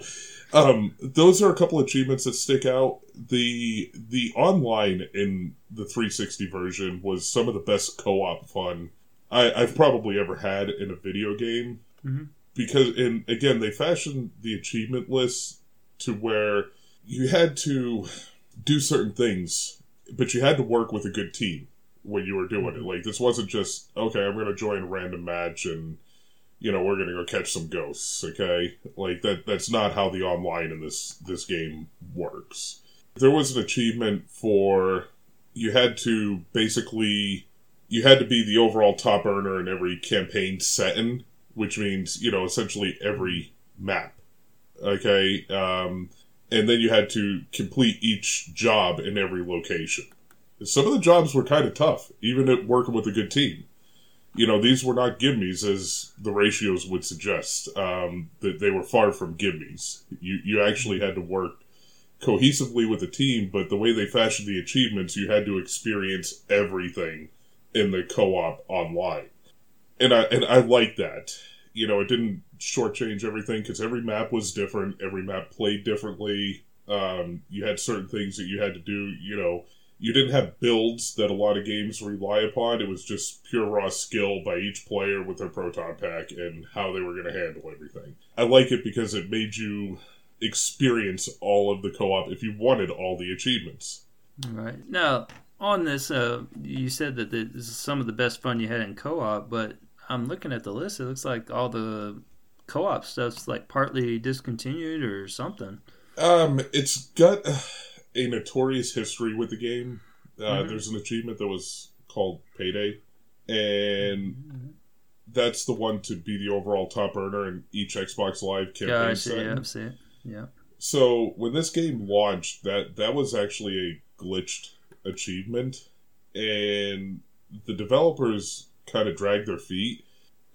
um, those are a couple of achievements that stick out the the online in the 360 version was some of the best co-op fun I, i've probably ever had in a video game Mhm. Because and again they fashioned the achievement list to where you had to do certain things but you had to work with a good team when you were doing it. Mm-hmm. Like this wasn't just okay i'm going to join a random match and you know we're gonna go catch some ghosts okay? Like that that's not how the online in this this game works. There was an achievement for you had to basically you had to be the overall top earner in every campaign setting which means you know essentially every map okay um and then you had to complete each job in every location some of the jobs were kind of tough even at working with a good team you know, these were not gimmies as the ratios would suggest. Um, that they were far from gimmies. You you actually had to work cohesively with the team, but the way they fashioned the achievements, you had to experience everything in the co-op online, and I and I like that. You know, it didn't shortchange everything because every map was different. Every map played differently. Um, you had certain things that you had to do. You know, you didn't have builds that a lot of games rely upon. It was just pure raw skill by each player with their proton pack and how they were going to handle everything. I like it because it made you experience all of the co-op if you wanted all the achievements. Right. Now, on this, uh, you said that this is some of the best fun you had in co-op, but I'm looking at the list. It looks like all the co-op stuff's like partly discontinued or something. Um, it's got a notorious history with the game. Uh, Mhm. There's an achievement that was called Payday, and that's the one to be the overall top earner in each Xbox Live campaign Yeah, I see it. I see it. Yeah. So when this game launched, that that was actually a glitched achievement, and the developers kind of dragged their feet,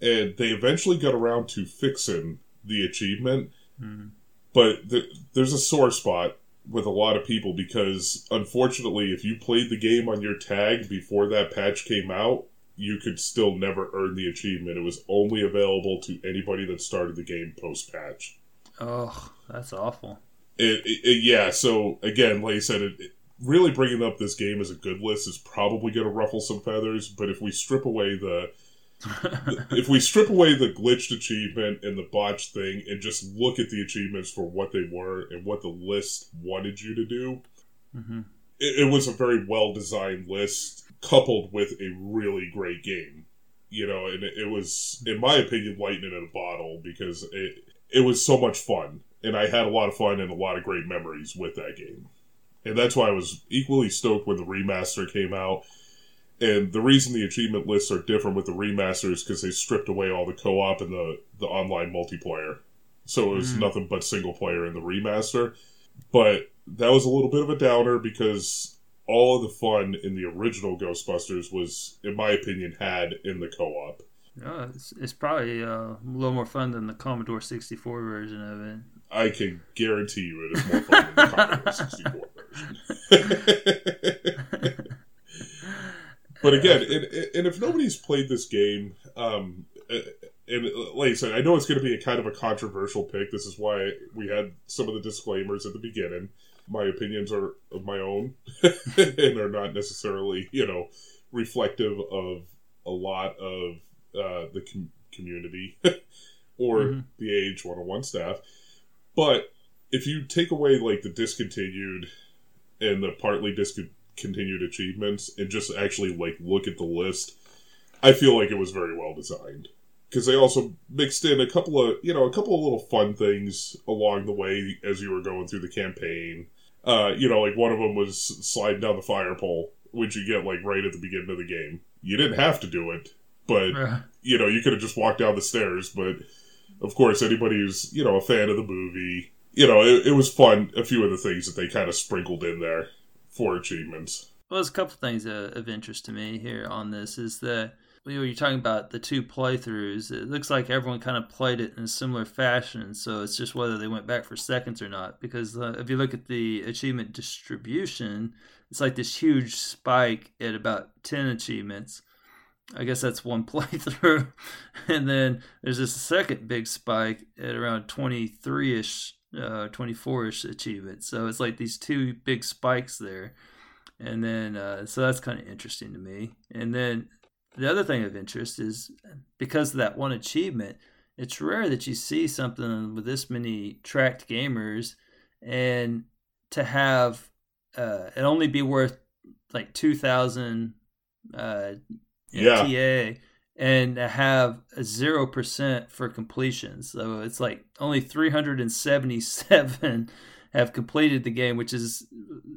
and they eventually got around to fixing the achievement. Mhm. But th- there's a sore spot with a lot of people because unfortunately, if you played the game on your tag before that patch came out, you could still never earn the achievement. It was only available to anybody that started the game post patch. Oh, that's awful. It, it, it- yeah. So again, like I said, it- really bringing up this game as a good list is probably going to ruffle some feathers. But if we strip away the, [LAUGHS] if we strip away the glitched achievement and the botched thing, and just look at the achievements for what they were and what the list wanted you to do, hmm it, it was a very well designed list coupled with a really great game. You know, and it, it was, in my opinion, lightning in a bottle because it it was so much fun, and I had a lot of fun and a lot of great memories with that game, and that's why I was equally stoked when the remaster came out. And the reason the achievement lists are different with the remaster is because they stripped away all the co-op and the the online multiplayer, so it was Mm. nothing but single player in the remaster. But that was a little bit of a downer because all of the fun in the original Ghostbusters was, in my opinion, had in the co-op. Yeah, it's, it's probably uh, a little more fun than the Commodore 64 version of it. I can guarantee you it is more fun than the Commodore 64 version. but again, and, and if nobody's played this game, um, and like I said, I know it's going to be a kind of a controversial pick. This is why we had some of the disclaimers at the beginning. My opinions are of my own [LAUGHS] and are not necessarily, you know, reflective of a lot of uh, the com- community [LAUGHS] or Mhm. the age 101 staff. But if you take away like the discontinued and the partly discontinued achievements and just actually like look at the list, I feel like it was very well designed. because they also mixed in a couple of you know a couple of little fun things along the way as you were going through the campaign. Uh, you know, like one of them was sliding down the fire pole, which you get like right at the beginning of the game. You didn't have to do it, but [LAUGHS] you know you could have just walked down the stairs. But of course, anybody who's you know a fan of the movie, you know, it, it was fun. A few of the things that they kind of sprinkled in there for achievements. Well, there's a couple things uh, of interest to me here on this is that know, you're talking about the two playthroughs. It looks like everyone kind of played it in a similar fashion, so it's just whether they went back for seconds or not. Because uh, if you look at the achievement distribution, it's like this huge spike at about 10 achievements. I guess that's one [LAUGHS] playthrough. and then there's this second big spike at around 23 ish, uh, 24 ish achievement. So it's like these two big spikes there and then uh, so that's kind of interesting to me and then the other thing of interest is because of that one achievement it's rare that you see something with this many tracked gamers and to have uh, it only be worth like 2000 uh, know, ta and have a 0% for completion so it's like only 377 [LAUGHS] have completed the game, which is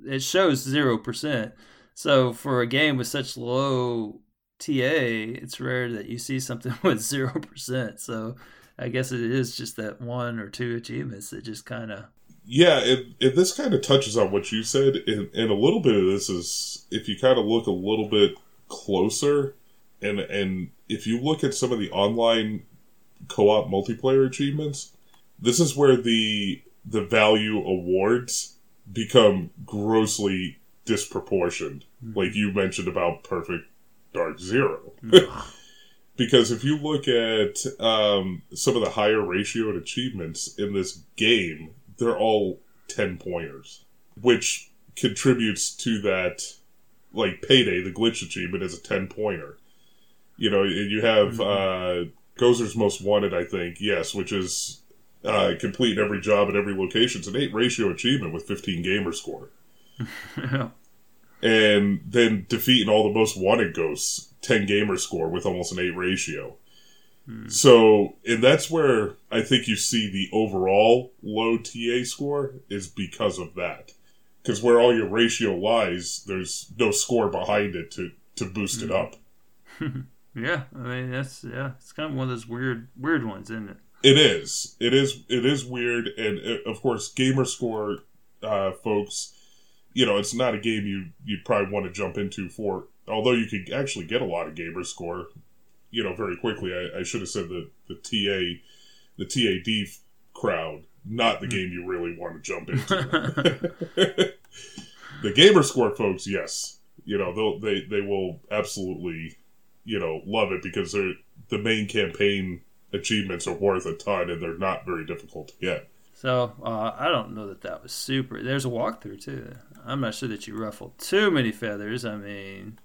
it shows zero percent. So for a game with such low TA, it's rare that you see something [LAUGHS] with zero percent. So I guess it is just that one or two achievements that just kind of Yeah, and, and this kind of touches on what you said, and, and a little bit of this is if you kind of look a little bit closer, and and if you look at some of the online co-op multiplayer achievements, this is where the the value awards become grossly disproportioned. Like you mentioned about Perfect Dark Zero. [LAUGHS] because if you look at um, some of the higher ratioed achievements in this game, they're all 10 pointers, which contributes to that. Like Payday, the glitch achievement is a 10 pointer. You know, you have uh, Gozer's Most Wanted, I think, yes, which is uh, complete every job at every location. It's an 8 ratio achievement with 15 gamer score. [LAUGHS] and then defeating all the most wanted ghosts 10 gamer score with almost an 8 ratio. So and that's where i think you see the overall low ta score is because of that. Because where all your ratio lies there's no score behind it to to boost it up [LAUGHS] yeah. I mean that's yeah, it's kind of one of those weird weird ones, isn't it? It is. It is. It is weird, and uh, of course, gamer score, uh, folks. You know, it's not a game you you'd probably want to jump into for. Although you could actually get a lot of gamer score, you know, very quickly. I, I should have said the the TA, the TAD crowd, not the game you really want to jump into. [LAUGHS] [LAUGHS] the gamer score folks, yes, you know they'll they they will absolutely, you know, love it because they're the main campaign achievements are worth a ton and they're not very difficult to get. So uh, I don't know that that was super. There's a walkthrough too. I'm not sure that you ruffled too many feathers. I mean,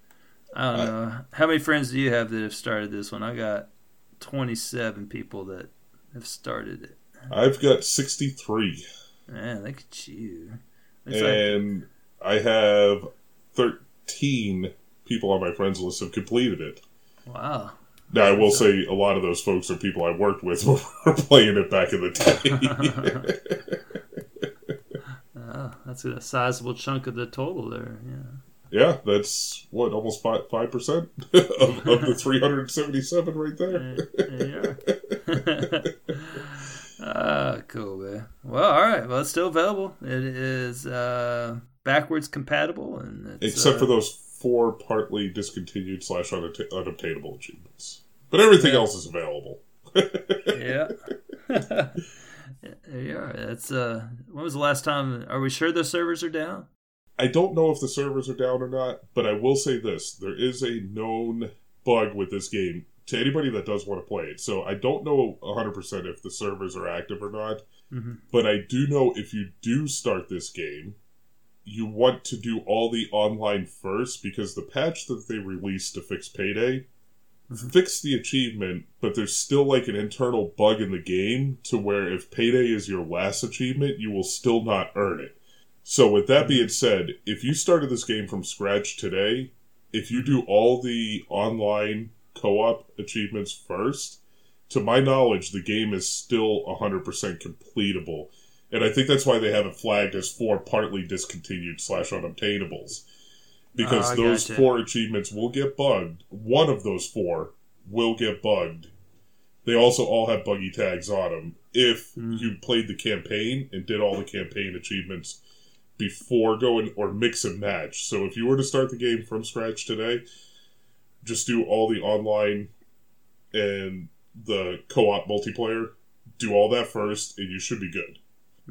I don't know how many friends do you have that have started this one. I got 27 people that have started it. I've got 63 Man, look at you. Looks like, and I have 13 people on my friends list have completed it. Wow. Now, I will say a lot of those folks are people I worked with [LAUGHS] when we were playing it back in the day. [LAUGHS] Oh, that's a sizable chunk of the total there. Yeah. yeah, that's what, almost 5%, 5% [LAUGHS] of, of the 377 right there. There you are. Ah, cool, man. Well, all right. Well, it's still available. It is uh, backwards compatible, and it's, Except uh, for those four partly discontinued slash unobtainable achievements. But everything else is available. [LAUGHS] yeah. there you are. That's uh. When was the last time? Are we sure the servers are down? I don't know if the servers are down or not, but I will say this: there is a known bug with this game to anybody that does want to play it. So I don't know 100% if the servers are active or not, Mhm. but I do know if you do start this game, you want to do all the online first because the patch that they released to fix Payday mm-hmm. fixed the achievement, but there's still like an internal bug in the game to where if Payday is your last achievement, you will still not earn it. So, with that mm-hmm. being said, if you started this game from scratch today, if you do all the online co op achievements first, to my knowledge, the game is still 100% completable. And I think that's why they have it flagged as four partly discontinued slash unobtainables. Because Ah, those gotcha. four achievements will get bugged. One of those four will get bugged. They also all have buggy tags on them. If Hmm. you played the campaign and did all the campaign achievements before going or mix and match. So if you were to start the game from scratch today, just do all the online and the co-op multiplayer. Do all that first, and you should be good.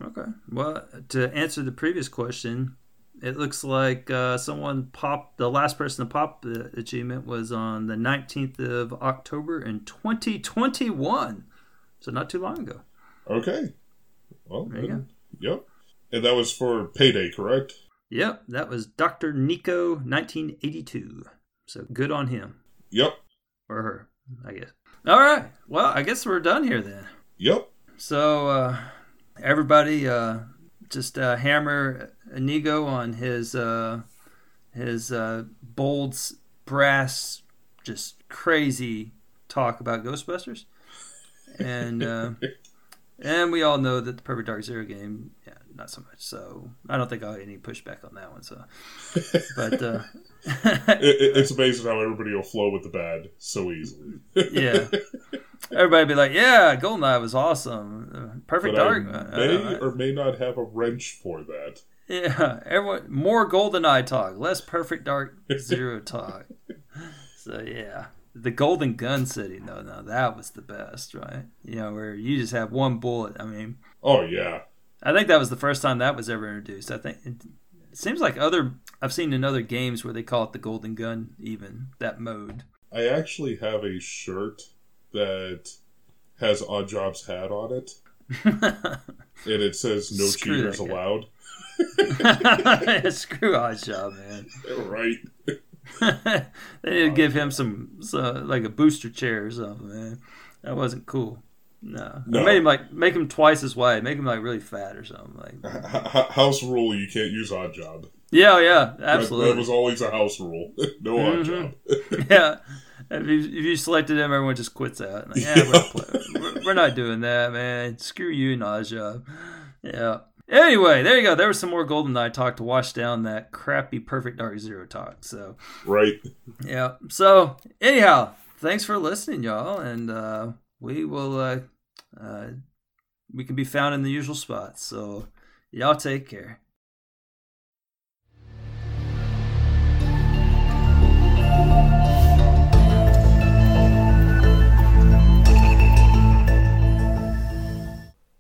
Okay. Well, to answer the previous question, it looks like uh, someone popped, the last person to pop the achievement was on the 19th of October in 2021. So not too long ago. Okay. Well, There you then, yep. And that was for payday, correct? Yep, that was Dr. Nico 1982. So good on him. Yep. Or her, I guess. All right. Well, I guess we're done here then. Yep. So uh, everybody, uh, just uh, hammer Inigo on his uh, his uh, bold brass, just crazy talk about Ghostbusters, and uh, [LAUGHS] and we all know that the Perfect Dark Zero game, yeah, not so much. So I don't think I'll get any pushback on that one. So, [LAUGHS] but uh, It, it, it's amazing how everybody will flow with the bad so easily. [LAUGHS] yeah. Everybody be like, "Yeah, Goldeneye was awesome. Uh, Perfect But Dark." I uh, may uh, or may not have a wrench for that. Yeah, everyone more GoldenEye talk, less Perfect Dark Zero [LAUGHS] talk. So yeah, the Golden Gun City, though, no, that was the best, right? You know, where you just have one bullet. I mean, Oh yeah. I think that was the first time that was ever introduced. I think it, it seems like other I've seen in other games where they call it the Golden Gun, even that mode. I actually have a shirt that has Oddjob's hat on it, [LAUGHS] and it says "No Screw cheaters allowed." [LAUGHS] Screw Oddjob, man. [LAUGHS] Right. they need to give him some, so, like a booster chair or something, man. That wasn't cool. No, No. Make him like make him twice as wide. Make him like really fat or something. Like H- house rule: you can't use Oddjob. yeah, yeah, That- That, was always a house rule. [LAUGHS] no Odd Mhm. Job. [LAUGHS] [LAUGHS] yeah. If you, if you selected him, everyone just quits out. Like, yeah, we're, not we're, we're not doing that, man. Screw you, Nausea. Yeah. Anyway, there you go. There was some more golden GoldenEye talk to wash down that crappy Perfect Dark Zero talk. So, right. Yeah. So anyhow, thanks for listening, y'all, and uh, we will. Uh, uh, we can be found in the usual spots. So y'all take care.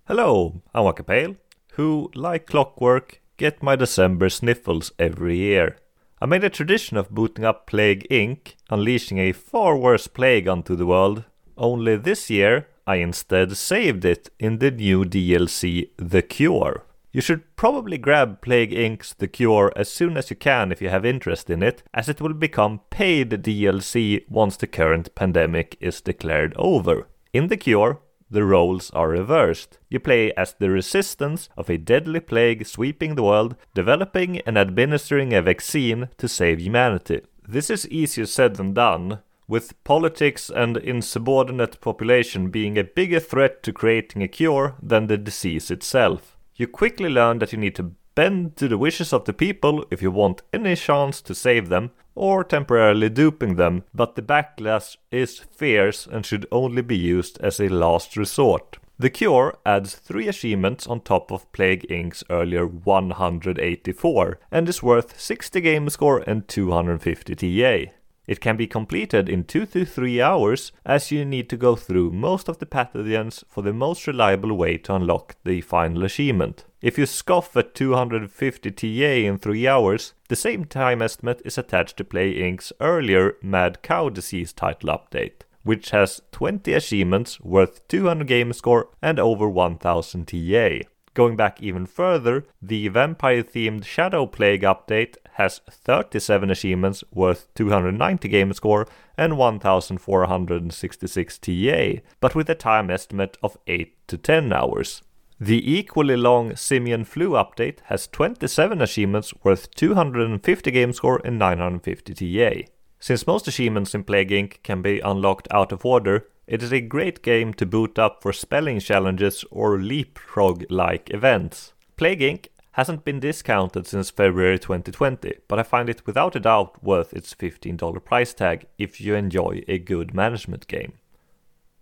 Hello, I'm Wakapale, who, like clockwork, get my December sniffles every year. I made a tradition of booting up Plague Inc., unleashing a far worse plague onto the world. Only this year, I instead saved it in the new DLC The Cure. You should probably grab Plague Inc.'s The Cure as soon as you can if you have interest in it, as it will become paid DLC once the current pandemic is declared over. In The Cure, the roles are reversed. You play as the resistance of a deadly plague sweeping the world, developing and administering a vaccine to save humanity. This is easier said than done, with politics and insubordinate population being a bigger threat to creating a cure than the disease itself. You quickly learn that you need to bend to the wishes of the people if you want any chance to save them, or temporarily duping them, but the backlash is fierce and should only be used as a last resort. The Cure adds 3 achievements on top of Plague Inc.'s earlier 184, and is worth 60 game score and 250 TA. It can be completed in 2 to 3 hours, as you need to go through most of the pathogens for the most reliable way to unlock the final achievement. If you scoff at 250 TA in 3 hours, the same time estimate is attached to Plague Inc.'s earlier Mad Cow Disease title update, which has 20 achievements worth 200 game score and over 1000 TA. Going back even further, the vampire themed Shadow Plague update has 37 achievements worth 290 game score and 1466 TA, but with a time estimate of 8 to 10 hours. The equally long Simian Flu update has 27 achievements worth 250 game score and 950 TA. Since most achievements in Plague Inc. can be unlocked out of order, It is a great game to boot up for spelling challenges or leapfrog like events. Plague Inc. hasn't been discounted since February 2020, but I find it without a doubt worth its $15 price tag if you enjoy a good management game.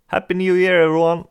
Happy New Year, everyone!